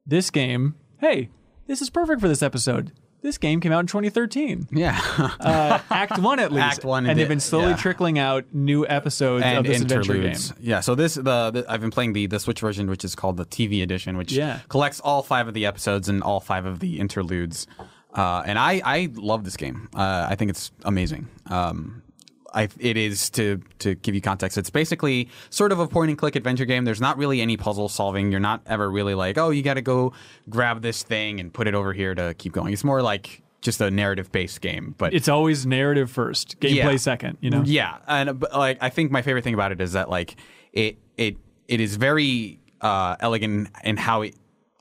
this game, hey, this is perfect for this episode. This game came out in 2013. Yeah. Uh, Act one, at least. Act one and and they've been slowly yeah. trickling out new episodes of and this adventure game. interludes. Yeah, so this the, the I've been playing the the Switch version, which is called the TV edition, which Yeah. collects all five of the episodes and all five of the interludes. Uh, and I I love this game. Uh, I think it's amazing. Um, I, it is to to give you context. It's basically sort of a point and click adventure game. There's not really any puzzle solving. You're not ever really like, oh, you got to go grab this thing and put it over here to keep going. It's more like just a narrative based game. But It's always narrative first, gameplay Yeah. second. You know. yeah, and like I think my favorite thing about it is that like it it it is very uh, elegant in how it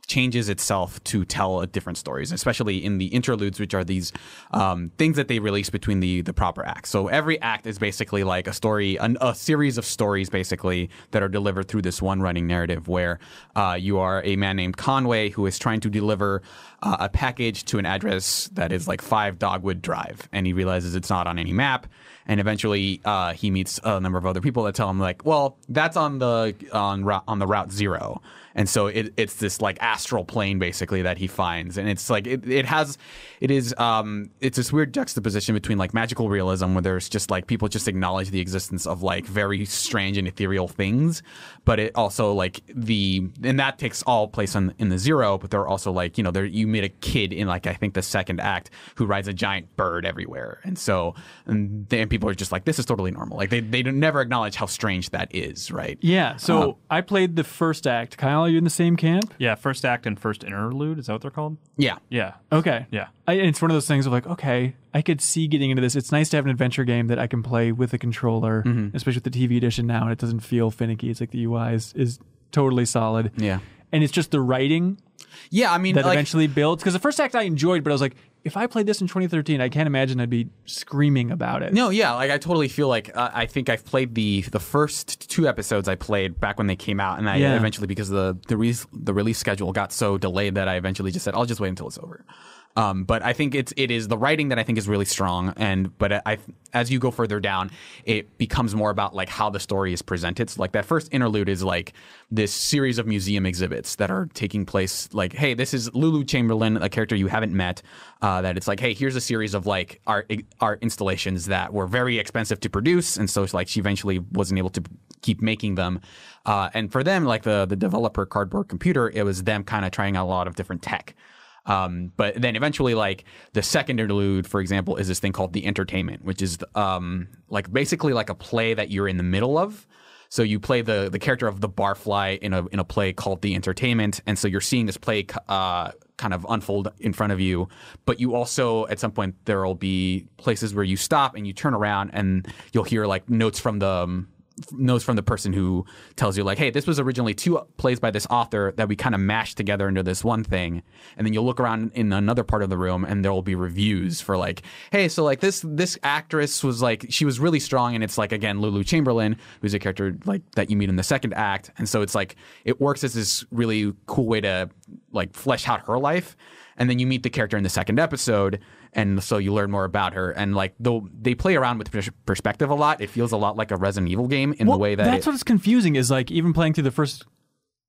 changes itself to tell different stories, especially in the interludes, which are these um, things that they release between the the proper acts. So every act is basically like a story, an, a series of stories, basically that are delivered through this one running narrative, where uh, you are a man named Conway who is trying to deliver uh, a package to an address that is like five Dogwood Drive, and he realizes it's not on any map. And eventually, uh, he meets a number of other people that tell him like, "Well, that's on the on on the route zero. And so it, it's this like astral plane basically that he finds, and it's like it, it has, it is um it's this weird juxtaposition between like magical realism where there's just like people just acknowledge the existence of like very strange and ethereal things, but it also like the and that takes all place on in the zero, but there are also like you know there you meet a kid in like I think the second act who rides a giant bird everywhere, and so and then people are just like this is totally normal, like they they never acknowledge how strange that is, right? Yeah. So Uh-huh. I played the first act. Kyle, are you in the same camp? Yeah, first act and first interlude. Is that what they're called? Yeah. Yeah. Okay. Yeah. I, it's one of those things of like, okay, I could see getting into this. It's nice to have an adventure game that I can play with a controller, Mm-hmm. especially with the TV edition now, and it doesn't feel finicky. It's like the UI is, is totally solid. Yeah. And it's just the writing Yeah, I mean, that like, eventually builds. Because the first act I enjoyed, but I was like, if I played this in 2013, I can't imagine I'd be screaming about it. No, yeah, like I totally feel like uh, I think I've played the the first two episodes I played back when they came out, and I Yeah. eventually because the the, re- the release schedule got so delayed that I eventually just said I'll just wait until it's over. Um, but I think it's it is the writing that I think is really strong, and but I as you go further down, it becomes more about like how the story is presented. So like that first interlude is like this series of museum exhibits that are taking place. Like, hey, this is Lula Chamberlain, a character you haven't met. Uh, that it's like, hey, here's a series of like art art installations that were very expensive to produce, and so like she eventually wasn't able to keep making them. Uh, and for them, like the the developer Cardboard Computer, it was them kind of trying out a lot of different tech. Um, but then eventually, like the second interlude, for example, is this thing called the entertainment, which is um, like basically like a play that you're in the middle of. So you play the the character of the barfly in a in a play called the entertainment, and so you're seeing this play uh, kind of unfold in front of you. But you also at some point there will be places where you stop and you turn around and you'll hear like notes from the um, notes from the person who tells you like hey this was originally two plays by this author that we kind of mashed together into this one thing. And then you'll look around in another part of the room and there will be reviews for like hey so like this this actress was like she was really strong. And it's like again lula chamberlain who's a character like that you meet in the second act. And so it's like it works as this really cool way to like flesh out her life and then you meet the character in the second episode and so you learn more about her and like though they play around with perspective a lot. It feels a lot like a resident evil game in Well, the way that that's it, what's confusing is like even playing through the first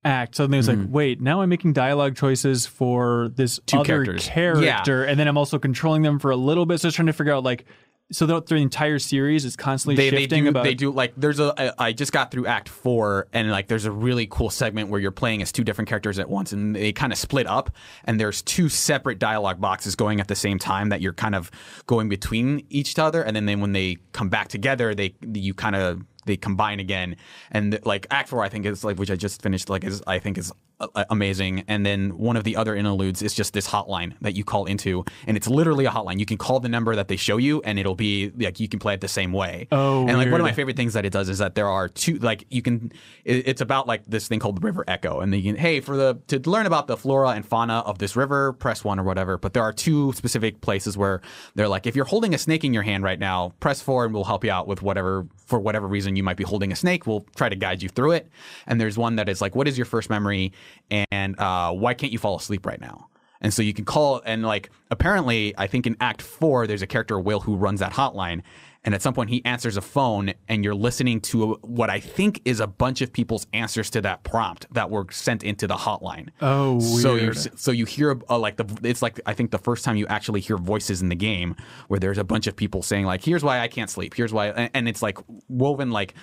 act suddenly it's like mm-hmm. wait now i'm making dialogue choices for this Two other characters. character and then i'm also controlling them for a little bit. So was trying to figure out like so throughout the entire series it's constantly they, they shifting do about they do like there's a I- I just got through act 4 and like there's a really cool segment where you're playing as two different characters at once and they kind of split up and there's two separate dialogue boxes going at the same time that you're kind of going between each other and then, then when they come back together they you kind of they combine again. And like act 4 I think is like which I just finished like is I think is amazing. And then one of the other interludes is just this hotline that you call into and it's literally a hotline. You can call the number that they show you and it'll be like you can play it the same way. Oh, and like one of my favorite things that it does is that there are two like you can it, it's about like this thing called the river echo and then you can hey for the to learn about the flora and fauna of this river press one or whatever. But there are two specific places where they're like if you're holding a snake in your hand right now press four and we'll help you out with whatever for whatever reason you might be holding a snake we'll try to guide you through it. And there's one that is like what is your first memory and uh, why can't you fall asleep right now and so you can call and like apparently I think in Act Four there's a character Will who runs that hotline. And at some point he answers a phone and you're listening to what I think is a bunch of people's answers to that prompt that were sent into the hotline. Oh, So you so you hear uh, like the it's like I think the first time you actually hear voices in the game where there's a bunch of people saying like here's why I can't sleep. Here's why and, and it's like woven like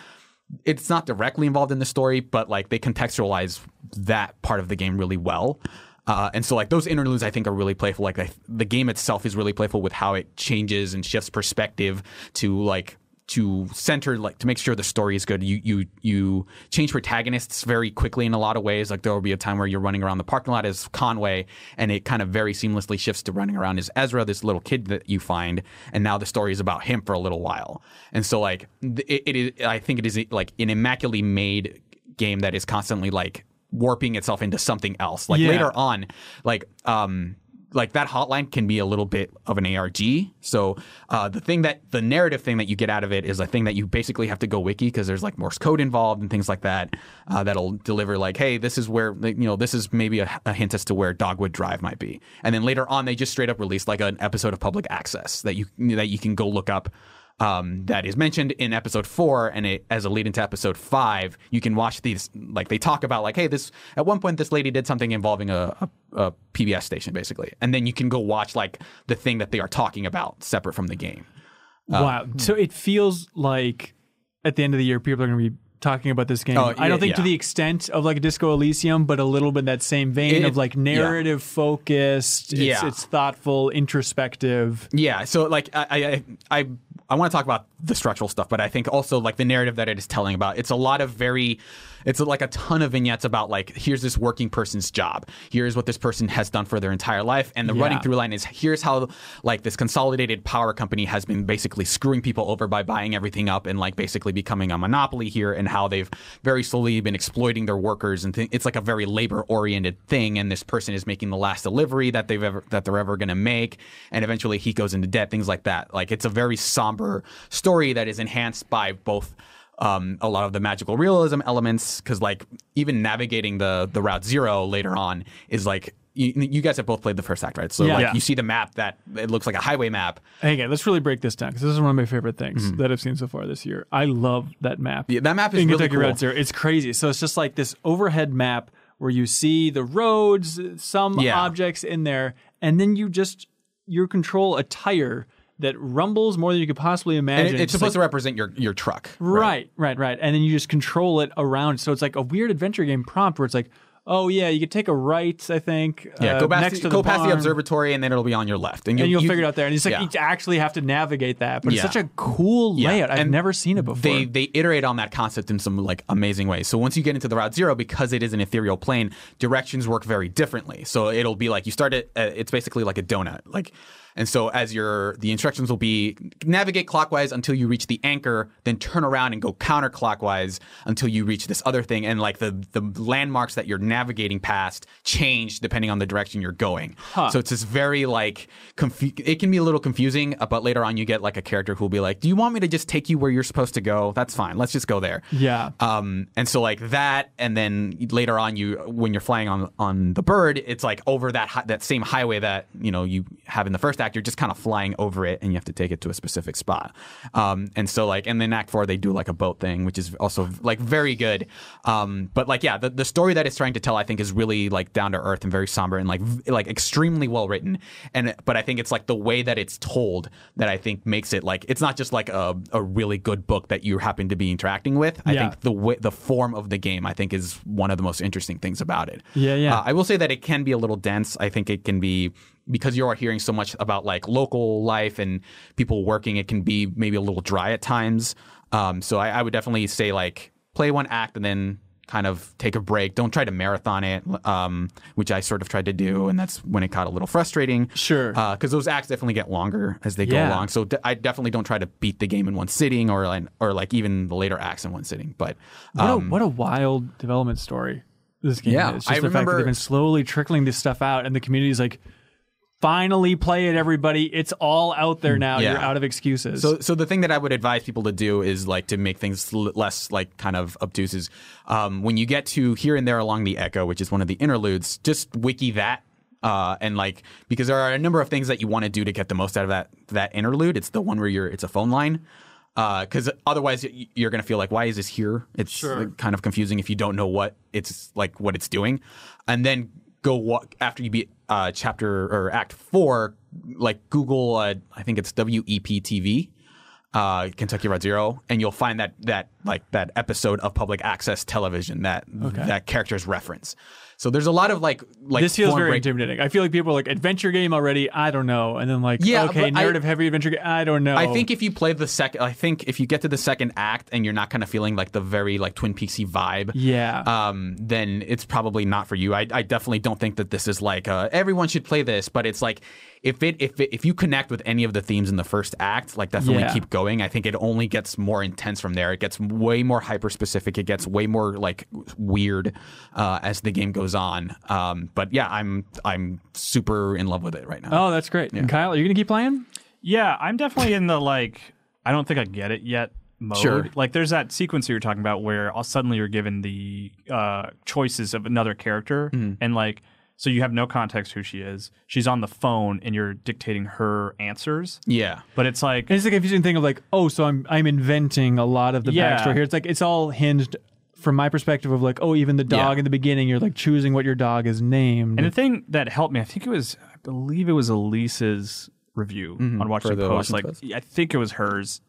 it's not directly involved in the story, but like they contextualize that part of the game really well. Uh, and so like those interludes I think are really playful. Like the, the game itself is really playful with how it changes and shifts perspective to like to center like to make sure the story is good. You you you change protagonists very quickly in a lot of ways. Like there will be a time where you're running around the parking lot as Conway, and it kind of very seamlessly shifts to running around as Ezra, this little kid that you find, and now the story is about him for a little while. And so like it, it is, I think it is like an immaculately made game that is constantly like warping itself into something else. Like Yeah. later on, like um like that hotline can be a little bit of an ARG. So uh, the thing that the narrative thing that you get out of it is a thing that you basically have to go wiki because there's like Morse code involved and things like that uh, that'll deliver like, hey, this is where you know this is maybe a, a hint as to where Dogwood Drive might be. And then later on, they just straight up release like an episode of Public Access that you that you can go look up um, that is mentioned in episode four, and it, as a lead into episode five, you can watch these. Like they talk about, like, hey, this at one point this lady did something involving a, a, a PBS station, basically, and then you can go watch like the thing that they are talking about separate from the game. wow. So it feels like at the end of the year, people are going to be talking about this game. Oh, I don't think to the extent of like a Disco Elysium, but a little bit that same vein It- of like narrative focused. It's, Yeah. it's thoughtful, introspective. Yeah, so like I I I, I want to talk about the structural stuff, but I think also like the narrative that it is telling about. It's a lot of very it's like a ton of vignettes about like here's this working person's job. Here's what this person has done for their entire life and the Yeah. running through line is here's how like this consolidated power company has been basically screwing people over by buying everything up and like basically becoming a monopoly here and how they've very slowly been exploiting their workers and th- it's like a very labor oriented thing and this person is making the last delivery that they've ever that they're ever going to make and eventually he goes into debt things like that like it's a very somber story that is enhanced by both um, a lot of the magical realism elements because like even navigating the the route zero later on is like you, you guys have both played the first act right so Yeah. like Yeah. you see the map that it looks like a highway map Hey, let's really break this down because this is one of my favorite things that I've seen so far this year. I love that map. Mm-hmm. Yeah, that map is in really Kentucky cool. Route Zero. It's crazy. So it's just like this overhead map where you see the roads, some Yeah. objects in there, and then you just you control a tire that rumbles more than you could possibly imagine. it- it's supposed like- to represent your your truck Right, right, right. And then you just control it around. So it's like a weird adventure game prompt where it's like, oh yeah, you could take a right, I think. yeah uh, go past next the, to go the past the observatory and then it'll be on your left and you'll you- figure it out there. And it's like yeah. you actually have to navigate that, but Yeah. it's such a cool Yeah, layout. I've never seen it before. They they iterate on that concept in some like amazing ways. So once you get into the Route Zero, because it is an ethereal plane, directions work very differently. So it'll be like you start it. Uh, it's basically like a donut. Like, and so as your the instructions will be navigate clockwise until you reach the anchor, then turn around and go counterclockwise until you reach this other thing. And like the the landmarks that you're navigating past change depending on the direction you're going. So it's this very like confu- it can be a little confusing, uh, but later on you get like a character who will be like, "Do you want me to just take you where you're supposed to go? That's fine. Let's just go there." yeah. Um, and so like that, and then later on, you when you're flying on on the bird, it's like over that hi- that same highway that you know you have in the first act. You're just kind of flying over it, and you have to take it to a specific spot. Um, and so like, and then Act Four, they do like a boat thing, which is also like very good. Um, but like, yeah, the, the story that it's trying to tell, I think, is really like down to earth and very somber and like v- like extremely well written. And but I think it's like the way that it's told that I think makes it like it's not just like a, a really good book that you happen to be interacting with. I Yeah. think the way, the form of the game I think is one of the most interesting things about it. Yeah, yeah. Uh, I will say that it can be a little dense. I think it can be because you are hearing so much about like local life and people working. It can be maybe a little dry at times. Um, so I, I would definitely say like play one act and then kind of take a break. Don't try to marathon it, um, which I sort of tried to do, and that's when it got a little frustrating. Sure. because those acts definitely get longer as they go along. So I definitely don't try to beat the game in one sitting, or like, or like even the later acts in one sitting. But What, um, a, what a wild development story this game Yeah, is. Just I the fact that remember- they've been slowly trickling this stuff out, and the community's like, finally play it, everybody. It's all out there now. Yeah. You're out of excuses. So, so the thing that I would advise people to do is like to make things l- less like kind of obtuse. Is um, when you get to here and there along the echo, which is one of the interludes, just wiki that. Uh, and like because there are a number of things that you want to do to get the most out of that that interlude. It's the one where you're it's a phone line. Because otherwise you're gonna feel like why is this here? It's like, kind of confusing if you don't know what it's like what it's doing, and then go walk after you beat uh, chapter or act four. Like Google, uh, I think it's WEP TV uh, Kentucky Route Zero, and you'll find that that like that episode of public access television that that characters reference. So there's a lot of like like this feels very break- intimidating. I feel like people are like adventure game already. I don't know, and then like Yeah, okay, but I- narrative heavy adventure game. I don't know. I think if you play the second, I think if you get to the second act and you're not kind of feeling like the very like Twin Peaksy vibe, yeah, um, then it's probably not for you. I, I definitely don't think that this is like uh, everyone should play this, but it's like if it if it, if you connect with any of the themes in the first act, like definitely Yeah. keep going. I think it only gets more intense from there. It gets way more hyper specific. It gets way more like weird uh, as the game goes on. Um, but yeah, I'm I'm super in love with it right now. oh, that's great. And Kyle, are you gonna keep playing? Yeah, I'm definitely in the like. I don't think I get it yet. Mode. Sure. Like, there's that sequence you were talking about where all suddenly you're given the uh, choices of another character, and like, so you have no context who she is. She's on the phone, and you're dictating her answers. Yeah. But it's like, And it's a confusing thing of like, oh, so I'm I'm inventing a lot of the Yeah. backstory here. It's like it's all hinged from my perspective of like, oh, even the dog Yeah. in the beginning, you're like choosing what your dog is named. And the thing that helped me, I think it was, I believe it was Elise's review mm-hmm. on Washington the Post. Washington like, Post. I think it was hers.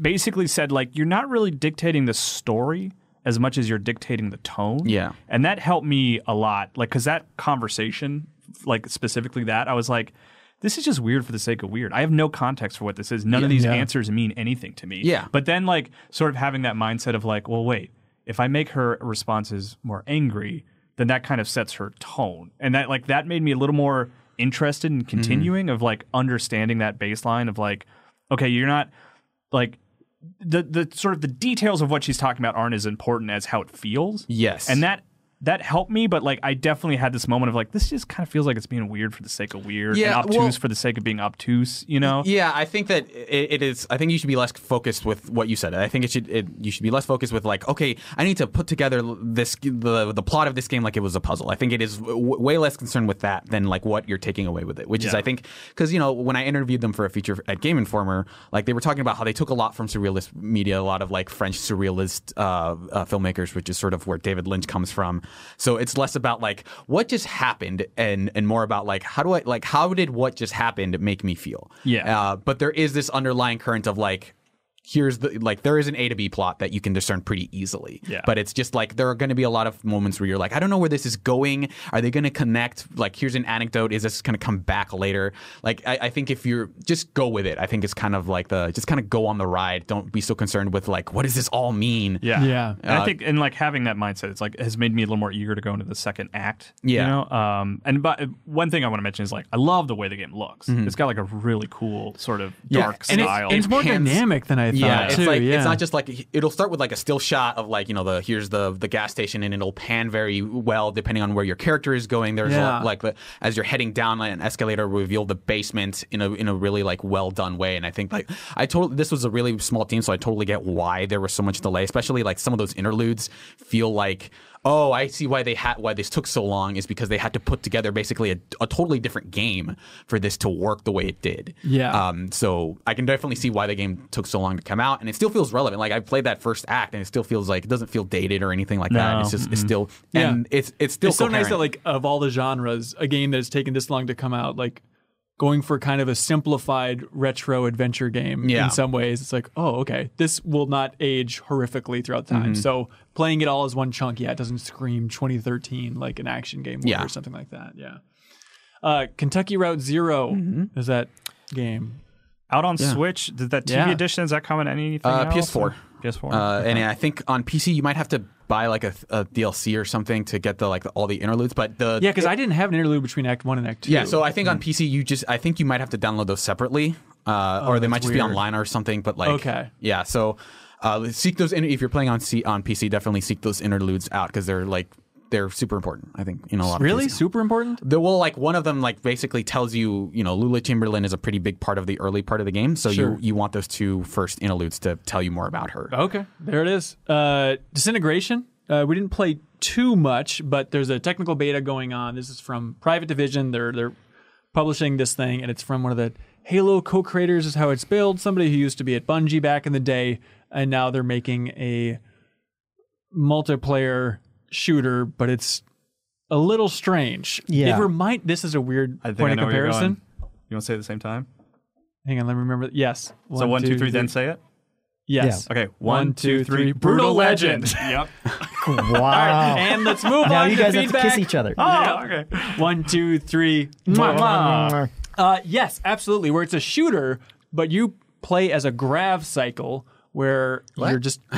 Basically said like you're not really dictating the story as much as you're dictating the tone. Yeah. and that helped me a lot. Like, because that conversation, like specifically that, I was like. This is just weird for the sake of weird. I have no context for what this is. None of these Yeah. answers mean anything to me. Yeah. But then, like, sort of having that mindset of like, well, wait, if I make her responses more angry, then that kind of sets her tone, and that like that made me a little more interested in mm-hmm. continuing of like understanding that baseline of like, okay, you're not like the the sort of the details of what she's talking about aren't as important as how it feels. Yes. and that. That helped me, but like I definitely had this moment of like this just kind of feels like it's being weird for the sake of weird Yeah, and obtuse well- for the sake of being obtuse, you know? Yeah, I think that it, it is. I think you should be less focused with what you said. I think it should. It, you should be less focused with like, okay, I need to put together this the the plot of this game like it was a puzzle. I think it is w- way less concerned with that than like what you're taking away with it. Which is, I think, because you know when I interviewed them for a feature at Game Informer, like they were talking about how they took a lot from surrealist media, a lot of like French surrealist uh, uh, filmmakers, which is sort of where David Lynch comes from. So it's less about like what just happened and and more about like how do I like how did what just happened make me feel? Yeah. Uh, but there is this underlying current of like here's the like there is an A to B plot that you can discern pretty easily. Yeah. But it's just like there are going to be a lot of moments where you're like, I don't know where this is going. Are they going to connect? Like here's an anecdote. Is this going to come back later? Like I, I think if you're just go with it, I think it's kind of like the just kind of go on the ride. Don't be so concerned with like what does this all mean? Yeah. Yeah. And I Uh, think and like having that mindset, it's like has made me a little more eager to go into the second act. Yeah. You know? Um and but one thing I want to mention is like I love the way the game looks. Mm-hmm. It's got like a really cool sort of Yeah, dark and it's, style. and it's more dynamic than I thought. Yeah, it's too. like yeah. it's not just like it'll start with like a still shot of like you know the here's the the gas station and it'll pan very well depending on where your character is going. There's Yeah. like the, as you're heading down an escalator, reveal the basement in a in a really like well done way. And I think like I totally this was a really small team, so I totally get why there was so much delay. Especially like some of those interludes feel like. Oh, I see why they had why this took so long is because they had to put together basically a, a totally different game for this to work the way it did. Yeah. Um, so I can definitely see why the game took so long to come out, and it still feels relevant. Like I played that first act, and it still feels like it doesn't feel dated or anything like that. No. It's just it's still Yeah. and it's it's still it's so nice that like of all the genres, a game that has taken this long to come out, like going for kind of a simplified retro adventure game Yeah. in some ways. It's like, oh, okay, this will not age horrifically throughout time. Mm-hmm. So playing it all as one chunk, yeah, it doesn't scream 2013 like an action game Yeah. or something like that. Yeah. Uh, Kentucky Route 0 Mm-hmm. is that game. Out on Switch, did that TV Yeah. edition is that coming? in anything Uh, else? PS4. PS4. Uh, and I think on PC you might have to buy like a, a DLC or something to get the like all the interludes. But the Yeah, because I didn't have an interlude between Act 1 and Act 2. yeah, so I think on PC you just I think you might have to download those separately, uh, or they might just be weird. online or something. But like Okay. yeah. So uh, seek those in, if you're playing on C, on PC, definitely seek those interludes out because they're like they're super important. I think in a lot of ways. really super important. The well, like one of them, like basically tells you, you know, Lula Chamberlain is a pretty big part of the early part of the game. So Sure. you you want those two first interludes to tell you more about her. Okay, there it is. Uh, Disintegration. Uh, we didn't play too much, but there's a technical beta going on. This is from Private Division. They're they're publishing this thing, and it's from one of the Halo co-creators. Is how it's built. Somebody who used to be at Bungie back in the day, and now they're making a multiplayer shooter, but it's a little strange. Yeah. It remind. This is a weird I think point I of know where you're comparison. going. You want to say it at the same time? Hang on, let me remember. Yes. so one, two, three, then say it. Yes. Okay, One, two, three. Brutal Legend. yep. Wow. And let's move now on you to guys have feedback. to kiss each other. Oh, okay. One, two, three. Mwah, mwah. Uh, yes, absolutely. Where it's a shooter, but you play as a grav cycle where you're just,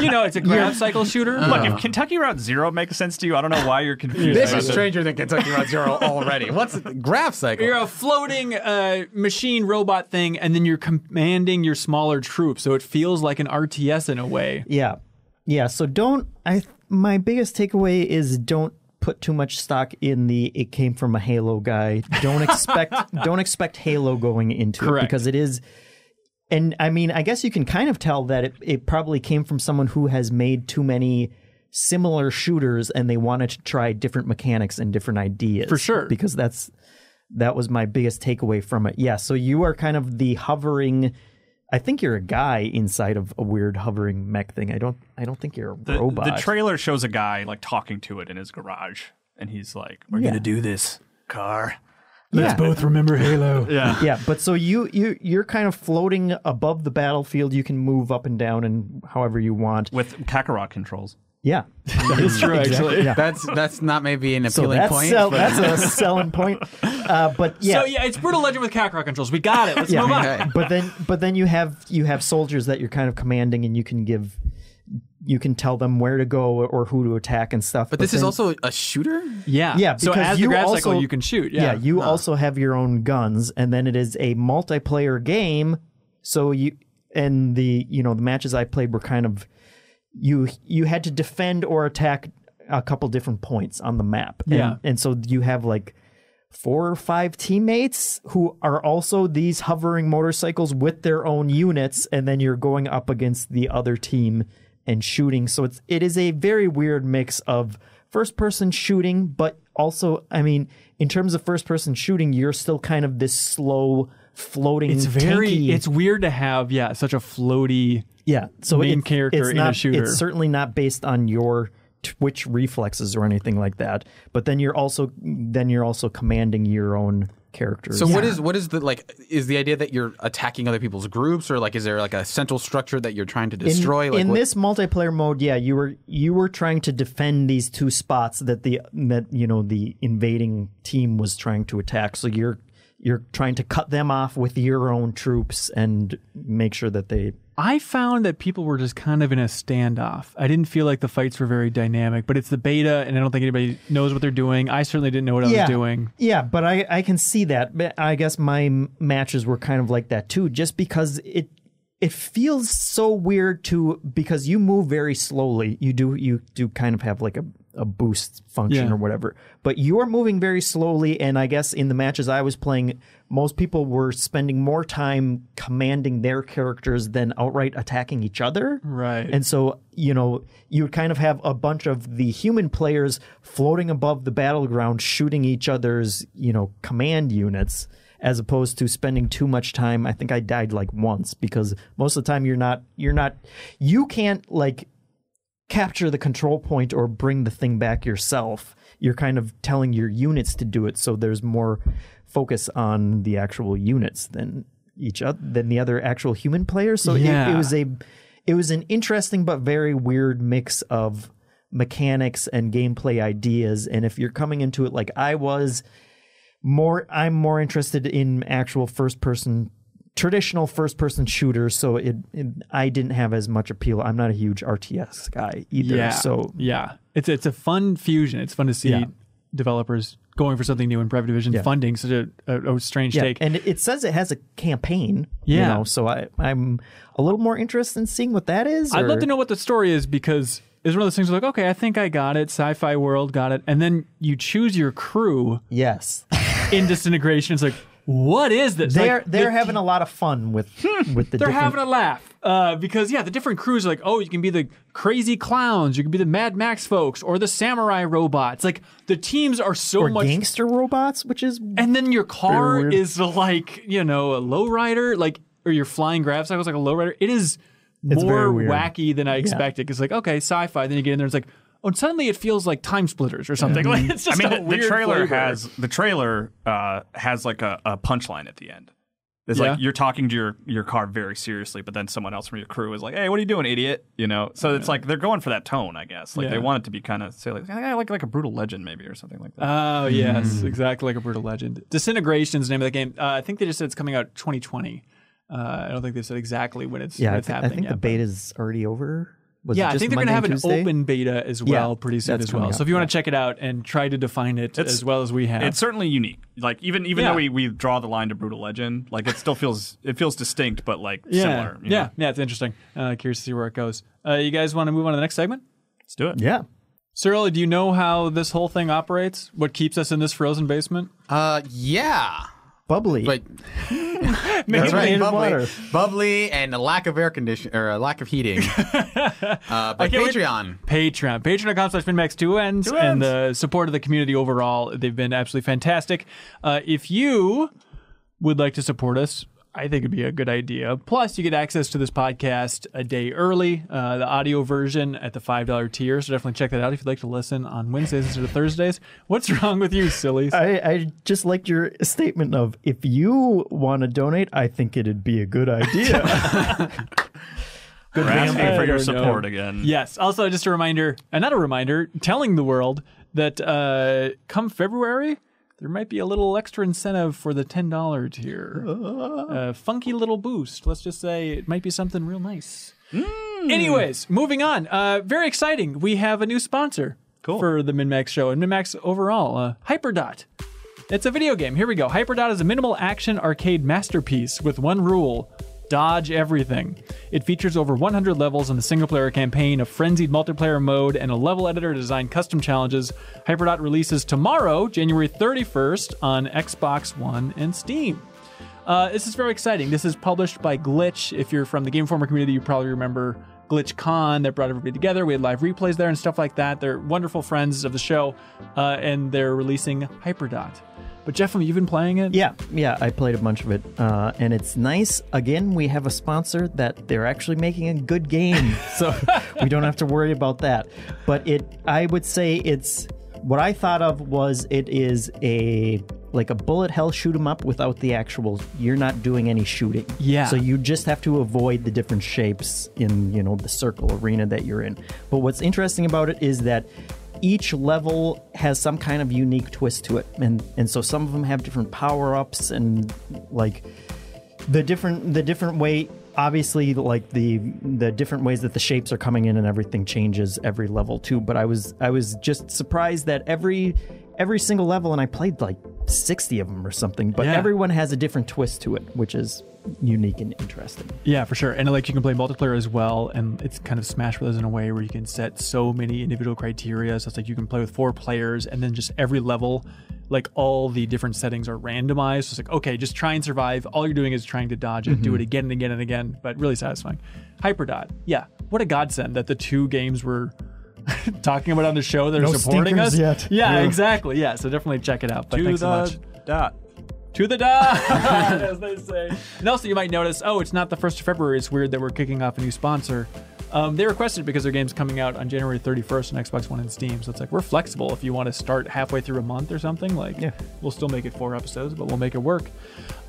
you know, it's a grav cycle shooter. Look, if Kentucky Route Zero makes sense to you, I don't know why you're confused. This about is stranger than Kentucky Route Zero already. What's the grav cycle? You're a floating uh, machine robot thing, and then you're commanding your smaller troops, so it feels like an RTS in a way. Yeah. Yeah. So don't I my biggest takeaway is don't put too much stock in the it came from a Halo guy. Don't expect don't expect Halo going into Correct. it because it is and I mean I guess you can kind of tell that it, it probably came from someone who has made too many similar shooters and they wanted to try different mechanics and different ideas. For sure. Because that's that was my biggest takeaway from it. Yeah, so you are kind of the hovering I think you're a guy inside of a weird hovering mech thing. I don't I don't think you're a The, robot. the trailer shows a guy like talking to it in his garage, and he's like, "We're Yeah. gonna do this, car." Yeah. both remember Halo. Yeah. yeah, but so you you you're kind of floating above the battlefield. You can move up and down and however you want. With Kakarot controls. Yeah, that's true, actually. Yeah. That's that's not maybe an So appealing that's point. sell, that's a selling point. Uh, but yeah, So yeah, it's Brutal Legend with Kakarot controls. We got it. Let's yeah. move on. Okay. but then but then you have you have soldiers that you're kind of commanding, and you can give you can tell them where to go or who to attack and stuff. but this is also a shooter. Yeah. Yeah, So because as the you grab also- cycle, you can shoot. yeah, Yeah. you also have your own guns, and then it is a multiplayer game. So you and the you know the matches I played were kind of you you had to defend or attack a couple different points on the map. And, Yeah. and so you have like four or five teammates who are also these hovering motorcycles with their own units, and then you're going up against the other team and shooting. So it's it is a very weird mix of first person shooting, but also I mean, in terms of first person shooting, you're still kind of this slow floating. it's very. tanky- It's weird to have yeah such a floaty. yeah. So main it- character it's in a shooter. It's certainly not based on your twitch reflexes or anything like that. But then you're also then you're also commanding your own characters. So what is what is the like? Is the idea that you're attacking other people's groups, or like is there like a central structure that you're trying to in, destroy? like in what- this multiplayer mode, yeah, you were you were trying to defend these two spots that the that you know the invading team was trying to attack. So you're you're trying to cut them off with your own troops and make sure that they I found that people were just kind of in a standoff. I didn't feel like the fights were very dynamic, but it's the beta, and I don't think anybody knows what they're doing. I certainly didn't know what I was doing. Yeah, but I, I can see that. But I guess my m- matches were kind of like that too, just because it it feels so weird to because you move very slowly. You do you do kind of have like a, a boost function Yeah. or whatever. But you're moving very slowly and I guess in the matches I was playing, most people were spending more time commanding their characters than outright attacking each other. Right. And so, you know, you would kind of have a bunch of the human players floating above the battleground shooting each other's, you know, command units as opposed to spending too much time. I think I died like once because most of the time you're not you're not you can't like capture the control point or bring the thing back yourself. You're kind of telling your units to do it so there's more focus on the actual units than each other than the other actual human players. So it, it was a it was an interesting but very weird mix of mechanics and gameplay ideas and if you're coming into it like I was more I'm more interested in actual first person traditional first person shooters so it, it I didn't have as much appeal. I'm not a huge RTS guy either. Yeah. So yeah, it's it's a fun fusion. It's fun to see Yeah. developers going for something new in Private Division, Yeah. funding such a, a, a strange yeah, take. and it says it has a campaign. You Yeah. know, so I I'm a little more interested in seeing what that is. I'd or- love to know what the story is because it's one of those things where like, okay, I think I got it. Sci-fi world got it, and then you choose your crew Yes. in Disintegration. It's like, what is this? They're Like, they're the- having a lot of fun with with the They're different having a laugh uh, because yeah, the different crews are like, oh, you can be the crazy clowns, you can be the Mad Max folks, or the samurai robots. Like the teams are so or much gangster robots, which is And then your car is like, you know, a lowrider, like, or your flying grav cycle is like a lowrider. It is It's more wacky than I expected. It's like, okay, sci fi. Then you get in there, it's like, oh, and suddenly it feels like TimeSplitters or something. Like, it's I mean, a the, the trailer flavor. has the trailer uh, has like a, a punchline at the end. It's Yeah. like you're talking to your, your car very seriously, but then someone else from your crew is like, "Hey, what are you doing, idiot?" You know. So it's like they're going for that tone, I guess. Like Yeah. they want it to be kind of say like, "I like like a brutal legend, maybe, or something like that." Oh yes, exactly like a brutal legend. Disintegration is the name of the game. Uh, I think they just said it's coming out 2020. Uh, I don't think they said exactly when it's Yeah, when I, it's thi- I happening. think yet, the but- is already over. Was yeah, it I think they're gonna have and an Tuesday? open beta as well Yeah, pretty soon as well. coming So if you want yeah. to check it out and try to define it It's- as well as we have, It's certainly unique. Like even even Yeah. though we, we draw the line to brutal legend, like it still feels it feels distinct, but like yeah, similar. you yeah, know? yeah. It's interesting. Uh, curious to see where it goes. Uh, you guys want to move on to the next segment? Let's do it. Yeah. Suriel, do you know how this whole thing operates? What keeps us in this frozen basement? Uh, yeah. Bubbly. But That's that's right, bubbly, water. bubbly, and a lack of air condition or a lack of heating. uh, but can't Patreon. Patreon. Patreon.com slash MinnMax two ends. Two And the support of the community overall, they've been absolutely fantastic. Uh, if you would like to support us, I think it'd be a good idea. Plus, you get access to this podcast a day early, uh, the audio version at the $5 tier. So definitely check that out if you'd like to listen on Wednesdays instead of Thursdays. What's wrong with you, sillies? I, I just liked your statement of if you want to donate, I think it'd be a good idea. We're asking for your don't know. support again. Yes. Also, just a reminder, and not a reminder, telling the world that uh, come February, there might be a little extra incentive for the $10 tier. A funky little boost. Let's just say it might be something real nice. Anyways, moving on. Uh, very exciting. We have a new sponsor Cool. for the MinnMax show and MinnMax overall. Uh, Hyperdot. It's a video game. Here we go. Hyperdot is a minimal action arcade masterpiece with one rule dodge everything. It features over 100 levels in the single player campaign, a frenzied multiplayer mode, and a level editor to design custom challenges. Hyperdot releases tomorrow, January 31st, on Xbox One and Steam. Uh, this is very exciting. This is published by Glitch. If you're from the Game Informer community, you probably remember Glitch Con that brought everybody together. We had live replays there and stuff like that. They're wonderful friends of the show, uh, and they're releasing Hyperdot. But Jeff, you've been playing it? yeah, yeah, I played a bunch of it, uh, and it's nice. Again, we have a sponsor that they're actually making a good game, so we don't have to worry about that. But it, I would say, it's what I thought of was it is a like a bullet hell shoot 'em up without the actual. You're not doing any shooting. Yeah. So you just have to avoid the different shapes in you know the circle arena that you're in. But what's interesting about it is that each level has some kind of unique twist to it, and and so some of them have different power ups and like the different the different way. Obviously, like the the different ways that the shapes are coming in and everything changes every level too. But I was I was just surprised that every every single level, and I played like sixty of them or something. But Yeah. everyone has a different twist to it, which is unique and interesting. Yeah, for sure. And like you can play multiplayer as well, and it's kind of Smash Brothers in a way where you can set so many individual criteria. So it's like you can play with four players, and then just every level, like all the different settings are randomized. So it's like okay, just try and survive. All you're doing is trying to dodge it, do mm-hmm. it again and again and again, but really satisfying. Hyperdot, yeah, what a godsend that the two games were. talking about on the show that are supporting us yet. yeah Yeah. exactly yeah so definitely check it out but To thanks the so much dot. to the dot, as they say. And also, you might notice, oh, it's not the first of February. It's weird that we're kicking off a new sponsor. Um, they requested it because their game's coming out on January 31st on Xbox One and Steam. So it's like we're flexible. If you want to start halfway through a month or something, like Yeah. we'll still make it four episodes, but we'll make it work.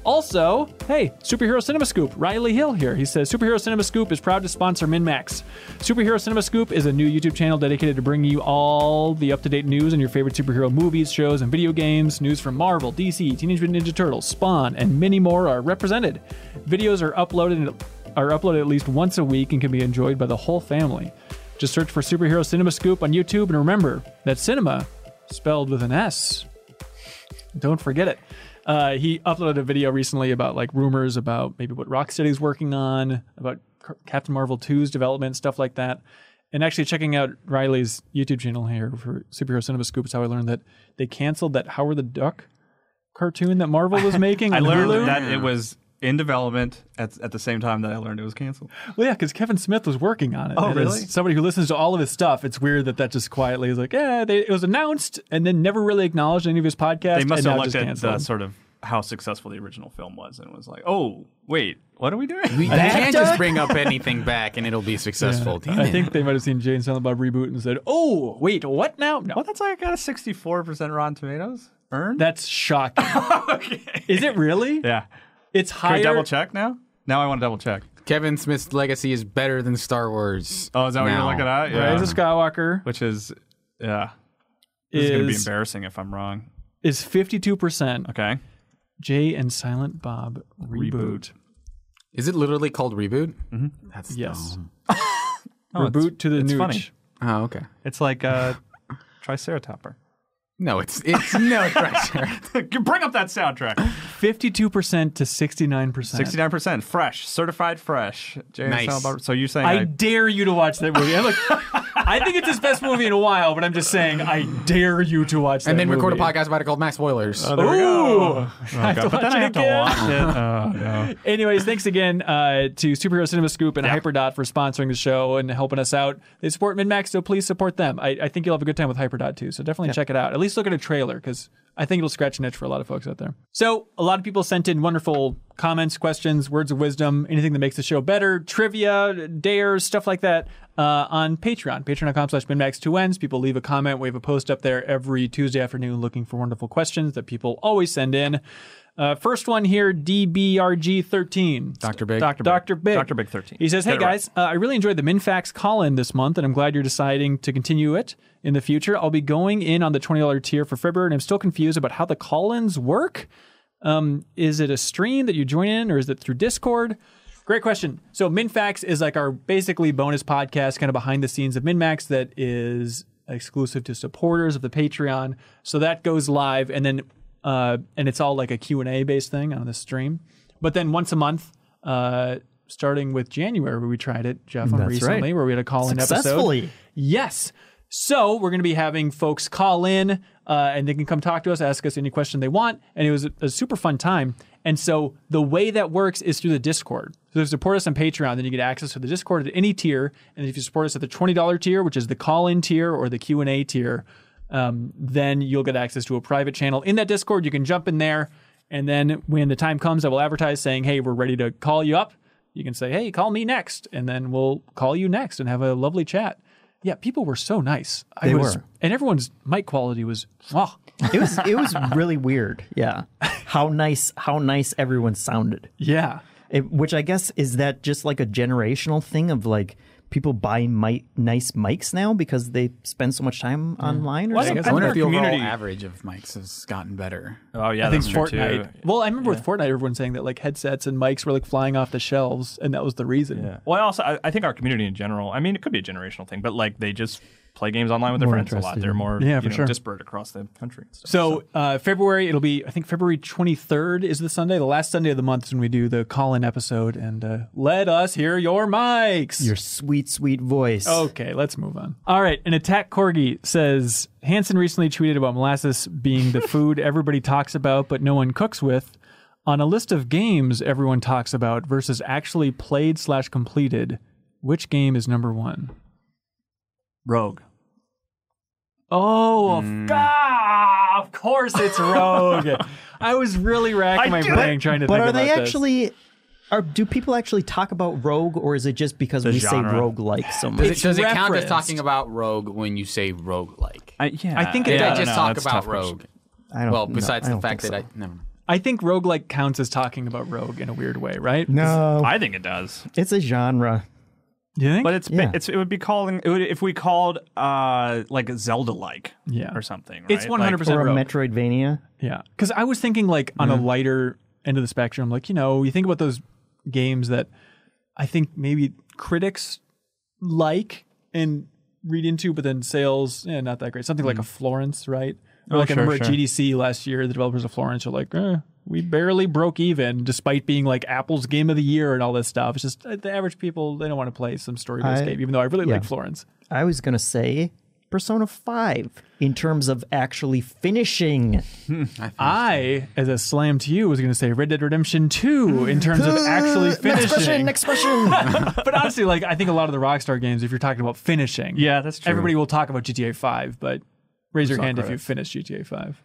Also, hey, Superhero Sinema Scoop, Riley Hill here. He says Superhero Sinema Scoop is proud to sponsor MinnMax. Superhero Sinema Scoop is a new YouTube channel dedicated to bringing you all the up to date news on your favorite superhero movies, shows, and video games. News from Marvel, DC, Teenage Mutant Ninja Turtles, Spawn, and many more are represented. Videos are uploaded are uploaded at least once a week and can be enjoyed by the whole family. Just search for Superhero Sinema Scoop on YouTube and remember that cinema spelled with an S. Don't forget it. Uh, he uploaded a video recently about like rumors about maybe what Rocksteady's working on, about Captain Marvel 2's development, stuff like that. And actually checking out Riley's YouTube channel here for Superhero Sinema Scoop is how I learned that they canceled that Howard the Duck cartoon that Marvel was making. I learned Hulu. that it was in development at, at the same time that I learned it was canceled. Well, yeah, because Kevin Smith was working on it. Oh, And really? somebody who listens to all of his stuff, it's weird that that just quietly is like, yeah, they, it was announced and then never really acknowledged any of his podcasts. They must and have looked at the sort of how successful the original film was and was like, oh, wait, what are we doing? We can't duck? just bring up anything back and it'll be successful. Damn I it. think they might have seen Jay and Silent Bob reboot and said, "Oh, wait, what now?" No, well, that's like got a 64% Rotten Tomatoes earned. that's shocking. okay. Is it really? Yeah. It's high. Can we double check now? Now I want to double check. Kevin Smith's legacy is better than Star Wars. Oh, is that what now. you're looking at? Yeah. Rise of Skywalker Which is, yeah. This is, going to be embarrassing if I'm wrong. is fifty two percent. Okay. Jay and Silent Bob reboot. Reboot. Is it literally called Reboot? Mm-hmm. That's Yes. dumb. Oh, Reboot it's- to the it's nooch. funny. Oh, okay. It's like a Triceratopper. No, it's it's no it's right. You Bring up that soundtrack. Fifty-two percent to sixty-nine percent. Sixty-nine percent fresh, certified fresh. Jay Nice. and So you're saying I I, dare you to watch that movie. Look, I think it's his best movie in a while, but I'm just saying I dare you to watch that and then record a podcast about it called Max Spoilers. Oh, there we go. Oh, I have to But then watch I it have to watch it. Oh no. Anyways, thanks again uh, to Superhero Sinema Scoop and Hyperdot for sponsoring the show and helping us out. They support MinnMax, so please support them. I, I think you'll have a good time with Hyperdot too, so definitely check it out. At least look at a trailer because I think it'll scratch an itch for a lot of folks out there. So, a lot of people sent in wonderful comments, questions, words of wisdom, anything that makes the show better, trivia, dares, stuff like that uh, on Patreon. Patreon.com slash MinMax2Ns. People leave a comment. We have a post up there every Tuesday afternoon looking for wonderful questions that people always send in. Uh, first one here, DBRG13. Dr. Big. Dr. Big. Dr. Big. Dr. Big 13. He says, Hey it right. guys, uh, I really enjoyed the MinnFax call in this month, and I'm glad you're deciding to continue it in the future. I'll be going in on the $20 tier for February, and I'm still confused about how the call ins work. Um, is it a stream that you join in, or is it through Discord? Great question. So, MinnFax is like our basically bonus podcast, kind of behind the scenes of MinnMax that is exclusive to supporters of the Patreon. So that goes live, and then uh, and it's all like a Q and A based thing on the stream. But then once a month, uh, starting with January, we tried it, Jeff, on That's recently, right. where we had a call in episode. Successfully. Yes. So we're going to be having folks call in, uh, and they can come talk to us, ask us any question they want, and it was a, a super fun time. And so the way that works is through the Discord. So if you support us on Patreon, then you get access to the Discord at any tier. And if you support us at the twenty dollar tier, which is the call in tier or the Q and A tier, um, then you'll get access to a private channel in that Discord. You can jump in there, and then when the time comes, I will advertise saying, "Hey, we're ready to call you up." You can say, "Hey, call me next," and then we'll call you next and have a lovely chat. Yeah, people were so nice. I They was, were. and everyone's mic quality was wow. It was it was really weird. Yeah, how nice how nice everyone sounded. Yeah, It, which I guess is that just like a generational thing of like people buy mic nice mics now because they spend so much time mm. online. Or Well, I something? think- I wonder if the overall community- average of mics has gotten better. Oh yeah, I think that's true Fortnite. too. Well, I remember with Fortnite, everyone saying that like headsets and mics were like flying off the shelves, and that was the reason. Yeah. Well, I also I, I think our community in general. I mean, it could be a generational thing, but like they just play games online with their More friends a lot. They're more Yeah, you for know, sure. disparate across the country. And stuff. So uh, February, it'll be I think February 23rd is the Sunday, the last Sunday of the month is when we do the call-in episode, and uh, let us hear your mics. Your sweet sweet voice. Okay, let's move on. All right, an attack corgi says Hanson recently tweeted about molasses being the food everybody talks about but no one cooks with. On a list of games everyone talks about versus actually played slash completed, which game is number one? Rogue. Oh, of, ah, of course it's Rogue. I was really racking my did brain trying to but think are they about this. actually? Are, do people actually talk about rogue, or is it just because The we genre. say rogue like so much? Does it, does it count as talking about Rogue when you say Rogue like? I, yeah, I think it Yeah, I I just don't know. talk about. Rogue? I don't. Well, no, besides I the don't fact think that so. I never. mind. I think roguelike counts as talking about Rogue in a weird way, right? No, I think it does. it's a genre. Do you think? But it's Yeah. it's it would be calling it would, if we called uh like Zelda like Yeah. or something. Right? It's 100% Like, Or a Rogue. Metroidvania. Yeah, because I was thinking like on a lighter end of the spectrum, like you know, you think about those games that I think maybe critics like and read into, but then sales, yeah, not that great. Something like a Florence, right? Or Oh, like I sure, remember sure. at GDC last year, the developers of Florence are like, eh, we barely broke even, despite being like Apple's game of the year and all this stuff. It's just uh, the average people they don't want to play some story-based game, even though I really yeah. like Florence. I was gonna say Persona Five in terms of actually finishing. I, as a slam to you, was going to say Red Dead Redemption 2 in terms of actually finishing. Next question. finishing. Next question. but honestly, like I think a lot of the Rockstar games, if you're talking about finishing, Yeah, that's true. everybody will talk about GTA 5, but raise your not hand if credit. you finished GTA 5.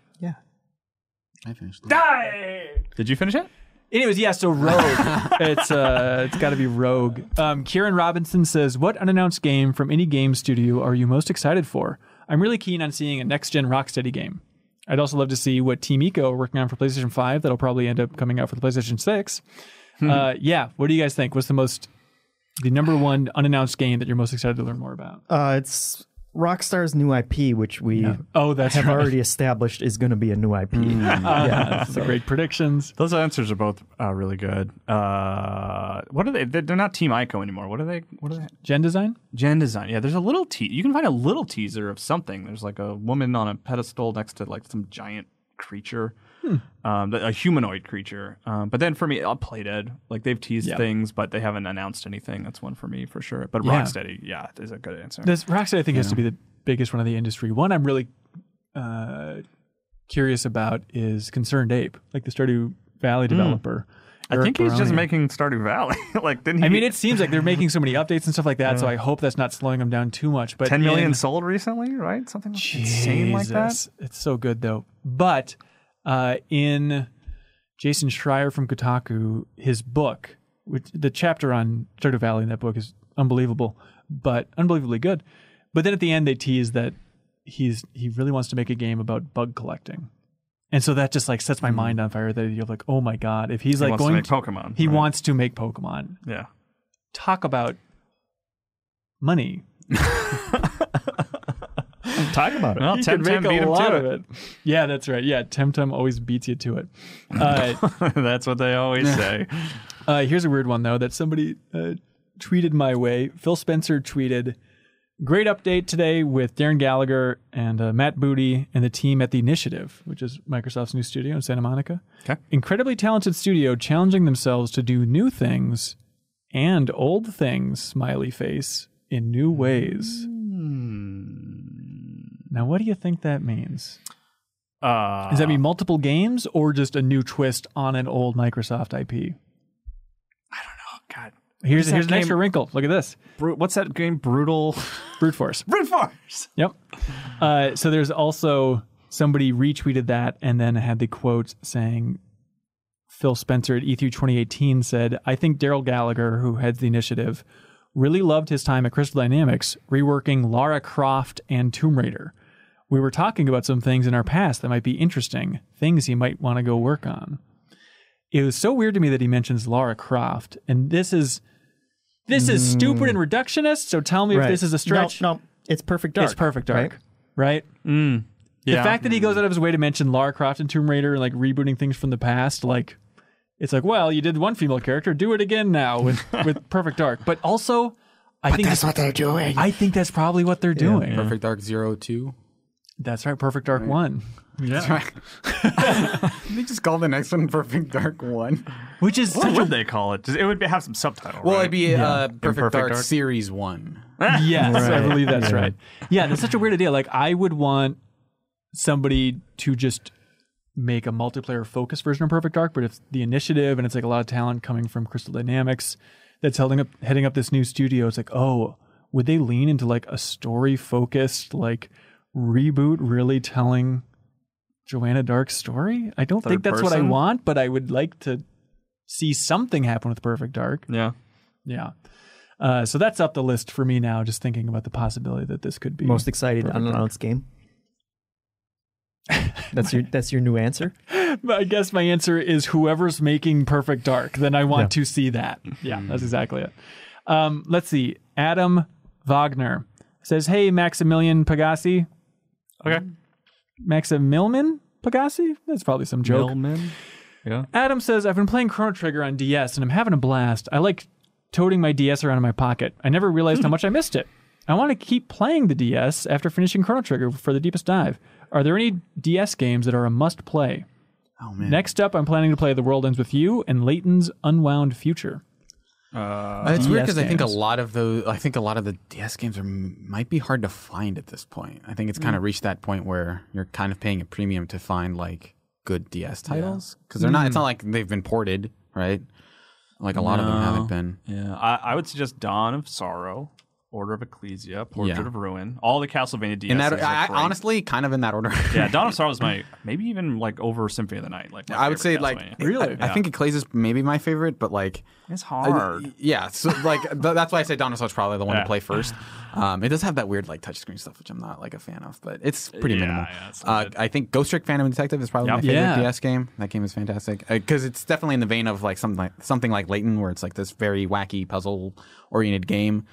Yeah. I finished. Die. Did you finish it? Anyways, yeah, so Rogue. it's uh it's gotta be Rogue. Um Kieran Robinson says, What unannounced game from any game studio are you most excited for? I'm really keen on seeing a next gen Rocksteady game. I'd also love to see what Team Ico are working on for PlayStation 5. That'll probably end up coming out for the PlayStation 6. Uh, yeah, what do you guys think? What's the most, the number one unannounced game that you're most excited to learn more about? Uh, it's Rockstar's new IP, which we Oh, that's have right. already established is going to be a new IP. yeah, that's the great predictions. Those answers are both uh, really good. Uh, what are they? They're they're not Team Ico anymore. What are they? What are they? genDESIGN? Gen design. Yeah, there's a little te- You can find a little teaser of something. There's like a woman on a pedestal next to like some giant creature, um, a humanoid creature. Um, but then for me, I'll Playdead. Like they've teased Yeah. things, but they haven't announced anything. That's one for me for sure. But Yeah. Rocksteady, yeah, is a good answer. This Rockstar, I think, has to be the biggest one of the industry. One I'm really uh, curious about is ConcernedApe, like the Stardew Valley developer. I think he's just making Stardew Valley. like didn't he? I mean, it seems like they're making so many updates and stuff like that. So I hope that's not slowing them down too much. But 10 million in- sold recently, right? Something insane like that. It's so good though. But uh, in Jason Schreier from Kotaku, his book, which the chapter on Stardew Valley in that book is unbelievable, but unbelievably good. But then at the end, they tease that he's he really wants to make a game about bug collecting. And so that just like sets my mind on fire. That you're like, oh my god, if he's Hmm. He like wants to going make Pokemon, he right? wants to make Pokemon. Yeah. Talk about money. Talk about it. Well, He Temtem can make beat a him lot to of it. it. Yeah, that's right. Yeah, Temtem always beats you to it. Uh, That's what they always say. uh, here's a weird one though that somebody uh, tweeted my way. Phil Spencer tweeted, "Great update today with Darren Gallagher and uh, Matt Booty and the team at the Initiative, which is Microsoft's new studio in Santa Monica. Okay. Incredibly talented studio, challenging themselves to do new things and old things. Smiley face in new ways." Now, what do you think that means? Uh, Does that mean multiple games or just a new twist on an old Microsoft IP? I don't know. God. Here's here's an extra wrinkle. Look at this. Bru- what's that game? Brutal. Brute Force. Brute Force. Yep. Uh, so there's also somebody retweeted that and then had the quote saying Phil Spencer at E E3 2018 said, I think Darrell Gallagher, who heads the initiative, really loved his time at Crystal Dynamics reworking Lara Croft and Tomb Raider. We were talking about some things in our past that might be interesting, things he might want to go work on. It was so weird to me that he mentions Lara Croft, and this is this is stupid and mm. reductionist. So tell me if this is a stretch. No, no, it's perfect dark. It's perfect dark, right? Mm. right? Yeah. The fact that he goes out of his way to mention Lara Croft and Tomb Raider and like rebooting things from the past, like it's like, well, you did one female character, do it again now with with Perfect Dark. But also, I think that's what they're doing. I think that's probably what they're doing. Perfect Dark Zero Two. That's right, Perfect Dark One, Yeah. That's right. they just call the next one Perfect Dark One. which is What such would they call it? It would have some subtitle. Well, right? it'd be uh, Perfect, Perfect Dark, Dark? Series One. a yes, I believe that's Yeah. right. Yeah, that's such a weird idea. Like I would want somebody to just make a multiplayer focused version of Perfect Dark, but if the initiative and it's like a lot of talent coming from Crystal Dynamics that's heading up heading up this new studio, it's like, oh, would they lean into like a story focused like reboot really telling Joanna Dark's story? I don't think Third that's what I want, but I would like to see something happen with Perfect Dark. yeah. Yeah. Uh, so that's up the list for me now, just thinking about the possibility that this could be Most excited Perfect Dark. unannounced game. That's your that's your new answer. I guess my answer is whoever's making Perfect Dark, then I want to see that. Yeah, that's exactly it. Um, let's see. Adam Wagner says, Hey, Maximilian Pagasi. Okay. Mm. Maximilian Pagasi? That's probably some joke. Millman. Yeah. Adam says, I've been playing Chrono Trigger on DS and I'm having a blast. I like toting my DS around in my pocket. I never realized how much I missed it. I want to keep playing the DS after finishing Chrono Trigger for the deepest dive. Are there any DS games that are a must play? Oh man. Next up, I'm planning to play The World Ends With You and Layton's Unwound Future. Uh, it's weird because I think a lot of the I think a lot of the DS games are might be hard to find at this point. I think it's kind of reached that point where you're kind of paying a premium to find like good DS titles because they're not. It's not like they've been ported, right? Like a lot of them haven't been. yeah. I, I would suggest Dawn of Sorrow, Order of Ecclesia, Portrait Yeah. of Ruin, all the Castlevania DS. In that, I, I- honestly, kind of in that order. yeah, Dawn of Sorrow is my maybe even like over Symphony of the Night. Like I would say like Really? I, I think Ecclesia is maybe my favorite, but like it's I- hard. yeah, so like th- that's why I say Dawn of Sorrow's probably the one Yeah. to play first. Um, it does have that weird like touchscreen stuff, which I'm not like a fan of, but it's pretty Yeah, minimal. yeah, it's uh. I think Ghost Trick Phantom Detective is probably Yep. my favorite Yeah. DS game. That game is fantastic because it's definitely in the vein of like something like something like Layton, where it's like this very wacky puzzle oriented game.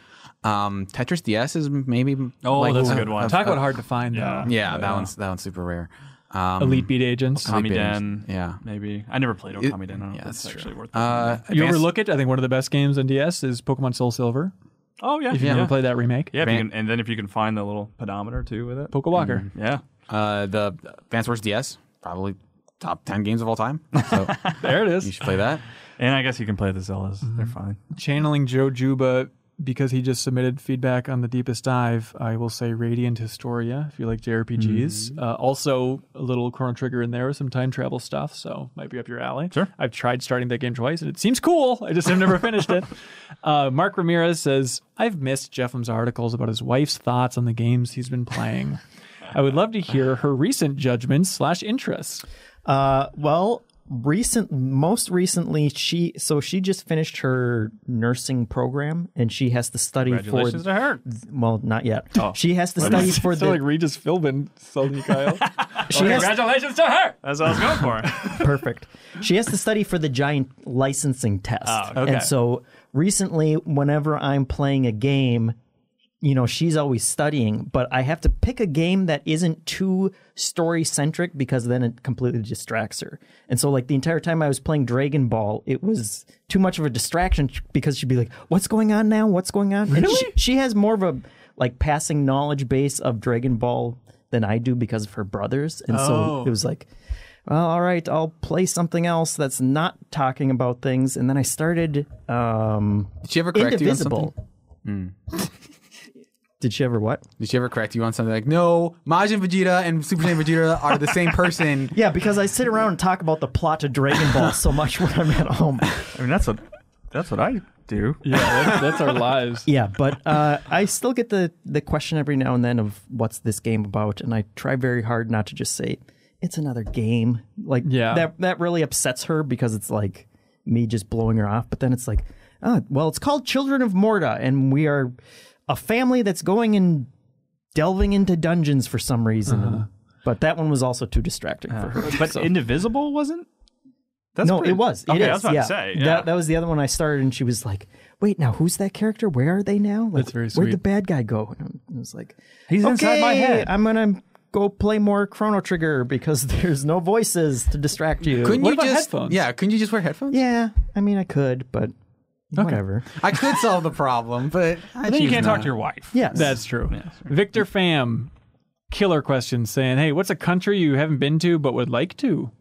Um, Tetris DS is maybe Oh, like, that's a good one. Talk about hard to find Yeah. though. yeah, that one's that one's super rare. Um, Elite Beat Agents. Elite Okami Beat Den. yeah. maybe. I never played It- Okami Den. I don't know yeah, if that's that's actually worth. Uh, You Advanced- overlook it? I think one of the best games on DS is Pokemon Soul Silver. oh yeah, If you yeah. haven't played that remake, Yeah, if you can, and then if you can find the little pedometer too with it. Pokewalker. Yeah. Uh, the Advance Wars DS, probably top 10 games of all time. So There it is. you should play that. And I guess you can play the Zeldas. They're fine. Channeling Joe Juba because he just submitted feedback on the deepest dive. I will say Radiant Historia if you like JRPGs. Uh, also, a little Chrono Trigger in there with some time travel stuff, so might be up your alley. Sure. I've tried starting that game twice and it seems cool. I just have never finished it. Uh, Mark Ramirez says, I've missed Jeffem's articles about his wife's thoughts on the games he's been playing. I would love to hear her recent judgments slash interests. Uh, well, recent, most recently, she so she just finished her nursing program, and she has to study for. Congratulations to her. Well, not yet. Oh. She has to study for so the. like Regis Philbin, Sully Kyle. she has Congratulations to her. That's what I was going for. perfect. She has to study for the giant licensing test. Oh, okay. And so recently, whenever I'm playing a game, you know, she's always studying, but I have to pick a game that isn't too story centric because then it completely distracts her. And so, like, the entire time I was playing Dragon Ball, it was too much of a distraction because she'd be like, What's going on now? What's going on? And she, she has more of a like passing knowledge base of Dragon Ball than I do because of her brothers. And so Oh. it was like, well, all right, I'll play something else that's not talking about things. And then I started um, Did she ever correct you on something? Did she ever what? Did she ever correct you on something like, no, Majin Vegeta and Super Saiyan Vegeta are the same person? Yeah, because I sit around and talk about the plot of Dragon Ball so much when I'm at home. I mean, that's what that's what I do. yeah, that's, that's our lives. Yeah, but uh, I still get the the question every now and then of what's this game about, and I try very hard not to just say it's another game. Like Yeah. that that really upsets her because it's like me just blowing her off. But then it's like, oh, well, it's called Children of Morta, and we are a family that's going and delving into dungeons for some reason. Uh-huh. But that one was also too distracting for her. Uh-huh. But so- Indivisible wasn't. That's no, pretty- it was. It okay, is, I was yeah. to say. Yeah. That, that was the other one I started, and she was like, "Wait, now who's that character? Where are they now? Like, That's very Where'd the bad guy go?" And I was like, He's okay, inside my head. I'm gonna go play more Chrono Trigger because there's no voices to distract you. Couldn't What you about just, headphones? Yeah, couldn't you just wear headphones? yeah, I mean, I could, but whatever. I could solve the problem, but I then you can't talk to your wife. Yes, That's true. Victor Pham, killer question saying, "Hey, what's a country you haven't been to but would like to?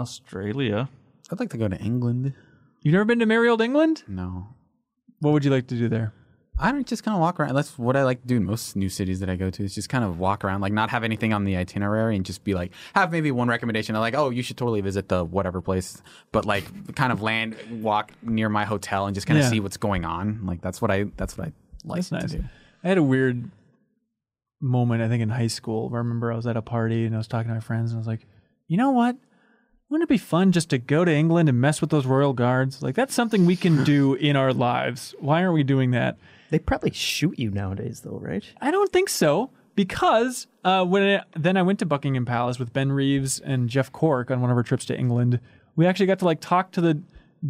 Australia. I'd like to go to England. You've never been to merry old England? No. What would you like to do there? I don't just kind of walk around. That's what I like to do in most new cities that I go to. Is just kind of walk around, like not have anything on the itinerary, and just be like, have maybe one recommendation. Like, oh, you should totally visit the whatever place, but like kind of land, walk near my hotel, and just kind of Yeah. see what's going on. Like that's what I that's what I like That's nice. to do. I had a weird moment, I think, in high school. I remember I was at a party and I was talking to my friends, and I was like, you know what? Wouldn't it be fun just to go to England and mess with those royal guards? Like that's something we can do in our lives. Why aren't we doing that? They probably shoot you nowadays, though, right? I don't think so because uh, when I, then I went to Buckingham Palace with Ben Reeves and Jeff Cork on one of our trips to England. We actually got to like talk to the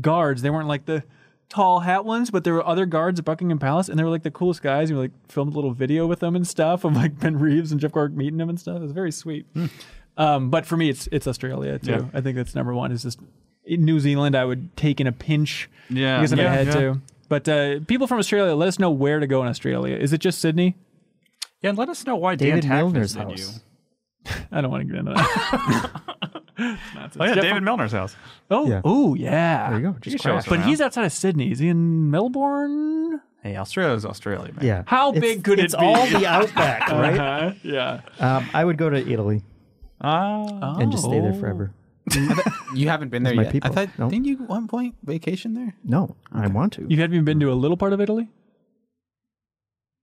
guards. They weren't like the tall hat ones, but there were other guards at Buckingham Palace, and they were like the coolest guys. We like filmed a little video with them and stuff of like Ben Reeves and Jeff Cork meeting them and stuff. It was very sweet. Um, but for me, it's it's Australia too. Yeah. I think that's number one. Is just in New Zealand. I would take in a pinch. Yeah, because if I had yeah. to. But uh, people from Australia, let us know where to go in Australia. Is it just Sydney? Yeah, and let us know why David Dan Milner's house. you. I don't want to get into that. Oh yeah, Jeff- David Milner's house. oh, Yeah. oh, yeah. There you go. Just can show crash. us But he's outside of Sydney. Is he in Melbourne? Hey, Australia's Australia, man. Yeah. How It's- big could it be? it's all the outback, right? Uh-huh. Yeah. um, I would go to Italy Ah. and just stay there Oh. forever. You haven't been there my yet. people. I thought No. didn't you at one point vacation there? No, I want to. You haven't even been to a little part of Italy?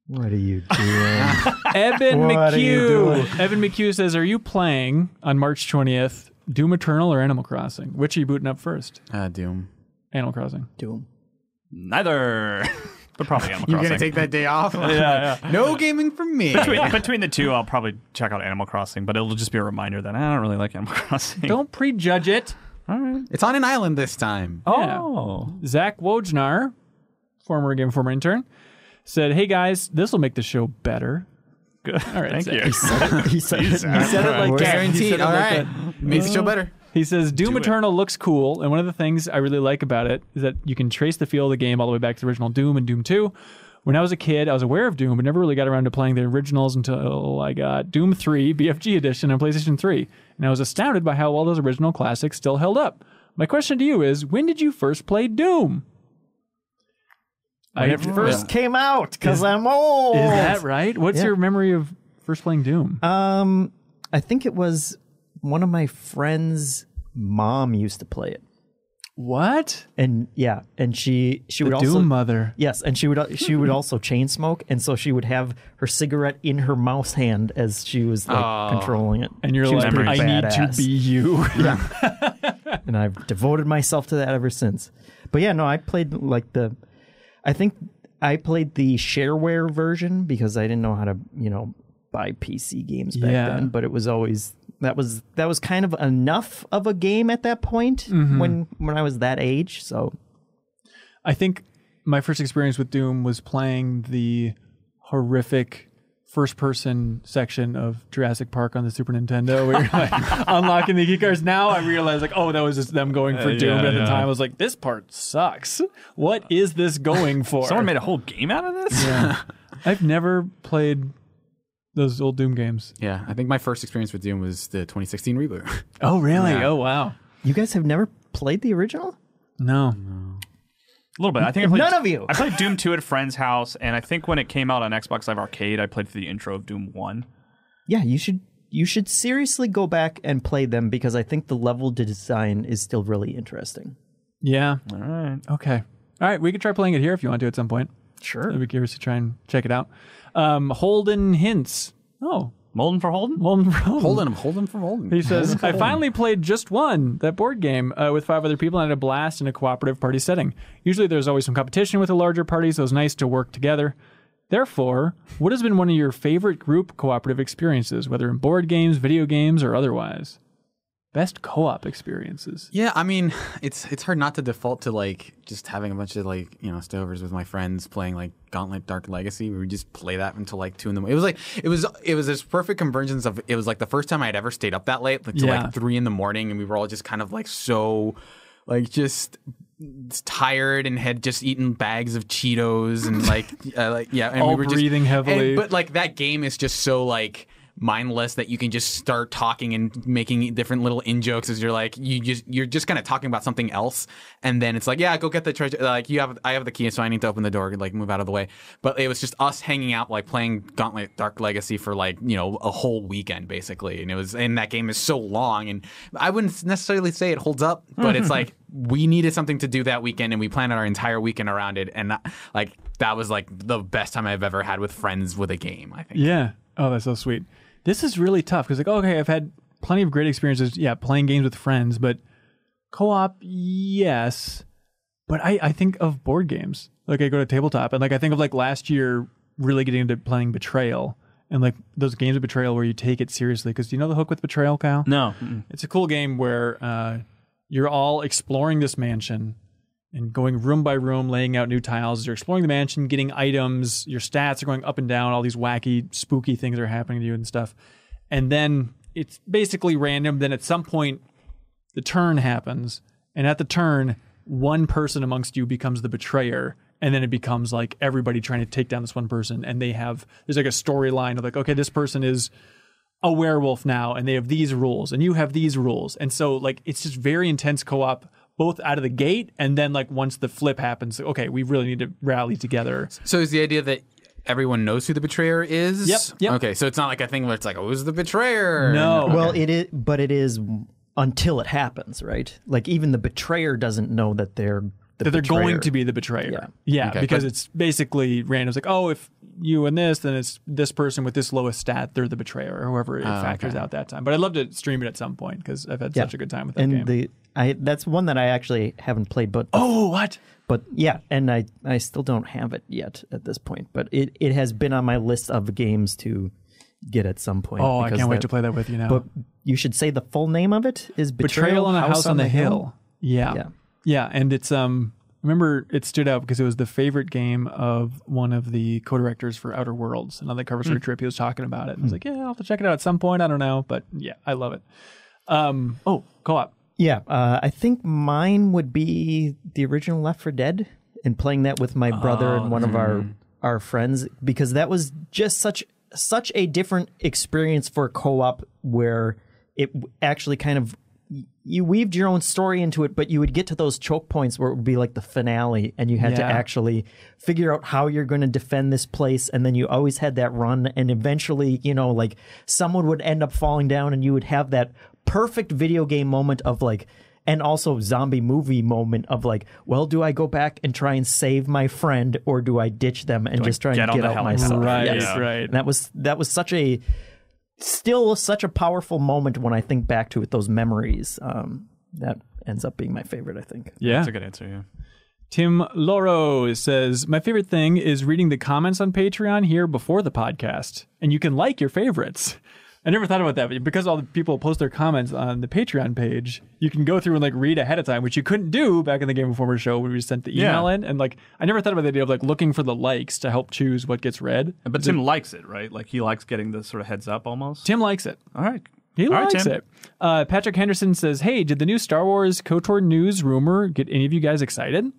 What are you doing? Evan What are you doing? McHugh. Evan McHugh says, Are you playing on March 20th Doom Eternal or Animal Crossing? Which are you booting up first? Uh, Doom. Animal Crossing. Doom. Neither. but probably Animal You're gonna take that day off? yeah, yeah. No gaming from me. between, between the two, I'll probably check out Animal Crossing, but it'll just be a reminder that ah, I don't really like Animal Crossing. Don't prejudge it. All right. It's on an island this time. Oh, Zach Wojnar, former game former intern, said, "Hey guys, this will make the show better." good. All right, Thank Zach. you. he said it. He said it. He said it like that. Guaranteed. All right. it All like Makes the show better. He says Doom Do it. Eternal looks cool, and one of the things I really like about it is that you can trace the feel of the game all the way back to the original Doom and Doom 2. When I was a kid, I was aware of Doom, but never really got around to playing the originals until I got Doom 3 BFG edition on PlayStation 3, and I was astounded by how well those original classics still held up. My question to you is, when did you first play Doom? When I- it first came out, because I'm old. Is that right? What's Yeah. your memory of first playing Doom? Um, I think it was one of my friends' mom used to play it, what? and yeah, and she she The would Doom also Mother. yes, and she would she would also chain smoke, and so she would have her cigarette in her mouse hand as she was like Oh. controlling it. And you're She like, I need to be you. yeah. and I've devoted myself to that ever since. But yeah, no, I played like the, I think I played the shareware version because I didn't know how to, you know, buy PC games back Yeah. then. But it was always that was that was kind of enough of a game at that point Mm-hmm. when when I was that age. So I think my first experience with Doom was playing the horrific first person section of Jurassic Park on the Super Nintendo where you're like unlocking the key cards. Now I realize like, oh, that was just them going for Uh, Doom. yeah, but at the yeah. time I was like, this part sucks. What is this going for? someone made a whole game out of this. yeah. I've never played those old Doom games. Yeah, I think my first experience with Doom was the 2016 reboot. Oh really? Yeah. Oh wow. you guys have never played the original? No. A little bit. I think I played, None of you. I played Doom 2 at a friend's house, and I think when it came out on Xbox Live Arcade, I played through the intro of Doom 1. Yeah, you should you should seriously go back and play them because I think the level design is still really interesting. Yeah. All right. Okay. All right. We could try playing it here if you want to at some point. Sure. I'd be curious to try and check it out. Um, Holden Hints. Oh, Molden for Holden? Holden. Holden. Hold him, hold him from holding. He says, I finally played just one, that board game, uh, with five other people and had a blast in a cooperative party setting. Usually there's always some competition with a larger party, so it's nice to work together. Therefore, what has been one of your favorite group cooperative experiences, whether in board games, video games, or otherwise? Best co op experiences. Yeah, I mean, it's it's hard not to default to like just having a bunch of like you know stovers with my friends playing like Gauntlet Dark Legacy. We would just play that until like two in the morning. It was like it was it was this perfect convergence of it was like the first time I had ever stayed up that late, like to Yeah. like three in the morning, and we were all just kind of like so like just tired and had just eaten bags of Cheetos and like uh, like yeah, and All we were just- breathing heavily. and- but like that game is just so like mindless that you can just start talking and making different little in jokes as you're like you just you're just kind of talking about something else. And then it's like yeah go get the treasure like you have I have the key so I need to open the door like move out of the way. But it was just us hanging out like playing Gauntlet Dark Legacy for like you know a whole weekend basically. And it was and that game is so long and I wouldn't necessarily say it holds up but it's like we needed something to do that weekend and we planned our entire weekend around it. And that, like that was like the best time I've ever had with friends with a game I think. Yeah. Oh, that's so sweet. This is really tough because, like, okay, I've had plenty of great experiences, yeah, playing games with friends, but co op, yes. But I, I think of board games. Like, I go to tabletop and, like, I think of, like, last year really getting into playing Betrayal and, like, those games of Betrayal where you take it seriously. Because do you know the hook with Betrayal, Kyle? No. It's a cool game where uh, you're all exploring this mansion and going room by room, laying out new tiles. You're exploring the mansion, getting items. Your stats are going up and down. All these wacky, spooky things are happening to you and stuff. And then it's basically random. Then at some point, the turn happens, and at the turn, one person amongst you becomes the betrayer. And then it becomes like everybody trying to take down this one person, and they have there's like a storyline of like, okay, this person is a werewolf now and they have these rules and you have these rules and so like it's just very intense co-op both out of the gate and then like once the flip happens okay we really need to rally together So is the idea that everyone knows who the betrayer is? Yep, yep. Okay, so it's not like a thing where it's like, oh, who's the betrayer? No. Okay. Well, it is, but it is until it happens, right? Like even the betrayer doesn't know that they're the that they're betrayer. going to be the betrayer Yeah. yeah Okay, because but- it's basically random it's like oh if you and this, then it's this person with this lowest stat. They're the betrayer, or whoever it ah, factors okay. out that time. But I'd love to stream it at some point because I've had Yeah. such a good time with that and game. the I that's one that I actually haven't played, but oh, what? but yeah, and I I still don't have it yet at this point, but it it has been on my list of games to get at some point. Oh, I can't wait to play that with you now. But you should say the full name of it is Betrayal on a House, on the, Hill. Yeah. Yeah. Yeah. And it's um remember it stood out because it was the favorite game of one of the co-directors for Outer Worlds. And on the cover story trip he was talking about it. And I was like, Yeah, I'll have to check it out at some point. I don't know. But yeah, I love it. Um oh, co-op. Yeah, uh, I think mine would be the original Left 4 Dead, and playing that with my brother and one of our our friends because that was just such such a different experience for co-op where it actually kind of you weaved your own story into it, but you would get to those choke points where it would be like the finale, and you had to actually figure out how you're going to defend this place, and then you always had that run, and eventually, you know, like someone would end up falling down, and you would have that perfect video game moment of like. And also zombie movie moment of like, well, do I go back and try and save my friend, or do I ditch them and just try get and get out helicopter? myself? Right, Yes. right. And that was that was such a still such a powerful moment when I think back to it. Those memories. Um, that ends up being my favorite. I think. Yeah. That's a good answer. Yeah. Tim Loro says, My favorite thing is reading the comments on Patreon here before the podcast, and you can like your favorites. I never thought about that, but because all the people post their comments on the Patreon page, you can go through and like read ahead of time, which you couldn't do back in the Game Informer show when we sent the email Yeah. in. And like, I never thought about the idea of like looking for the likes to help choose what gets read. But Tim likes it, right? Like he likes getting the sort of heads up almost. Tim likes it. All right. He All right, likes Tim. it. Uh, Patrick Henderson says, "Hey, did the new Star Wars KOTOR news rumor get any of you guys excited?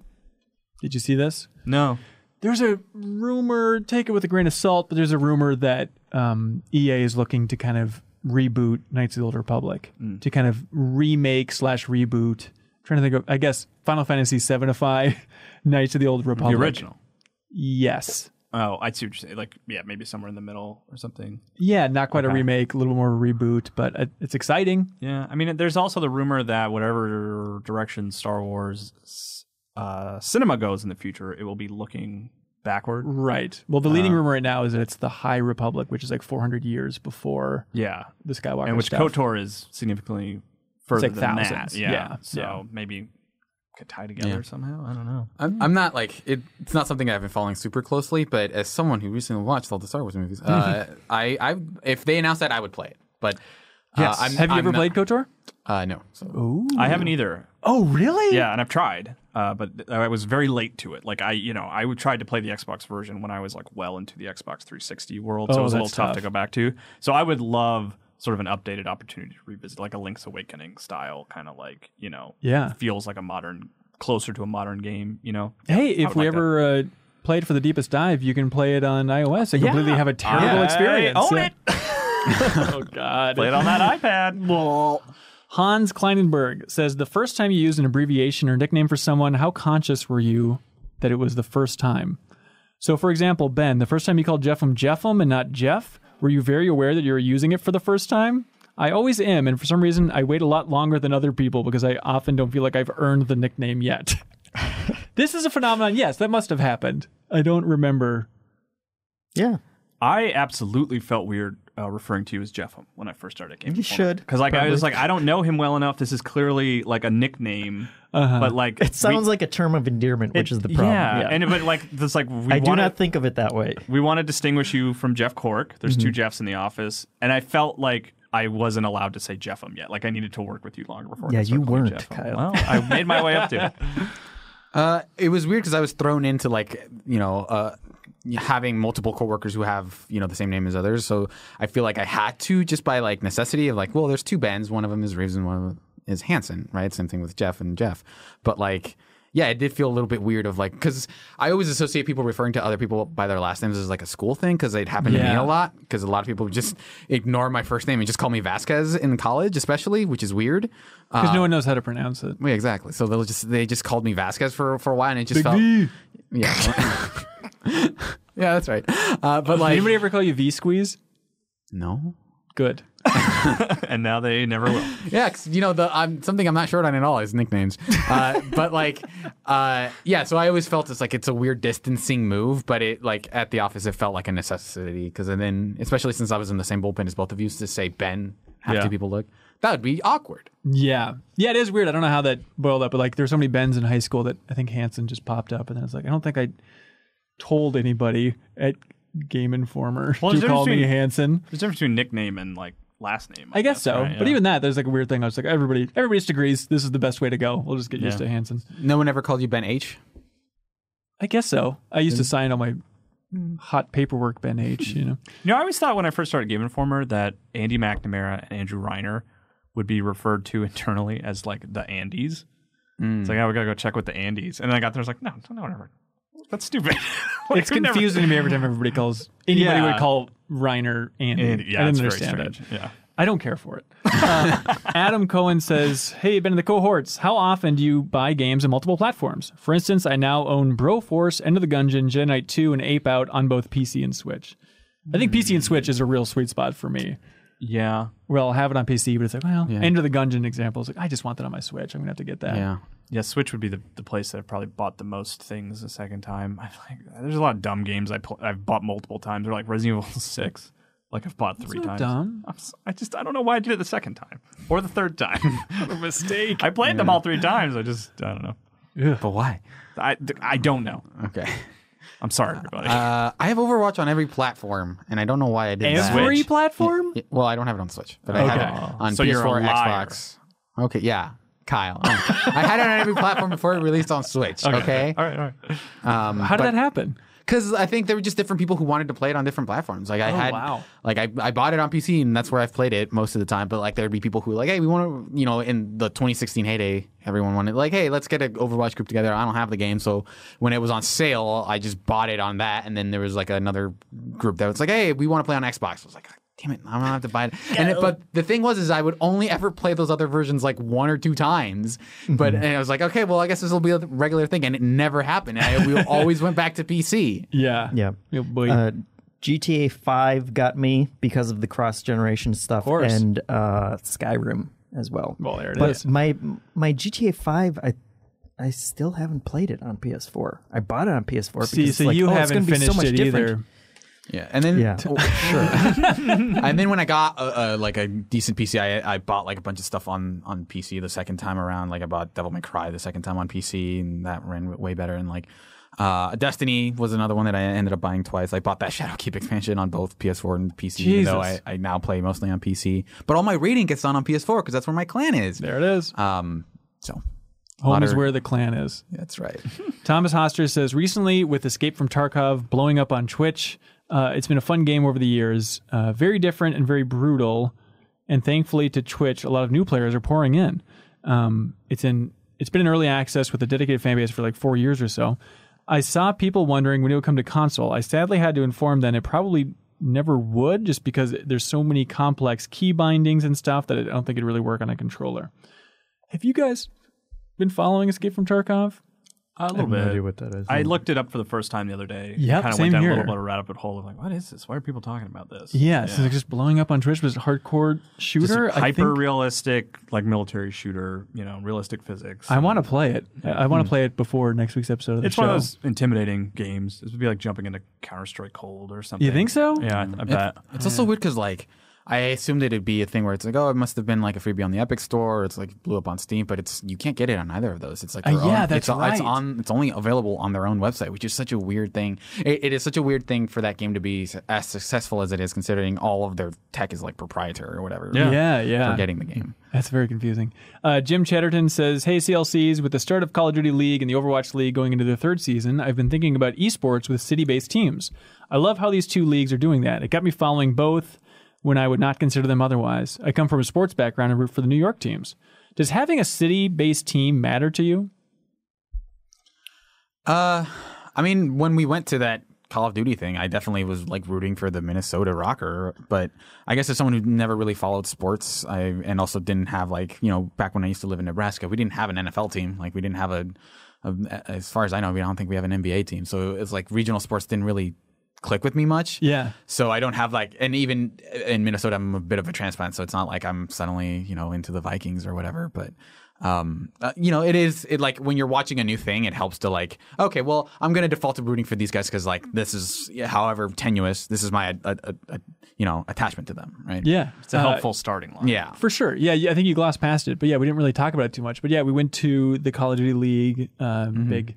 Did you see this? No. There's a rumor. Take it with a grain of salt, but there's a rumor that um, EA is looking to kind of reboot Knights of the Old Republic Mm. to kind of remake slash reboot. trying to think of, I guess Final Fantasy VII Knights of the Old Republic, The original. Yes. Oh, I see what you're saying. Like, yeah, maybe somewhere in the middle or something. Yeah, not quite a remake, a little more reboot, but it's exciting. Yeah, I mean, there's also the rumor that whatever direction Star Wars uh, cinema goes in the future, it will be looking backward. Right. Well, the Uh. leading rumor right now is that it's the High Republic, which is like 400 years before Yeah, the Skywalker and which stuff. KOTOR is significantly further like than thousands. that. Yeah, Yeah, so yeah. maybe could tie together Yeah. somehow. I don't know. I'm, I'm not like it, it's not something I've been following super closely, but as someone who recently watched all the Star Wars movies, uh, I, I if they announced that, I would play it. But uh, Yes. I'm, Have you I'm ever not- played KOTOR? Uh, no. So I haven't either. Oh, really? Yeah, and I've tried, uh, but I was very late to it. Like I, you know, I tried to play the Xbox version when I was like well into the Xbox 360 world, so Oh, it was a little that's tough, to go back to. So I would love sort of an updated opportunity to revisit, like a Link's Awakening style, kind of like you know, Yeah. feels like a modern, closer to a modern game. You know, Hey, I if we like ever uh, played for the deepest dive, you can play it on iOS and completely Yeah. have a terrible I experience. own Yeah. it. oh God. Play it on that iPad. Hans Kleinenberg says the first time you used an abbreviation or nickname for someone, how conscious were you that it was the first time? So, for example, Ben, the first time you called Jeffem Jeffem and not Jeff, were you very aware that you were using it for the first time? I always am, and for some reason, I wait a lot longer than other people because I often don't feel like I've earned the nickname yet. this is a phenomenon. Yes, that must have happened. I don't remember. Yeah. I absolutely felt weird uh, referring to you as Jeffem when I first started Game You should, because like I was like I don't know him well enough. This is clearly like a nickname, but like It sounds like a term of endearment, which is the problem. Yeah, and but like this like we I do not think of it that way. we want to distinguish you from Jeff Cork. There's two Jeffs in the office, and I felt like I wasn't allowed to say Jeffem yet. Like I needed to work with you longer before. Yeah, could you weren't, Jeffem. Kyle. Well, I made my way up to it. Uh, it was weird because I was thrown into like you know uh, having multiple coworkers who have you know the same name as others. So I feel like I had to just by like necessity of like, well, there's two Bens. One of them is Reeves and one of them is Hanson, right? Same thing with Jeff and Jeff. But like, yeah, it did feel a little bit weird of like because I always associate people referring to other people by their last names as like a school thing because it happened to me a lot because a lot of people just ignore my first name and just call me Vazquez in college, especially, which is weird. Uh, Because no one knows how to pronounce it. yeah, exactly. So they'll just they just called me Vazquez for for a while, and it just Big felt yeah, yeah, that's right. Uh, but like Anybody ever call you V Squeeze? no, Good. and now they never will. Yeah, 'cause, you know, the I'm something I'm not short on at all is nicknames. Uh, but like, uh, yeah. So I always felt it's like it's a weird distancing move, but it like at the office it felt like a necessity because then, especially since I was in the same bullpen as both of you, to say Ben, have Yeah. two people look, that would be awkward. Yeah. Yeah, it is weird. I don't know how that boiled up, but like there's so many Bens in high school that I think Hanson just popped up and then it's like, I don't think I told anybody at Game Informer Well, to there's a call me Hanson. There's a difference between nickname and like last name. I guess so. right? But Yeah. even that, there's like a weird thing. I was like, everybody everybody just agrees this is the best way to go. We'll just get used to Hanson. No one ever called you Ben H. I guess so. I used to sign all my hot paperwork Ben H, you know. You know, I always thought when I first started Game Informer that Andy McNamara and Andrew Reiner would be referred to internally as like the Andes. Mm. It's like, oh, we gotta go check with the Andes. And then I got there, I was like, no, no, whatever. That's stupid. Like, It's we never- confusing to me every time everybody calls anybody Yeah. would call Reiner Andy. Andy, yeah, I didn't very understand it. strange. Yeah. I don't care for it. Uh, Adam Cohen says, Hey, been in the cohorts. How often do you buy games on multiple platforms? For instance, I now own Broforce, Enter the Gungeon, Jedi Knight 2, and Ape Out on both PC and Switch. I think PC and Switch is a real sweet spot for me. Yeah. Well, I'll have it on PC, but it's like, well, Enter the Gungeon example is like, I just want that on my Switch. I'm going to have to get that. Yeah. Yeah, Switch would be the, the place that I've probably bought the most things the second time. I like there's a lot of dumb games I pl- I've bought multiple times. Or like Resident Evil Six, like I've bought three not times. dumb. I'm s- I just I don't know why I did it the second time or the third time. A mistake. I played them all three times. I just I don't know. But why? I, I don't know. Okay. I'm sorry, everybody. Uh, I have Overwatch on every platform, and I don't know why I did that. Every Switch. platform? Yeah, well, I don't have it on Switch, but I have Okay. it on So PS4, you're a liar. Xbox. Okay, yeah, Kyle. I had it on every platform before it released on Switch. Okay, all right, all right. um, How did that happen? Because I think there were just different people who wanted to play it on different platforms. Like I Oh, had, wow. like I, I bought it on PC and that's where I've played it most of the time. But like there'd be people who were like, hey, we want to, you know, in the 2016 heyday, everyone wanted like, hey, let's get an Overwatch group together. I don't have the game, so when it was on sale, I just bought it on that. And then there was like another group that was like, hey, we want to play on Xbox. I was like. Damn it! I'm gonna have to buy it. And it, but the thing was, is I would only ever play those other versions like one or two times. But and I was like, okay, well, I guess this will be a regular thing, and it never happened. I, we always went back to PC. Yeah. Yeah. Yeah, boy. Uh, GTA 5 got me because of the cross generation stuff course. and uh, Skyrim as well. Well, there it but is. my my GTA 5 I I still haven't played it on PS4. I bought it on PS4 See, because so it's like, you oh, it's haven't gonna be finished so much it different. either. Yeah, and then Yeah. oh, sure. and then when I got a, a, like a decent PC, I, I bought like a bunch of stuff on on PC the second time around. Like I bought Devil May Cry the second time on PC, and that ran way better. And like uh, Destiny was another one that I ended up buying twice. I bought that Shadowkeep expansion on both PS4 and PC, even though I, Jesus. I now play mostly on PC. But all my raiding gets done on PS4 because that's where my clan is. There it is. Um, so Home is where the clan is. that's right. Thomas Hoster says recently with Escape from Tarkov blowing up on Twitch, uh, it's been a fun game over the years. Uh, very different and very brutal. And thankfully to Twitch, a lot of new players are pouring in. Um, it's in it's been in early access with a dedicated fan base for like four years or so. I saw people wondering when it would come to console. I sadly had to inform them it probably never would, just because there's so many complex key bindings and stuff that I don't think it'd really work on a controller. Have you guys been following Escape from Tarkov? A little bit. what that is. I looked it up for the first time the other day. Yeah, kind of same went down here. a little bit of a rabbit hole of like, what is this? Why are people talking about this? Yeah, so like just blowing up on Twitch was hardcore shooter. Hyper realistic, like military shooter. You know, realistic physics. I want to play it. I, I want to play it before next week's episode of the It's show. It's one of those intimidating games. This would be like jumping into Counter Strike Cold or something. you think so? Yeah, I, I bet. It's also weird because like I assumed it'd be a thing where it's like, oh, it must have been like a freebie on the Epic Store, or it's like blew up on Steam, but it's you can't get it on either of those. It's like Uh, yeah, own- that's it's, It's on. It's only available on their own website, which is such a weird thing. It, it is such a weird thing for that game to be as successful as it is, considering all of their tech is like proprietary or whatever. Yeah. Yeah, yeah. for getting the game. That's very confusing. Uh, Jim Chatterton says, Hey, CLCs, with the start of Call of Duty League and the Overwatch League going into their third season, I've been thinking about esports with city based teams. I love how these two leagues are doing that. It got me following both when I would not consider them otherwise. I come from a sports background and root for the New York teams. Does having a city based team matter to you? Uh, I mean, when we went to that Call of Duty thing, I definitely was like rooting for the Minnesota RØKKR. But I guess as someone who never really followed sports, I and also didn't have like you know back when I used to live in Nebraska, we didn't have an NFL team. Like we didn't have a, a as far as I know, we don't think we have an NBA team. So it's like regional sports didn't really click with me much. Yeah. So I don't have like, and even in Minnesota, I'm a bit of a transplant, so it's not like I'm suddenly you know into the Vikings or whatever. But um, uh, you know, it is it like when you're watching a new thing, it helps to like, okay, well, I'm gonna default to rooting for these guys because like this is, however tenuous, this is my a, a, a, you know attachment to them, right? Yeah. It's a Uh, helpful starting line. Yeah. For sure. Yeah, yeah, I think you glossed past it, but yeah, we didn't really talk about it too much. But yeah, we went to the Call of Duty League uh, big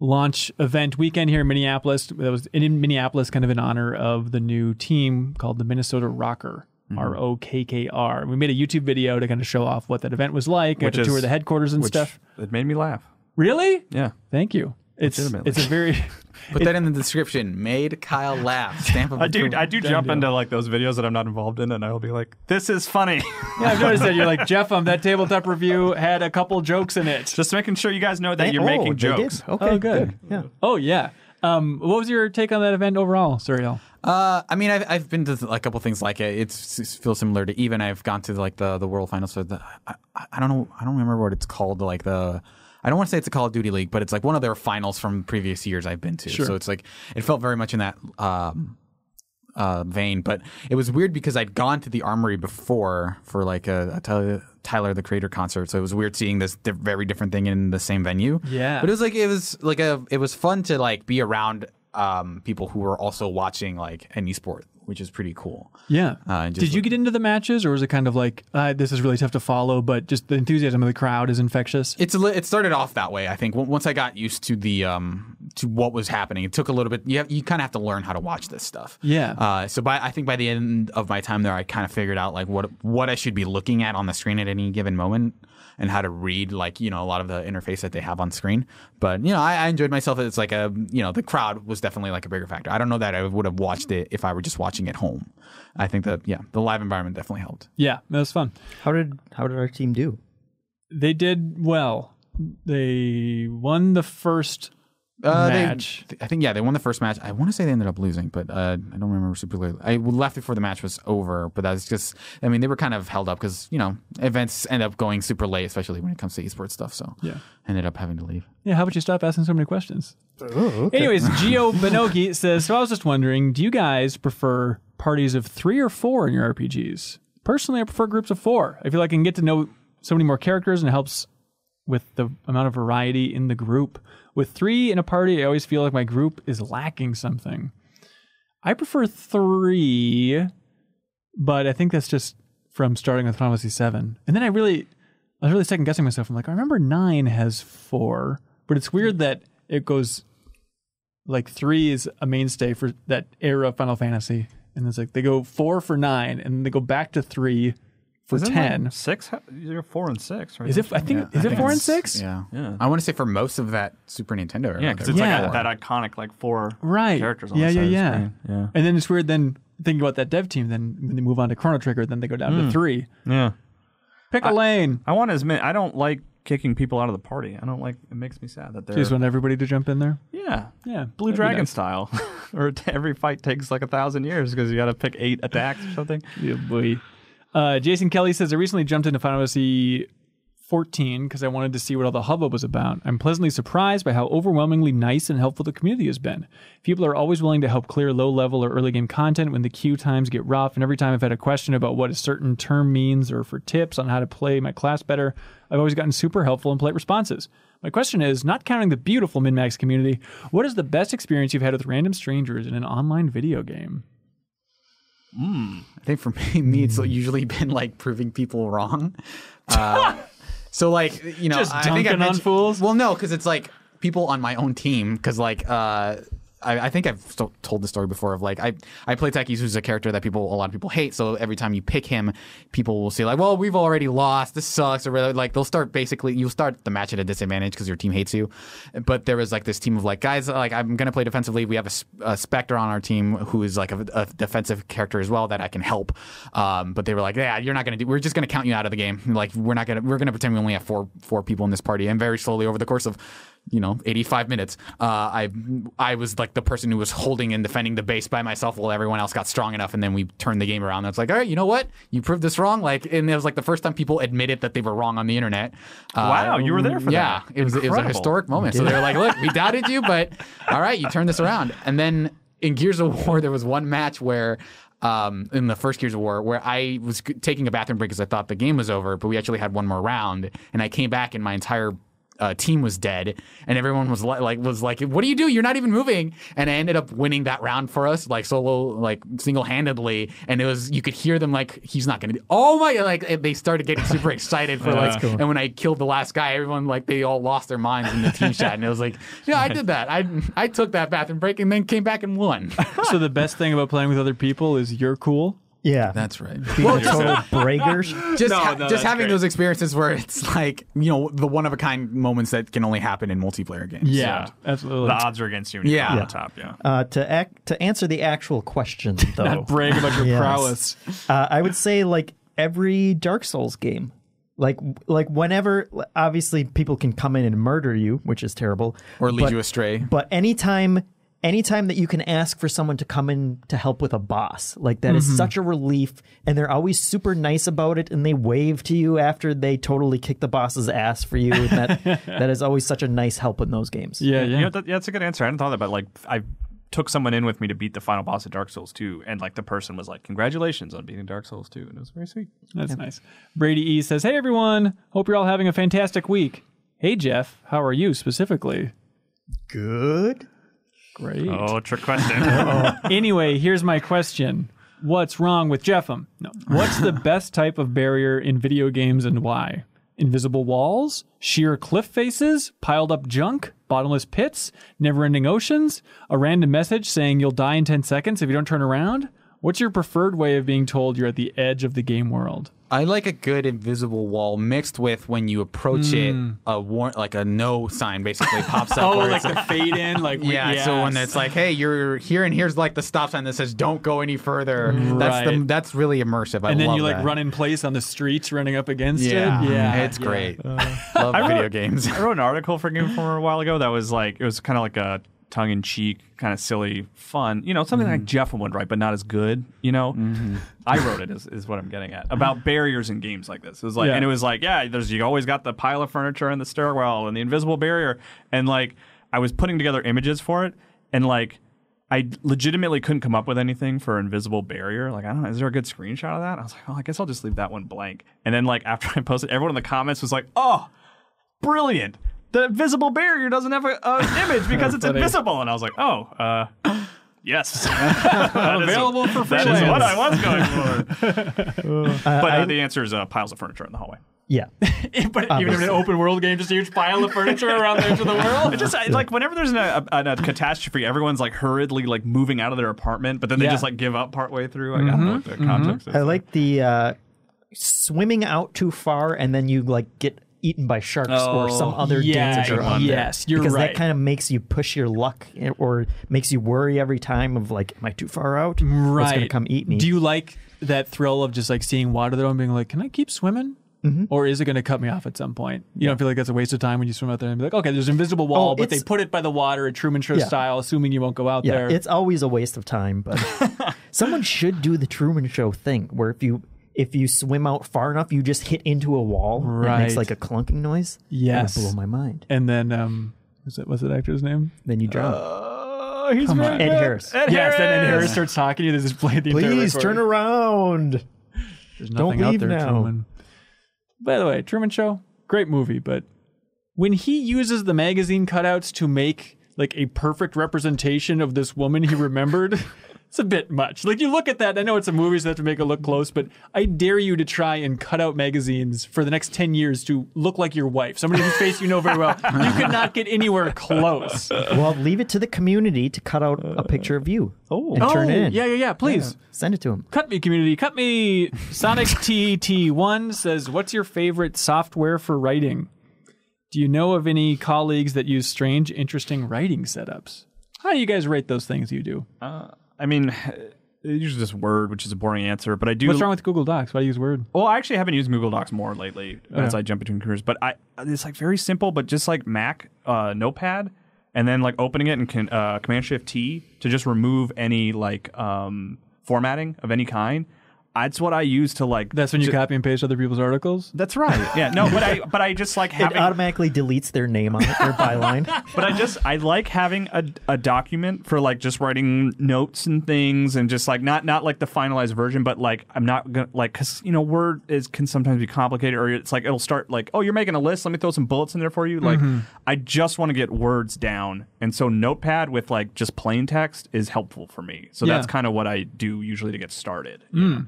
launch event weekend here in Minneapolis. That was in Minneapolis, kind of in honor of the new team called the Minnesota RØKKR. Mm-hmm. R O K K R. We made a YouTube video to kind of show off what that event was like, Which to tour the headquarters and Which stuff. it made me laugh. Really? Yeah. Thank you. It's it's a very Put that in the description. Made Kyle laugh. Stamp of I do. I do jump into like those videos that I'm not involved in, and I'll be like, "This is funny." yeah. I've noticed that you're like Jeff. Um, that tabletop review had a couple jokes in it. Just making sure you guys know that Hey, you're oh, making jokes. Did. Okay, Oh, good. Yeah. Oh yeah. Um, what was your take on that event overall, Suriel? Uh, I mean, I've, I've been to a couple things like it. It's, it feels similar to even. I've gone to like the the World Finals. So the, I, I I don't know. I don't remember what it's called. Like the. I don't want to say it's a Call of Duty league, but it's like one of their finals from previous years I've been to. Sure. So it's like it felt very much in that um, uh, vein. But it was weird because I'd gone to the Armory before for like a, a Tyler, Tyler the Creator concert. So it was weird seeing this di- very different thing in the same venue. Yeah. But it was like it was like a it was fun to like be around um, people who were also watching like an esport, which is pretty cool. Yeah. Uh, Did you get into the matches, or was it kind of like uh, this is really tough to follow, but just the enthusiasm of the crowd is infectious? It's a, li- it started off that way. I think once I got used to the um to what was happening, it took a little bit. You have, you kind of have to learn how to watch this stuff. Yeah. Uh, so by I think by the end of my time there, I kind of figured out like what what I should be looking at on the screen at any given moment, and how to read like you know a lot of the interface that they have on screen. But you know, I, I enjoyed myself. It's like a you know the crowd was definitely like a bigger factor. I don't know that I would have watched it if I were just watching at home. I think that yeah, the live environment definitely helped. Yeah, that was fun. How did how did our team do? They did well. They won the first Uh, they- match. I think yeah, they won the first match. I want to say they ended up losing, but uh, I don't remember super clearly. I left before the match was over, but that's just. I mean, they were kind of held up because you know events end up going super late, especially when it comes to esports stuff. So Yeah. ended up having to leave. yeah, how about you stop asking so many questions? Oh, Anyways, Gio Benoki says, so I was just wondering, do you guys prefer parties of three or four in your RPGs? Personally, I prefer groups of four. I feel like I can get to know so many more characters and it helps with the amount of variety in the group. With three in a party, I always feel like my group is lacking something. I prefer three, but I think that's just from starting with Final Fantasy VII. And then I really, I was really second guessing myself. I'm like, I remember nine has four, but it's weird that it goes like three is a mainstay for that era of Final Fantasy, and it's like they go four for nine, and they go back to three for Isn't ten. like six. You're four and six, right? Is it? I think is it four and six? Yeah, Yeah. I want to say for most of that Super Nintendo. era, Yeah, because it's Yeah. like a, that iconic like four Right. characters. On yeah, the yeah, side yeah, Of the screen. yeah, And then it's weird. Then thinking about that dev team. Then when they move on to Chrono Trigger, then they go down Hmm. to three. yeah. Pick a lane. I want to admit, I don't like kicking people out of the party. I don't like. It makes me sad that they're. Just want everybody to jump in there. yeah. Yeah, Blue that'd Dragon nice. style, or t- every fight takes like a thousand years because you got to pick eight attacks or something. Yeah, boy. Uh, Jason Kelly says, I recently jumped into Final Fantasy 14 because I wanted to see what all the hubbub was about. I'm pleasantly surprised by how overwhelmingly nice and helpful the community has been. People are always willing to help clear low level or early game content when the queue times get rough. And every time I've had a question about what a certain term means or for tips on how to play my class better, I've always gotten super helpful and polite responses. My question is not counting the beautiful MinnMax community, what is the best experience you've had with random strangers in an online video game? I think for me, me it's usually been like proving people wrong. Uh, so like you know, Just I think I dunking on fools? Well, no, because it's like people on my own team. Because like uh, I, I think I've told the story before of like I I play Techies, who's a character that people a lot of people hate. So every time you pick him, people will say like, "Well, we've already lost. This sucks," or like they'll start basically you'll start the match at a disadvantage because your team hates you. But there was like this team of like guys like I'm gonna play defensively. We have a Spectre on our team who is like a, a defensive character as well that I can help. Um, but they were like, "Yeah, you're not gonna do. We're just gonna count you out of the game. Like we're not gonna we're gonna pretend we only have four four people in this party." And very slowly over the course of you know 85 minutes. Uh, i i was like the person who was holding and defending the base by myself while everyone else got strong enough and then we turned the game around. And it's like all right you know what? You proved this wrong. Like and it was like the first time people admitted that they were wrong on the internet. Uh, Wow, you were there for yeah that. it was it was a historic moment. So they were like look we doubted you but all right you turned this around. And then in Gears of War, there was one match where. Um, in the first Gears of War, where I was taking a bathroom break because I thought the game was over, but we actually had one more round, and I came back and my entire uh, team was dead, and everyone was li- like, was like, "What do you do? You're not even moving." And I ended up winning that round for us, like solo, like single handedly. And it was you could hear them like, "He's not gonna." Do- oh my! Like they started getting super excited for like. And when I killed the last guy, everyone like they all lost their minds in the team chat, and it was like, "Yeah, I did that. I I took that bathroom break and then came back and won." so the best thing about playing with other people is you're cool. Yeah, That's right. being a total braggers. just No, ha- no, just having great. those experiences where it's like you know the one of a kind moments that can only happen in multiplayer games. Yeah, absolutely. The odds are against you. When you Yeah. come Yeah. on top. Yeah. Uh, to act, to answer the actual question, though, Not brag about your Yes. prowess. uh, I would say like every Dark Souls game. Like like whenever obviously people can come in and murder you, which is terrible. or lead but, you astray. But anytime anytime that you can ask for someone to come in to help with a boss, like that is mm-hmm. such a relief and they're always super nice about it and they wave to you after they totally kick the boss's ass for you and that that is always such a nice help in those games. Yeah, yeah. You know, that, yeah, that's a good answer. I hadn't thought of that, but like I took someone in with me to beat the final boss of Dark Souls 2, and like the person was like, "Congratulations on beating Dark Souls 2," and it was very sweet. That's nice. Brady E says, "Hey everyone, hope you're all having a fantastic week. Hey Jeff, how are you specifically? Good. Great. Oh, trick question. Oh. Anyway, here's my question: What's wrong with Jeffem? No. What's the best type of barrier in video games and why? Invisible walls, sheer cliff faces, piled up junk, bottomless pits, never-ending oceans, a random message saying you'll die in 10 seconds if you don't turn around? What's your preferred way of being told you're at the edge of the game world? I like a good invisible wall mixed with when you approach it, hmm. a war- like a no sign basically pops up. Oh, like the fade in, like yeah, so when it's like, hey, you're here, and here's like the stop sign that says "Don't go any further." Mm, that's the Right. that's really immersive. I and then love you like that. run in place on the streets, running up against Yeah, it. Yeah, mm, it's yeah. great. Uh, love I video wrote- games. I wrote an article for Game Informer a while ago that was like it was kind of like a tongue in cheek, kind of silly, fun. You know, something like mm-hmm. Jeff would write, but not as good. You know, mm-hmm. I wrote it is, is what I'm getting at about barriers in games like this. It was like, Yeah. and it was like, yeah, there's you always got the pile of furniture and the stairwell and the invisible barrier, and like I was putting together images for it, and like. I legitimately couldn't come up with anything for invisible barrier. Like, I don't know, is there a good screenshot of that? I was like, oh, I guess I'll just leave that one blank. And then, like, after I posted, everyone in the comments was like, oh, brilliant. The invisible barrier doesn't have an image because it's Funny. invisible. And I was like, oh, uh, yes. That is- Available for That is what I was going for. but uh, I- the answer is uh, piles of furniture in the hallway. Yeah. but even in an open world game, just a huge pile of furniture around the edge of the world. It just I- like whenever there's an, a, a, a catastrophe, everyone's like hurriedly like moving out of their apartment, but then they Yeah. just like give up partway through. Like, I don't know what the context is. I like the uh, swimming out too far and then you like get eaten by sharks or some Oh, other yeah, danger on there. yes, you're because right. that kind of makes you push your luck eh, or makes you worry every time of like, am I too far out? right. Gonna come eat me? Do you like that thrill of just like seeing water though and being like, can I keep swimming? Mm-hmm. Or is it going to cut me off at some point? You don't feel like that's a waste of time when you swim out there and be like, okay, there's an invisible wall, Oh, but they put it by the water at Truman Show Yeah. style, assuming you won't go out yeah, there. it's always a waste of time, but someone should do the Truman Show thing where if you if you swim out far enough, you just hit into a wall. and It Right. makes like a clunking noise. Yes. That would blow my mind. and then, um, was it, what's that actor's name? Then you drown. Oh, he's Come very on. Ed good. Harris. Ed yes, then Ed Harris. Harris starts talking to you. They just play the entire Please turn around. There's Don't nothing out leave there, now. Truman. By the way, Truman Show, great movie, but when he uses the magazine cutouts to make like a perfect representation of this woman he remembered, it's a bit much. Like you look at that, I know it's a movie, so they have to make it look close, but I dare you to try and cut out magazines for the next 10 years to look like your wife, somebody whose face you know very well. You could not get anywhere close. Well, leave it to the community to cut out a uh, picture of you Oh. and turn it Oh, in. Yeah, yeah, yeah, please. Send it to him. Cut me, community. Cut me. Sonic TT1 says, What's your favorite software for writing? Do you know of any colleagues that use strange, interesting writing setups? How do you guys rate those things you do? Uh, I mean, usually just Word, which is a boring answer, but I do. What's wrong with Google Docs? Why do you use Word? Well, I actually haven't used Google Docs more lately as I jump between careers, but I it's like very simple, but just like Mac uh, Notepad, and then like opening it and can, uh, Command Shift T to just remove any like um, formatting of any kind. That's what I use to like. That's when you ju- copy and paste other people's articles. That's right. Yeah. No, but I but I just like having. It automatically deletes their name on it, their byline. but I just I like having a, a document for like just writing notes and things and just like not not like the finalized version, but like I'm not gonna like because you know Word is can sometimes be complicated or it's like it'll start like oh you're making a list let me throw some bullets in there for you like mm-hmm. I just want to get words down and so Notepad with like just plain text is helpful for me so Yeah. that's kind of what I do usually to get started. you hmm. know? So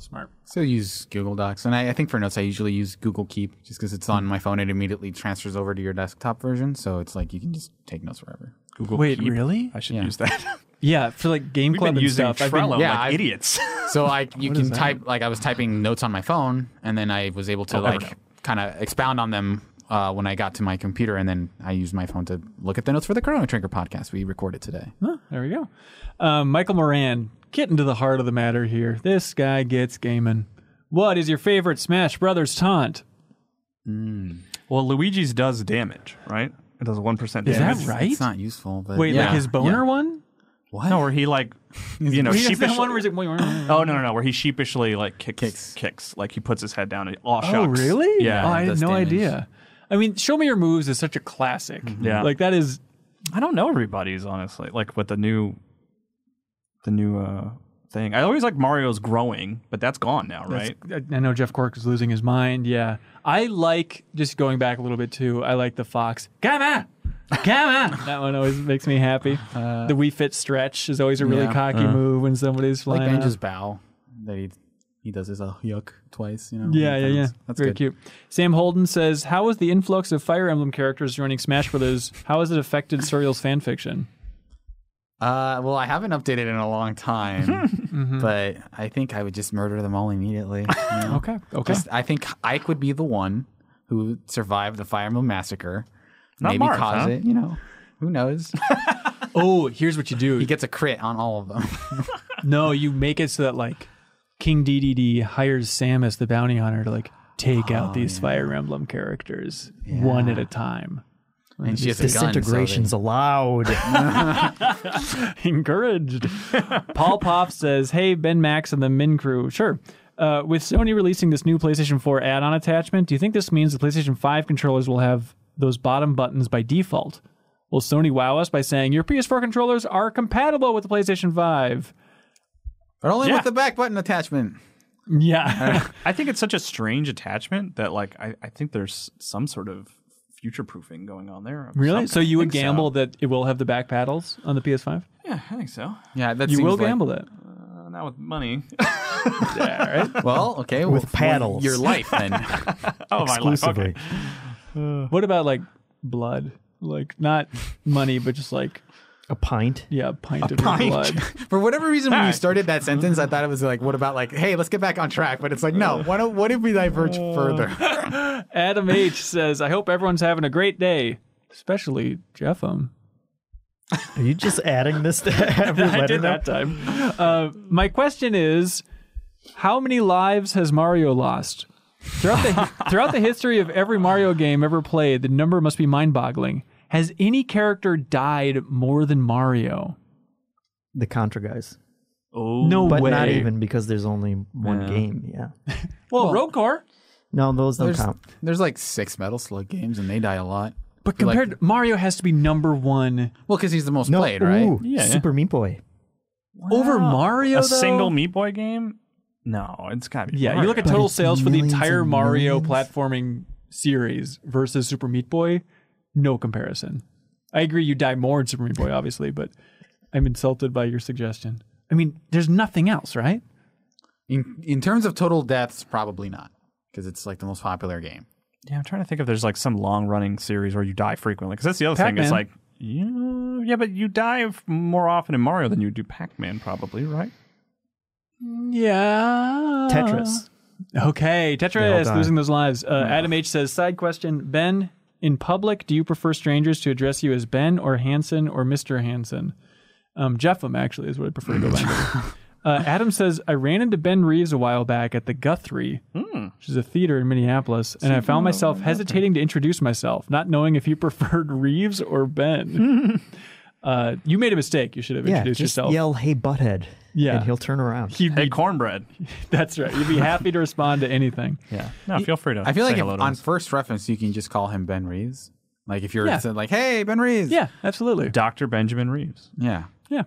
Smart. So use Google Docs, and I, I think for notes I usually use Google Keep, just because it's on my phone. It immediately transfers over to your desktop version, so it's like you can just take notes wherever. Google Keep. Wait, Keep. really? I should Yeah. use that. Yeah, for like game We've club been and using stuff. I've been- Trello Yeah, like I've- idiots. So I you can type like I was typing notes on my phone, and then I was able to Oh, like kind of expound on them uh, when I got to my computer, and then I used my phone to look at the notes for the Chrono Trigger podcast we recorded today. Huh, there we go. Um, Michael Moran, getting to the heart of the matter here. This guy gets gaming. What is your favorite Smash Brothers taunt? Mm. well, Luigi's does damage, right? It does one percent damage. Is that right? It's not useful, but Wait, yeah, like his boner yeah. one? What? No, where he like, you know, He sheepishly. one where he's like, oh no, no, no, where he sheepishly like kicks, Kicks. kicks, like he puts his head down. And, oh, oh, really? Yeah. Oh, I had no damage. idea. I mean, Show Me Your Moves is such a classic. Mm-hmm. Yeah. Like, that is. I don't know everybody's honestly. Like with the new, the new uh thing. I always like Mario's growing, but that's gone now, right? I I know Jeff Cork is losing his mind. Yeah. I like, just going back a little bit too, I like the Fox. Come on! Come on! that one always makes me happy. the Wii Fit stretch is always a really yeah. cocky move when somebody's like flying. out. Banjo's bow that he he does his uh, yuck twice. You know. Yeah, yeah, yeah. That's, that's Very good. cute. Sam Holden says, "How was the influx of Fire Emblem characters joining Smash Brothers? How has it affected Suriel's fan fiction?" Uh, well, I haven't updated in a long time, but I think I would just murder them all immediately. you know? Okay, okay. Just, I think Ike would be the one who survived the Fire Emblem massacre. Not Maybe cause huh? it. You know, who knows? oh, here's what you do. he gets a crit on all of them. no, you make it so that like King Dedede hires Samus the bounty hunter to like take out these Fire Emblem characters one at a time. And she has a gun. so Disintegration's allowed. Encouraged. Paul Poff says, "Hey Ben Max and the Min Crew, sure." Uh, with Sony releasing this new PlayStation 4 add-on attachment, do you think this means the PlayStation 5 controllers will have those bottom buttons by default? Will Sony wow us by saying your PS4 controllers are compatible with the PlayStation 5? but only Yeah. with the back button attachment. Yeah. I think it's such a strange attachment that like I, I think there's some sort of future proofing going on there. really? some So you would think so. gamble that it will have the back paddles on the PS5? Yeah, I think so. Yeah, that You seems will like- gamble that. Uh, not with money. Yeah, right? Well, okay, With well, for paddles. Your life then. oh, my life. Exclusively. Okay. what about like blood? Like not money, but just like A pint. yeah, a pint of your pint. blood. For whatever reason, when you started that sentence, I thought it was like, what about like, hey, let's get back on track? But it's like, no. What, if- what if we diverge further? Adam H says, "I hope everyone's having a great day, especially Jeffem." Are you just adding this to every I did that time. Uh, my question is, how many lives has Mario lost? Throughout the throughout the history of every Mario game ever played, the number must be mind-boggling. Has any character died more than Mario? The Contra guys. Oh, No But way. not even because there's only one Yeah. game. Yeah. Well, Road Core. No, those don't There's, count. there's like six Metal Slug games, and they die a lot. But Like- compared, Mario has to be number one Well, because he's the most No, played, right? ooh, Yeah, yeah. Super Meat Boy. over Mario. a though? single Meat Boy game? No, it's gotta be. Yeah, you look at But total it's sales for the millions entire and Mario millions. platforming series versus Super Meat Boy. No comparison. I agree, you die more in Super Meat Boy, obviously, but I'm insulted by your suggestion. I mean, there's nothing else, right? In, in terms of total deaths, probably not, because it's like the most popular game. Yeah, I'm trying to think if there's like some long running series where you die frequently. Because that's the other thing. It's like, yeah, yeah, but you die more often in Mario than you do Pac Man, probably, right? Yeah. Tetris. Okay, Tetris losing those lives. Uh, Adam H says, side question, Ben, in public, do you prefer strangers to address you as Ben or Hanson or Mr. Hanson? Um, Jeffem, actually, is what I prefer to go by. uh, Adam says, I ran into Ben Reeves a while back at the Guthrie, which is a theater in Minneapolis, and I found myself hesitating to introduce myself, not knowing if he preferred Reeves or Ben. Uh, you made a mistake. You should have Yeah, introduced just yourself. yell, "Hey, butthead!" Yeah. and he'll turn around. He'd Hey, be, cornbread. that's right. You'd be happy to respond to anything. Yeah. No, feel free to. I feel like say if, to on us. first reference you can just call him Ben Reeves. Like if you're Yeah. like, "Hey, Ben Reeves." Yeah, absolutely. Dr. Benjamin Reeves. Yeah. Yeah.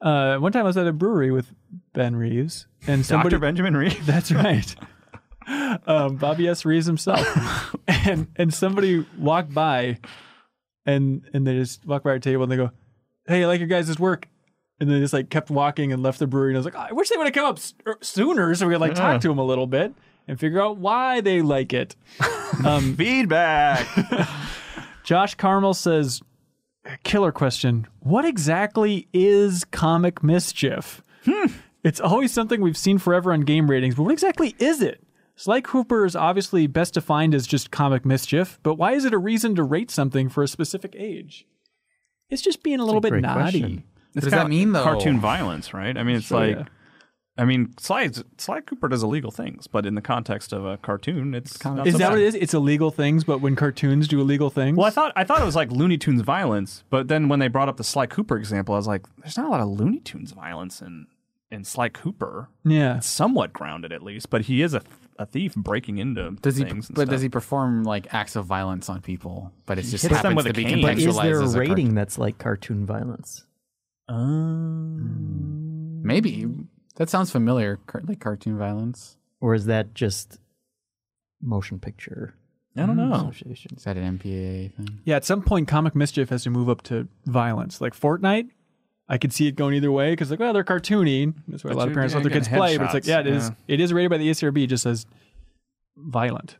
Uh, one time I was at a brewery with Ben Reeves, and somebody. Dr. Benjamin Reeves. That's right. Um, Bobby S. Reeves himself, and and somebody walked by, and and they just walk by our table and they go, "Hey, I like your guys' work," and they just like kept walking and left the brewery. And I was like, "Oh, I wish they would have come up s- er, sooner so we could like Yeah. talk mm-hmm. to them a little bit and figure out why they like it." Um, Feedback. Josh Carmel says, killer question. What exactly is comic mischief? Hmm. It's always something we've seen forever on game ratings, but what exactly is it? Sly Cooper is obviously best defined as just comic mischief, but why is it a reason to rate something for a specific age? It's just being a little bit naughty. question. What It's does that mean though? Cartoon violence, right? I mean, it's Sure, like, yeah. I mean, Sly, Sly Cooper does illegal things, but in the context of a cartoon, it's not Is so that bad. what it is? It's illegal things, but when cartoons do illegal things? Well, I thought I thought it was like Looney Tunes violence, but then when they brought up the Sly Cooper example, I was like, "There's not a lot of Looney Tunes violence in in Sly Cooper. yeah. It's somewhat grounded at least, but he is a, a thief breaking into Does he? things. and But does he perform like acts of violence on people? But it's just hits them happens with to a be cane. But is there a as a rating that's like cartoon violence? Um, Maybe that sounds familiar. Like cartoon violence. Or is that just motion picture I don't know. association? Is that an MPAA thing? Yeah, at some point, comic mischief has to move up to violence. Like Fortnite, I could see it going either way because, like, well, they're cartoony. That's why a lot of parents let their kids play. But it's like, yeah, it is. yeah. It is rated by the ESRB. It just says violent.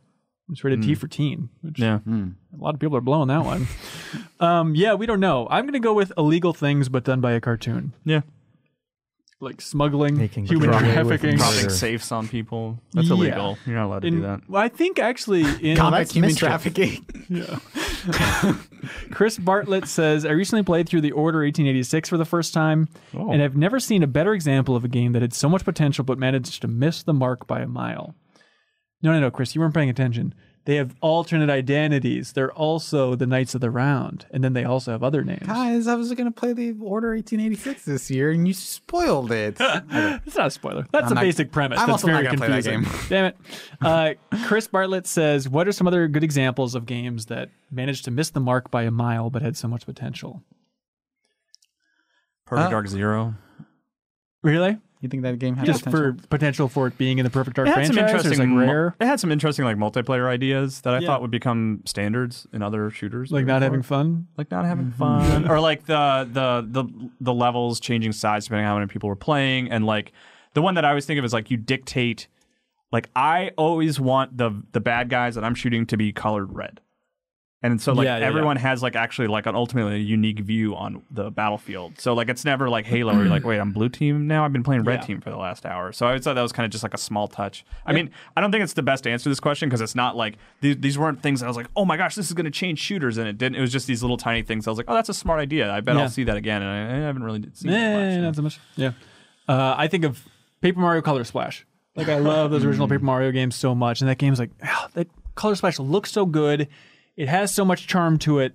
It's rated T for teen. Which Yeah. a lot of people are blowing that one. um, yeah, we don't know. I'm going to go with illegal things, but done by a cartoon, Yeah. Like smuggling, Making human drug trafficking. Dropping safes on people. That's Yeah. illegal. You're not allowed to In- do that. well, I think actually in Comic that's human mischief. trafficking. Chris Bartlett says, I recently played through the Order 1886 for the first time, Oh. and I've never seen a better example of a game that had so much potential but managed to miss the mark by a mile. No, no, no, Chris, you weren't paying attention. They have alternate identities. They're also the Knights of the Round, and then they also have other names. Guys, I was going to play the Order 1886 this year, and you spoiled it. It's not a spoiler. That's I'm a not- basic premise. I'm That's also not very gonna play that game. Damn it. Uh, Chris Bartlett says, "What are some other good examples of games that managed to miss the mark by a mile but had so much potential?" Perfect Uh, Dark Zero. Really? You think that game had Just potential? for potential for it being in the Perfect Dark It had some franchise, or interesting, like rare, it had some interesting like multiplayer ideas that I Yeah. thought would become standards in other shooters. like not forward. having fun. like not having mm-hmm. fun, or like the the the the levels changing size depending on how many people were playing, and like the one that I always think of is like you dictate. Like I always want the the bad guys that I'm shooting to be colored red, and so like Yeah, yeah, everyone has like actually like an ultimately unique view on the battlefield. So like it's never like Halo where you're like, wait, I'm blue team now. I've been playing red Yeah. team for the last hour. So I thought that was kind of just like a small touch. I mean, I don't think it's the best answer to this question because it's not like these, these weren't things that I was like, oh my gosh, this is going to change shooters, and it didn't. It was just these little tiny things. I was like, oh, that's a smart idea. I bet Yeah. I'll see that again, and I, I haven't really seen Eh, that much. not so much. Yeah. Uh, I think of Paper Mario Color Splash. Like I love those original Paper Mario games so much, and that game's like ah, that Color Splash looks so good. It has so much charm to it,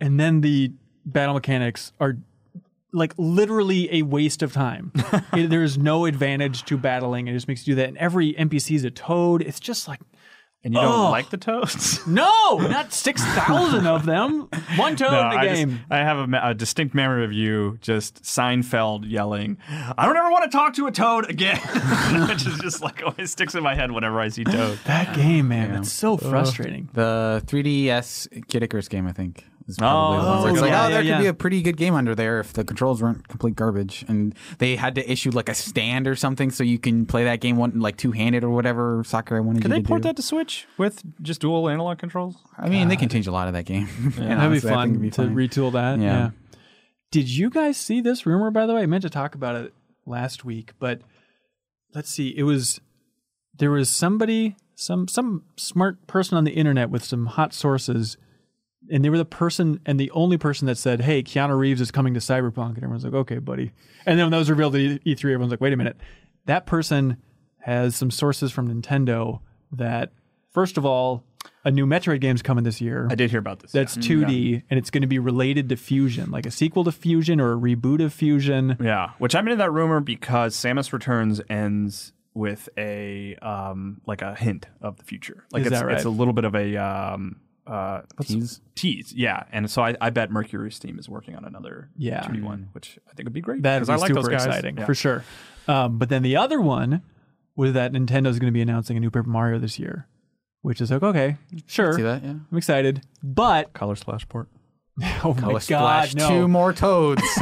and then the battle mechanics are like literally a waste of time. It- there is no advantage to battling. It just makes you do that. And every NPC is a toad. It's just like And you don't Oh. like the toads? no, not six thousand of them. One toad No, in the I, just- game. I have a, me- a distinct memory of you just Seinfeld yelling, "I don't ever want to talk to a toad again," which is just like always sticks in my head whenever I see toad. that game, man, it's so frustrating. The 3DS Kid Icarus game, I think, is probably the Oh, one where oh, it's like, yeah, oh, there yeah, could be a pretty good game under there if the controls weren't complete garbage, and they had to issue like a stand or something so you can play that game one like two handed or whatever Soccer I wanted Can you they port do. that to Switch with just dual analog controls? I mean, they can change a lot of that game. And That'd be honestly, I think fun be to fine. retool that. Yeah. Yeah. Did you guys see this rumor? By the way, I meant to talk about it last week, but let's see. It was there was somebody, some some smart person on the internet with some hot sources, and they were the person and the only person that said, "Hey, Keanu Reeves is coming to Cyberpunk," and everyone's like, "Okay, buddy." And then when that was revealed at E3, everyone's like, "Wait a minute." That person has some sources from Nintendo that, first of all, a new Metroid game's coming this year. I did hear about this. That's yeah. 2D, and it's going to be related to Fusion, like a sequel to Fusion or a reboot of Fusion. Yeah, which I'm into that rumor because Samus Returns ends with a um like a hint of the future. Like Is it's that right? it's a little bit of a um uh what's- Tease? tease, yeah. And so I, I bet MercurySteam is working on another Yeah. 2D one, which I think would be great. That'd 'cause be I like super those guys. exciting Yeah. for sure. Um, but then the other one was that Nintendo's going to be announcing a new Paper Mario this year, which is like okay, sure, See that? Yeah. I'm excited, but Color Splash port. oh my Color god, Splash, no! two more toads.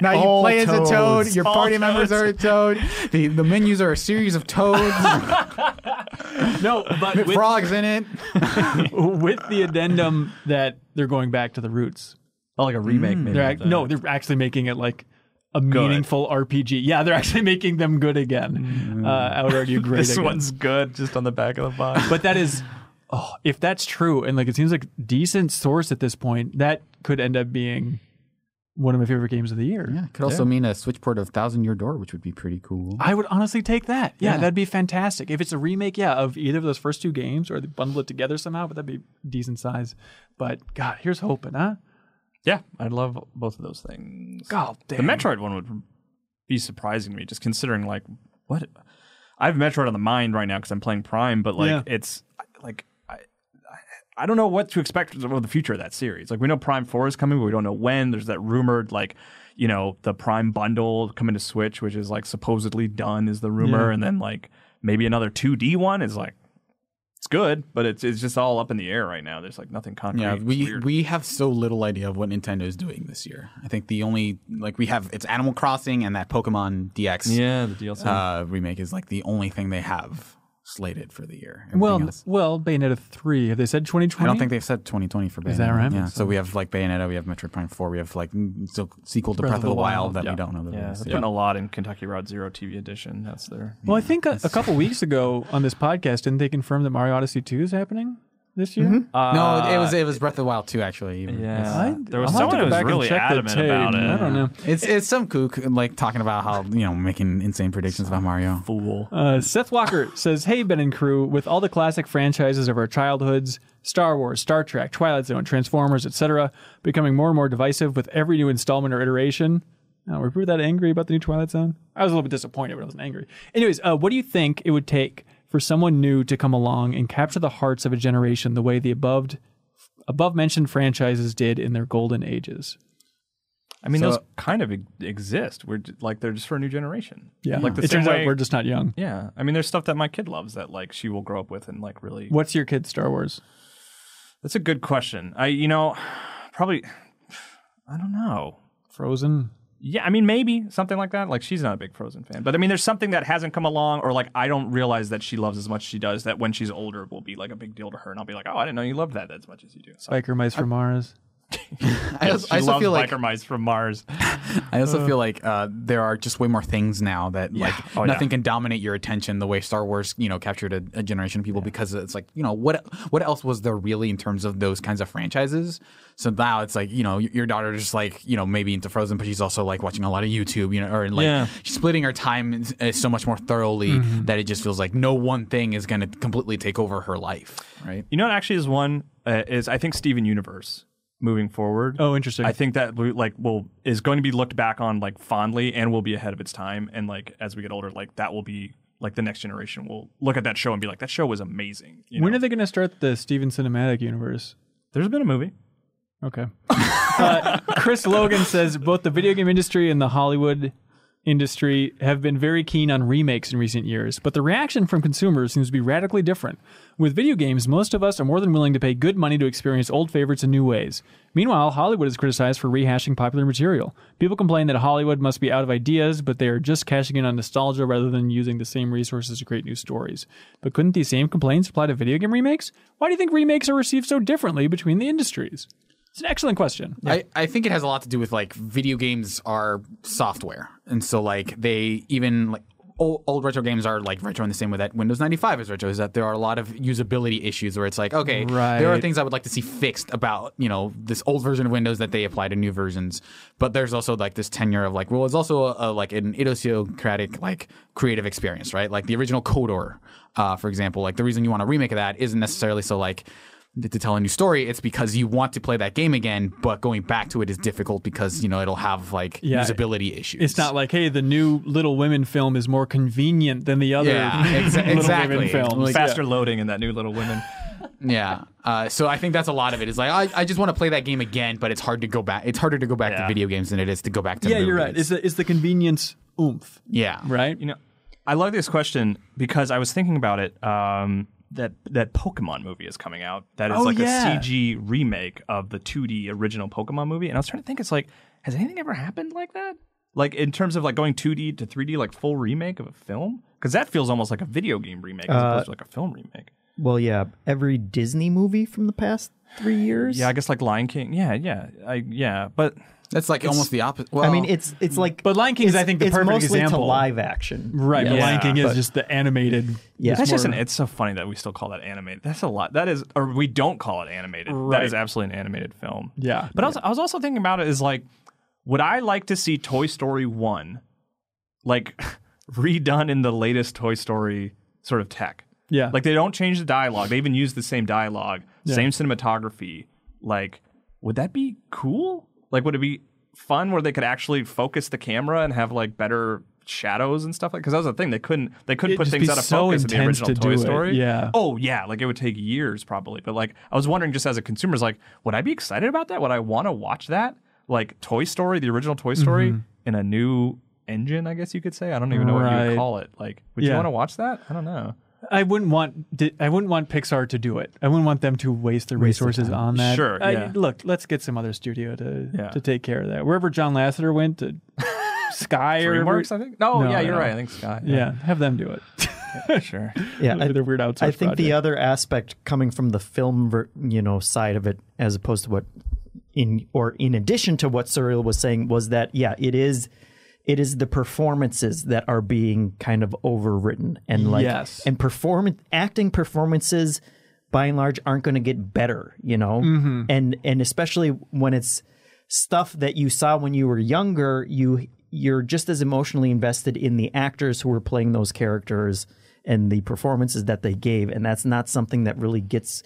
now you All play as a toad. Your All party members are a toad. The the menus are a series of toads. no, but with, frogs in it. with the addendum that they're going back to the roots. Oh, like a remake. maybe. They're ac- no, they're actually making it like a meaningful RPG. Yeah, they're actually making them good again. Uh, I would argue great. this again. one's good, just on the back of the box. but that is oh, if that's true and like it seems like decent source at this point that could end up being one of my favorite games of the year Yeah, it could also mean a switch port of Thousand Year Door, which would be pretty cool. i would honestly take that yeah, Yeah. that'd be fantastic if it's a remake yeah of either of those first two games or they bundle it together somehow but that'd be decent size but god here's hoping huh yeah, I'd love both of those things. god damn. The Metroid one would be surprising to me, just considering like what I have Metroid on the mind right now because I'm playing Prime, but like Yeah. it's like I, don't know what to expect of the future of that series. Like we know Prime Four is coming, but we don't know when. There's that rumored like you know the Prime bundle coming to Switch, which is like supposedly done, is the rumor, Yeah. and then like maybe another 2D one is like it's good, but it's it's just all up in the air right now. There's like nothing concrete. Yeah, we we have so little idea of what Nintendo is doing this year. I think the only like we have it's Animal Crossing and that Pokemon DX yeah the DLC. uh, remake is like the only thing they have slated for the year. Everything well else- well bayonetta 3 have they said 2020 I don't think they've said 2020 for Bayonetta. Is that right? Yeah. So- So we have like Bayonetta, we have Metroid Prime 4, we have like sequel to Breath, of the, Wild, that yeah. we don't know the yeah, release they're date. putting a lot in Kentucky Route Zero TV edition. That's their well i think a, a couple weeks ago on this podcast didn't they confirm that mario odyssey 2 is happening this year No, it was it was Breath of the Wild 2 actually. even. Yeah, I- there was I'll someone who was back really adamant about it. I don't know. It's it's some kook like talking about how you know making insane predictions about Mario. Fool. Uh, Seth Walker says, "Hey Ben and crew, with all the classic franchises of our childhoods, Star Wars, Star Trek, Twilight Zone, Transformers, etc., becoming more and more divisive with every new installment or iteration." Now, were we that angry about the new Twilight Zone? I was a little bit disappointed, but I wasn't angry. Anyways, uh, what do you think it would take for someone new to come along and capture the hearts of a generation the way the above above mentioned franchises did in their golden ages? I mean, So- those kind of exist. We're like they're just for a new generation. Yeah, like the it same turns way. out we're just not young. yeah, I mean, there's stuff that my kid loves that like she will grow up with and like really. What's your kid's Star Wars? That's a good question. I you know probably I don't know. Frozen. Yeah, I mean maybe something like that. Like she's not a big Frozen fan, but I mean there's something that hasn't come along, or like I don't realize that she loves as much as she does. That when she's older will be like a big deal to her, and I'll be like, oh, I didn't know you loved that as much as you do. So Biker Mice from Mars. I also, I also feel like biker mice from Mars. I also feel like uh, there are just way more things now that like Oh, nothing yeah. can dominate your attention the way Star Wars you know captured a, a generation of people because it's like you know what what else was there really in terms of those kinds of franchises. So now it's like you know your daughter just like you know maybe into Frozen, but she's also like watching a lot of YouTube, you know, or like Yeah. she's splitting her time uh, so much more thoroughly that it just feels like no one thing is going to completely take over her life, right? You know what actually is one uh, is I think Steven Universe moving forward. Oh, interesting. I think that like will is going to be looked back on like fondly and will be ahead of its time. And like as we get older, like that will be like the next generation will look at that show and be like, that show was amazing. You When know? are they going to start the Steven Cinematic Universe? There's been a movie. Okay. uh, Chris Logan says both the video game industry and the Hollywood industry have been very keen on remakes in recent years, but the reaction from consumers seems to be radically different. With video games, most of us are more than willing to pay good money to experience old favorites in new ways. Meanwhile, Hollywood is criticized for rehashing popular material. People complain that Hollywood must be out of ideas, but they are just cashing in on nostalgia rather than using the same resources to create new stories. But couldn't these same complaints apply to video game remakes? Why do you think remakes are received so differently between the industries? It's an excellent question. I, I think it has a lot to do with like video games are software and so like they even like old, old retro games are like retro in the same way that Windows 95 is retro. Is that there are a lot of usability issues where it's like, okay, there are things I would like to see fixed about you know this old version of Windows that they apply to new versions. But there's also like this tenure of like, well, it's also a, a, like an idiosyncratic like creative experience, right? Like the original KOTOR, uh, for example. Like the reason you want a remake of that isn't necessarily so like to tell a new story. It's because you want to play that game again, but going back to it is difficult because you know it'll have like Yeah. usability issues. It's not like, hey, the new Little Women film is more convenient than the other Yeah, exa- Little exactly. Women film. Like, Faster loading in that new Little Women. Yeah. Uh, so I think that's a lot of it. Is like I, I just want to play that game again, but it's hard to go back. It's harder to go back to video games than it is to go back to. The Yeah, you're right. movies. Is the is the convenience oomph, yeah. right? You know, I love this question because I was thinking about it. Um, that that Pokemon movie is coming out. That is Oh, like yeah. a CG remake of the 2D original Pokemon movie. And I was trying to think, it's like, has anything ever happened like that? Like in terms of like going 2D to 3D, like full remake of a film? Because that feels almost like a video game remake as uh, opposed to like a film remake. Well, yeah, every Disney movie from the past three years. Yeah, I guess like Lion King. Yeah, yeah, I yeah, but That's like almost the opposite. Well, I mean, it's it's like, But Lion King is, I think, the it's perfect mostly example. to live action, Right, but Yeah, Lion King is but- just the animated. Yeah. That's just an. It's so funny that we still call that animated. That's a lot. That is, or we don't call it animated. Right. That is absolutely an animated film. Yeah. But I was, I was also thinking about it is like, would I like to see Toy Story one, like, redone in the latest Toy Story sort of tech? Yeah. Like they don't change the dialogue. They even use the same dialogue, same cinematography. Like, would that be cool? Like, would it be fun where they could actually focus the camera and have like better shadows and stuff like? Because that was the thing they couldn't they couldn't It'd put things out of so focus in the original to Toy do it, Story. yeah. Oh yeah, like it would take years probably. But like, I was wondering just as a consumer, is like, would I be excited about that? Would I want to watch that? Like Toy Story, the original Toy Story, Mm-hmm. in a new engine, I guess you could say. I don't even know what you call it. Like, would you want to watch that? I don't know. I wouldn't want I wouldn't want Pixar to do it. I wouldn't want them to waste their resources on that. Sure, I- yeah. look, let's get some other studio to Yeah. to take care of that. Wherever John Lasseter went to uh, Sky or wherever- DreamWorks, I think. No, No, yeah, you're no. right. I think Sky. yeah, have them do it. sure. Yeah, I, weird outsource I think the other aspect coming from the film, ver- you know, side of it, as opposed to what in or in addition to what Suriel was saying, was that yeah, it is, it is the performances that are being kind of overwritten and like Yes. and performance acting performances by and large aren't going to get better, you know, Mm-hmm. and and especially when it's stuff that you saw when you were younger, you you're just as emotionally invested in the actors who were playing those characters and the performances that they gave, and that's not something that really gets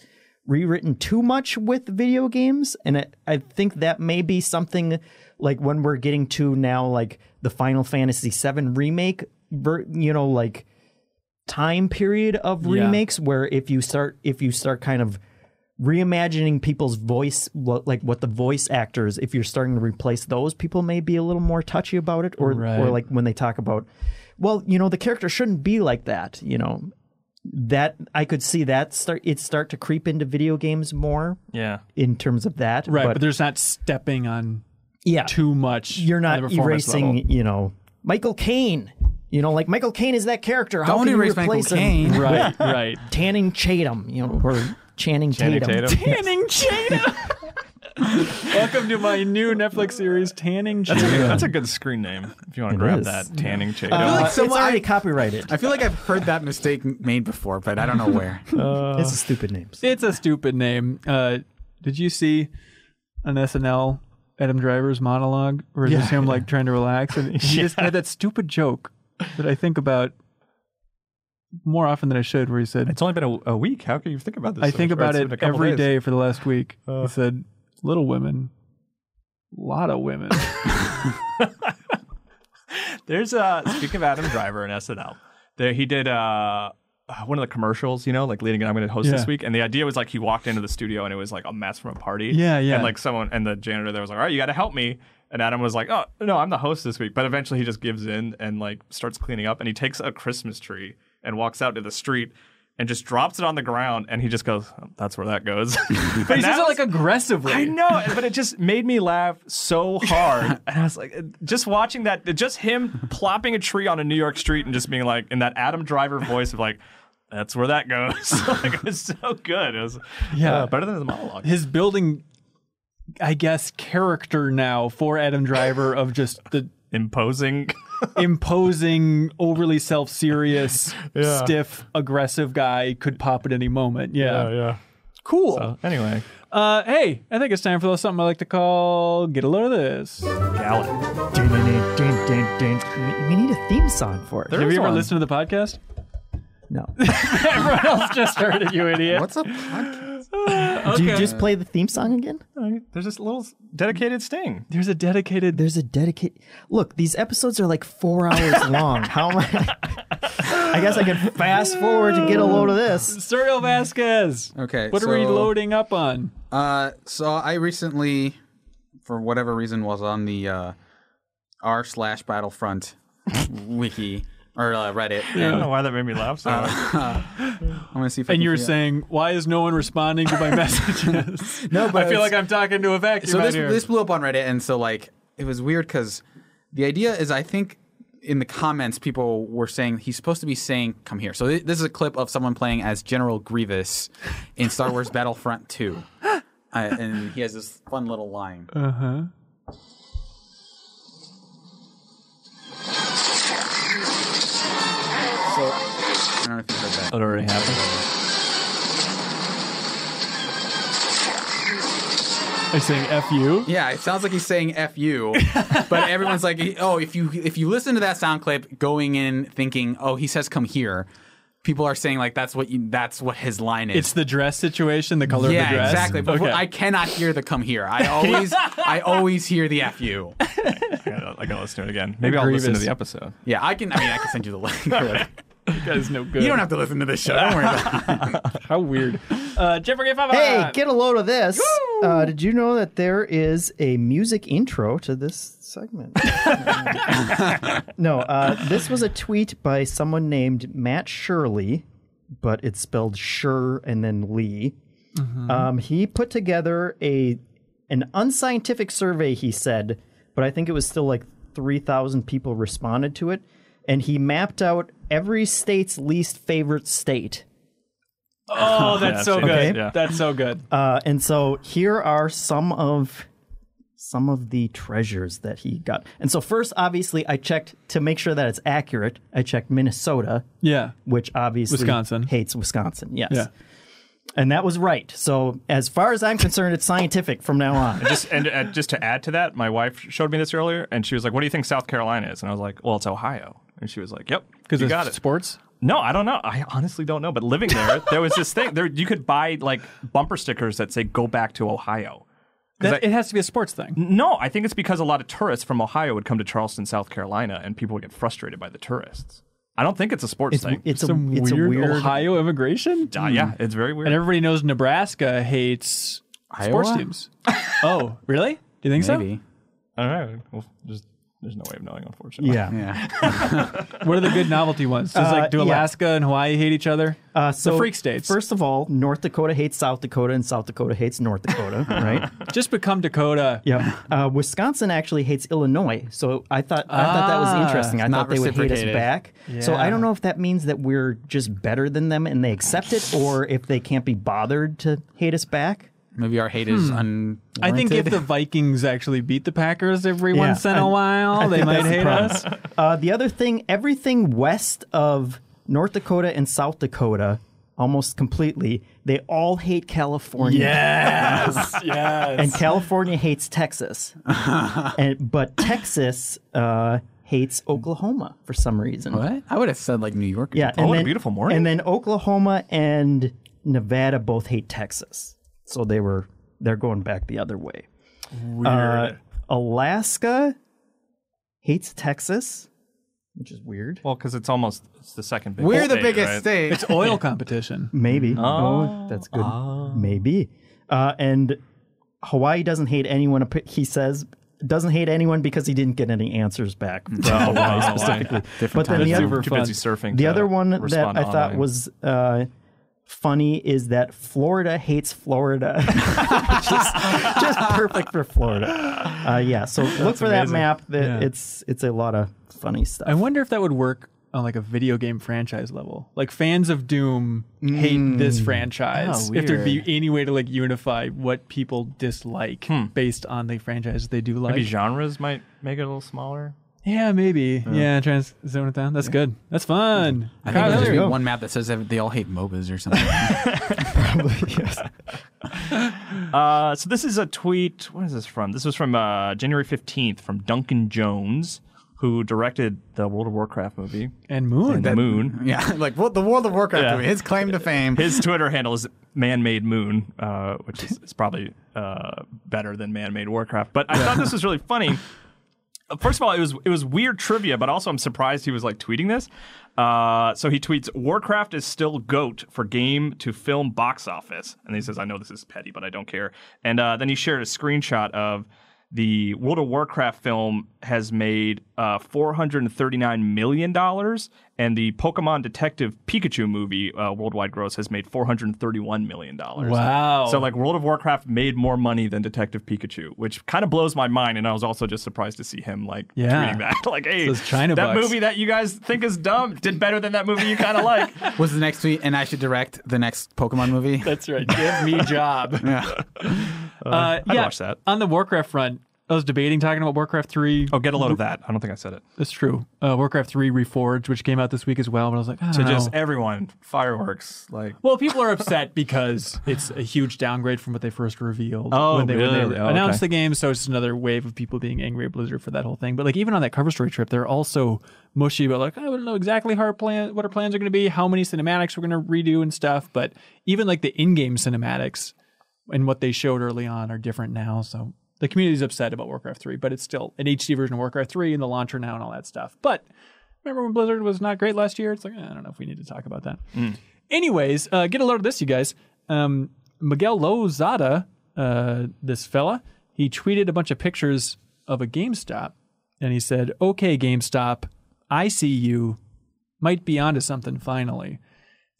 rewritten too much with video games. And I, I think that may be something like when we're getting to now, like the Final Fantasy VII remake, you know, like time period of Yeah. remakes where if you start if you start kind of reimagining people's voice what, like what the voice actors if you're starting to replace those people may be a little more touchy about it or Right. or like when they talk about well you know the character shouldn't be like that you know that I could see that start it start to creep into video games more Yeah. in terms of that right, but, but, there's not stepping on yeah too much. you're not erasing level. you know Michael Caine you know like Michael Caine is that character how Don't can you erase Michael replace him? Caine. Right, right. Tanning Chatham you know or Channing, Channing Tatum. Tatum. Tanning Chatham. Welcome to my new Netflix series, Tanning That's a, good, that's a good screen name if you want to It grab is. that. Tanning Chatham. feel like Uh, someone- it's already copyrighted. I feel like I've heard that mistake made before, but I don't know where. it's a stupid name. It's a stupid name. Uh, did you see an SNL Adam Driver's monologue, where it's just him like trying to relax, and he just had that stupid joke that I think about more often than I should, where he said, it's only been a, a week. How can you think about this? "I so think much? Or about it's it been a couple every days. for the last week." Uh. he said, "Little women, a lot of women." There's uh speaking of Adam Driver and SNL, there he did uh one of the commercials, you know, like leading. I'm going to host Yeah. this week, and the idea was like he walked into the studio and it was like a mess from a party. Yeah, yeah. And like someone and the janitor there was like, "All right, you got to help me." And Adam was like, "Oh no, I'm the host this week." But eventually he just gives in and like starts cleaning up, and he takes a Christmas tree and walks out to the street. And just drops it on the ground, and he just goes, "Oh, "That's where that goes." but he And says it like aggressively. I know, but it just made me laugh so hard. and I was like, just watching that, just him plopping a tree on a New York street and just being like, in that Adam Driver voice of like, that's where that goes. like, it was so good. It was Yeah. uh, better than the monologue. his building, I guess, character now for Adam Driver of just the Imposing. Imposing, overly self-serious, stiff, aggressive guy could pop at any moment. Yeah, yeah. cool. So anyway, Uh, hey, I think it's time for something I like to call "Get a Load of This." Dun. We need a theme song for it. There Have you ever one. listened to the podcast? No. Everyone else just heard it, you idiot. What's a podcast? Do you just play the theme song again? There's this little dedicated sting. There's a dedicated. There's a dedicated. Look, these episodes are like four hours long. How am I? I guess I can fast forward to get a load of this. Suriel Vazquez. Okay. What are we loading up on? Uh, so I recently, for whatever reason, was on the uh, r slash Battlefront wiki or uh, Reddit. I don't know why that made me laugh so much. I'm gonna see if I And you were figure- saying, why is no one responding to my messages? no, but I feel like I'm talking to a vacuum so this here. this blew up on Reddit, and so like it was weird because the idea is I think in the comments people were saying he's supposed to be saying "come here." So thi- this is a clip of someone playing as General Grievous in Star Wars Battlefront Two, uh, and he has this fun little line. Uh huh. Don't know if you heard that. That already happened. Are you saying F you? Yeah, it sounds like he's saying "f you," but everyone's like, "Oh, if you if you listen to that sound clip, going in thinking, oh, he says come here," people are saying like that's what you, that's what his line is. It's the dress situation, the color yeah, of the dress. exactly. But okay. I cannot hear the "come here." I always I always hear the fu. I gotta, I gotta listen to it again. Maybe I'll listen to the episode. Yeah, I can. I mean, I can send you the link. or you guys no good. you don't have to listen to this show. Don't worry about it. How weird. Uh, Jeffrey Fava. Hey, get a load of this. Uh, did you know that there is a music intro to this segment? no, uh, this was a tweet by someone named Matt Shirley, but it's spelled Sure and then Lee. Um, he put together a an unscientific survey. He said, but I think it was still like three thousand people responded to it, and he mapped out every state's least favorite state. Oh, that's so good. seen that, yeah. That's so good. Uh, and so here are some of some of the treasures that he got. And so first, obviously, I checked to make sure that it's accurate. I checked Minnesota, Yeah. which obviously Wisconsin. hates Wisconsin. Yes. Yeah. And that was right. So as far as I'm concerned, it's scientific from now on. Just and uh, just to add to that, my wife showed me this earlier, and she was like, "What do you think South Carolina is?" And I was like, "Well, it's Ohio." And she was like, "Yep, Because you of got it." sports. No, I don't know. I honestly don't know. But living there, there was this thing. There, you could buy like bumper stickers that say "Go back to Ohio." That, I- it has to be a sports thing. no, I think it's because a lot of tourists from Ohio would come to Charleston, South Carolina, and people would get frustrated by the tourists. I don't think it's a sports It's thing. it's a Some it's weird, a weird Ohio immigration. Uh, yeah, it's very weird. And everybody knows Nebraska hates sports teams. oh, really? Do you think so? Maybe. I don't know. Well, just there's no way of knowing, unfortunately. Yeah. Yeah. What are the good novelty ones? Does Uh, like do yeah. Alaska and Hawaii hate each other? Uh, so freak states. First of all, North Dakota hates South Dakota, and South Dakota hates North Dakota, right? Just become Dakota. Yeah. Uh, Wisconsin actually hates Illinois, so I thought I thought that was Ah, interesting. I thought they would hate us reciprocated. back. So I don't know if that means that we're just better than them and they accept it, or if they can't be bothered to hate us back. Maybe our hate is unwarranted. I think if the Vikings actually beat the Packers every Yeah, once in a I- while, I they might that's the hate us. Uh, the other thing, everything west of North Dakota and South Dakota, almost completely, they all hate California. Yes, yes. and California hates Texas, and but Texas uh, hates Oklahoma for some reason. what? I would have said like New York. Yeah, Oh, and what a beautiful morning. And then Oklahoma and Nevada both hate Texas, so they were they're going back the other way. Uh, Alaska hates Texas, which is weird. Well, because it's almost it's the second biggest. We're the state, biggest right? state. it's oil competition. Maybe. Oh, that's good. Maybe. Uh, and Hawaii doesn't hate anyone. He says doesn't hate anyone because he didn't get any answers back from Hawaii specifically. Different but then the other, Super surfing. the other one that I thought online. was uh, funny is that Florida hates Florida, which is just perfect for Florida. Uh, yeah, so look for that map. That Yeah. It's it's a lot of funny stuff. I wonder if that would work on like a video game franchise level. Like fans of Doom hate mm. this franchise. Oh, if there'd be any way to like unify what people dislike hmm. based on the franchise they do like. maybe genres might make it a little smaller. Yeah, maybe. Yeah, trying to zone it down. That's good. That's fun. I Kyle think there's Hilliard. one map that says that they all hate MOBAs or something. Probably, yes. Uh, so this is a tweet. What is this from? This was from uh, January fifteenth from Duncan Jones, who directed the World of Warcraft movie and Moon. and the Moon. yeah, like what the World of Warcraft Yeah. movie, his claim to fame. His Twitter handle is man-made moon, uh, which is, is probably uh, better than man-made Warcraft. But I thought this was really funny. First of all, it was it was weird trivia, but also I'm surprised he was like tweeting this. Uh, so he tweets, "Warcraft is still goat for game to film box office," and he says, "I know this is petty, but I don't care." And uh, then he shared a screenshot of the World of Warcraft film has made uh, 439 million dollars, and the Pokemon Detective Pikachu movie uh, worldwide gross has made 431 million dollars. Wow. So like World of Warcraft made more money than Detective Pikachu, which kind of blows my mind. And I was also just surprised to see him like Yeah. tweeting that, like, "Hey, Those China that bucks. movie that you guys think is dumb did better than that movie you kind of like." was the next tweet, and I should direct the next Pokemon movie. That's right. Give me job. yeah. Uh, I'd yeah, watch that. On the Warcraft front, I was debating talking about Warcraft 3. Oh, get a load of that. I don't think I said it. That's true. Uh, Warcraft 3 Reforged, which came out this week as well, but I was like, I To don't just know. everyone fireworks like. Well, people are upset because it's a huge downgrade from what they first revealed Oh, when they, when they really? Oh, announced okay. the game. So it's just another wave of people being angry at Blizzard for that whole thing. But like even on that cover story trip, they're also mushy about like, I don't know exactly how our plan, what our plans are going to be, how many cinematics we're going to redo and stuff. But even like the in-game cinematics and what they showed early on are different now. So the community's upset about Warcraft 3, but it's still an HD version of Warcraft 3 and the launcher now and all that stuff. But remember when Blizzard was not great last year? It's like, eh, I don't know if we need to talk about that. Anyways, uh, get a load of this, you guys. Um, Miguel Lozada, uh, this fella, he tweeted a bunch of pictures of a GameStop, and he said, "Okay, GameStop, I see you. Might be onto something finally."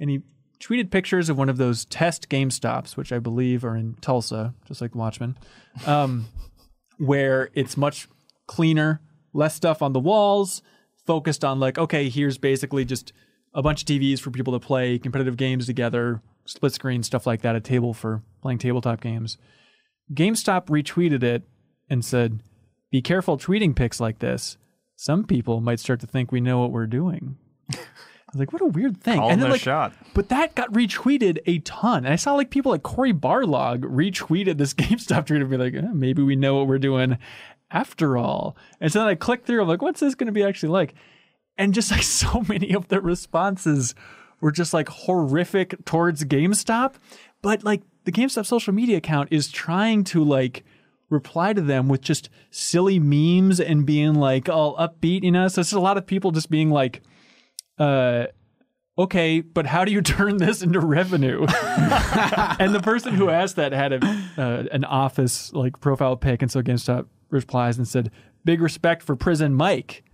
And he tweeted pictures of one of those test Game Stops, which I believe are in Tulsa, just like Watchmen, um, where it's much cleaner, less stuff on the walls, focused on like, okay, here's basically just a bunch of TVs for people to play competitive games together, split screen stuff like that, a table for playing tabletop games. GameStop retweeted it and said, "Be careful tweeting pics like this. Some people might start to think we know what we're doing." I was like, "What a weird thing!" Call and their like, shot. but that got retweeted a ton. And I saw like people like Cory Barlog retweeted this GameStop tweet and be like, eh, maybe we know what we're doing after all. And so then I clicked through, I'm like, what's this going to be actually like? And just like so many of the responses were just like horrific towards GameStop. But like the GameStop social media account is trying to like reply to them with just silly memes and being like all upbeat, you know? So it's just a lot of people just being like, uh, okay, but how do you turn this into revenue? and the person who asked that had a, uh, an office like profile pic, and so GameStop replies and said, "Big respect for Prison Mike."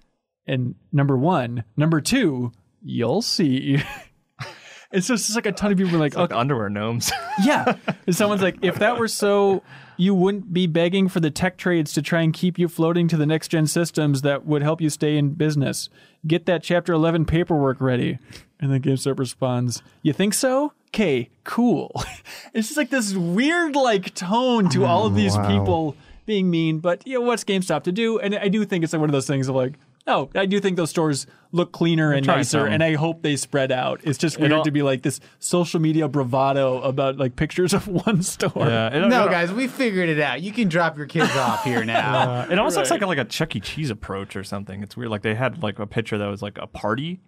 And number one, number two, you'll see. and so it's just like a ton of people were like, Like underwear gnomes. yeah. And someone's like, if that were so, you wouldn't be begging for the tech trades to try and keep you floating to the next gen systems that would help you stay in business. Get that Chapter 11 paperwork ready. And then GameStop responds, You think so? Okay, cool. it's just like this weird like tone to all of these mm, Wow. people being mean. But you know, what's GameStop to do? And I do think it's like one of those things of like, Oh, I do think those stores look cleaner and trying nicer, something. and I hope they spread out. It's just weird all- to be like this social media bravado about like pictures of one store. yeah. It, No, it, guys, we figured it out. You can drop your kids off here now. Uh, it almost looks like a, like a Chuck E. Cheese approach or something. It's weird. Like they had like a picture that was like a party.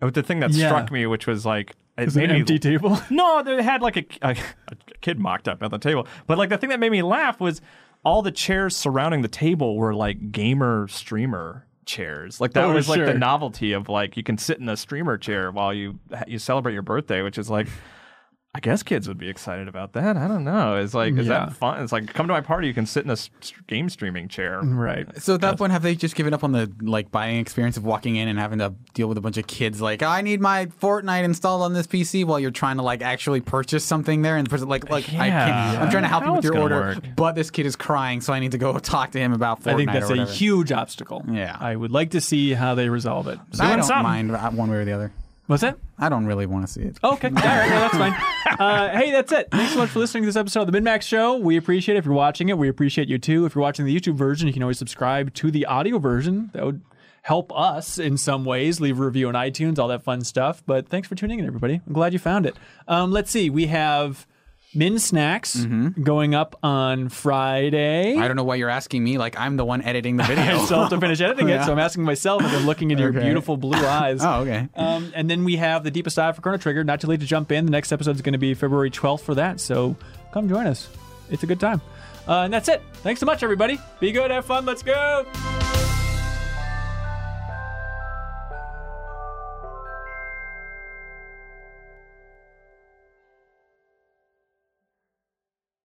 But the thing that Yeah. struck me, which was like it It's an made me- empty table. No, they had like a, a, a kid mocked up at the table. But like the thing that made me laugh was all the chairs surrounding the table were like gamer streamer chairs. Like that Oh, was like the novelty of like you can sit in a streamer chair while you you celebrate your birthday, which is like. I guess kids would be excited about that. I don't know. It's like, is Yeah. that fun? It's like, come to my party. You can sit in a s- game streaming chair. right. So at that point, have they just given up on the like buying experience of walking in and having to deal with a bunch of kids? Like, I need my Fortnite installed on this PC while you're trying to like actually purchase something there, and the person like like I Yeah. can't. I'm trying to help you How with it's your gonna order, work. but this kid is crying, so I need to go talk to him about Fortnite. I think that's or a whatever. huge obstacle. Yeah. I would like to see how they resolve it. I don't something. mind uh, one way or the other. What's that? I don't really want to see it. Okay. All right. No, that's fine. Uh, hey, that's it. Thanks so much for listening to this episode of the MinnMax Show. We appreciate it. If you're watching it, we appreciate you too. If you're watching the YouTube version, you can always subscribe to the audio version. That would help us in some ways. Leave a review on iTunes, all that fun stuff. But thanks for tuning in, everybody. I'm glad you found it. Um, let's see. We have Minn Snacks going up on Friday. I don't know why you're asking me. Like I'm the one editing the video. I still have to finish editing it, so I'm asking myself and then looking into your beautiful blue eyes. oh, okay. Um, and then we have the deepest dive for Chrono Trigger. Not too late to jump in. The next episode is going to be February 12th for that. So come join us. It's a good time. Uh, and that's it. Thanks so much, everybody. Be good. Have fun. Let's go.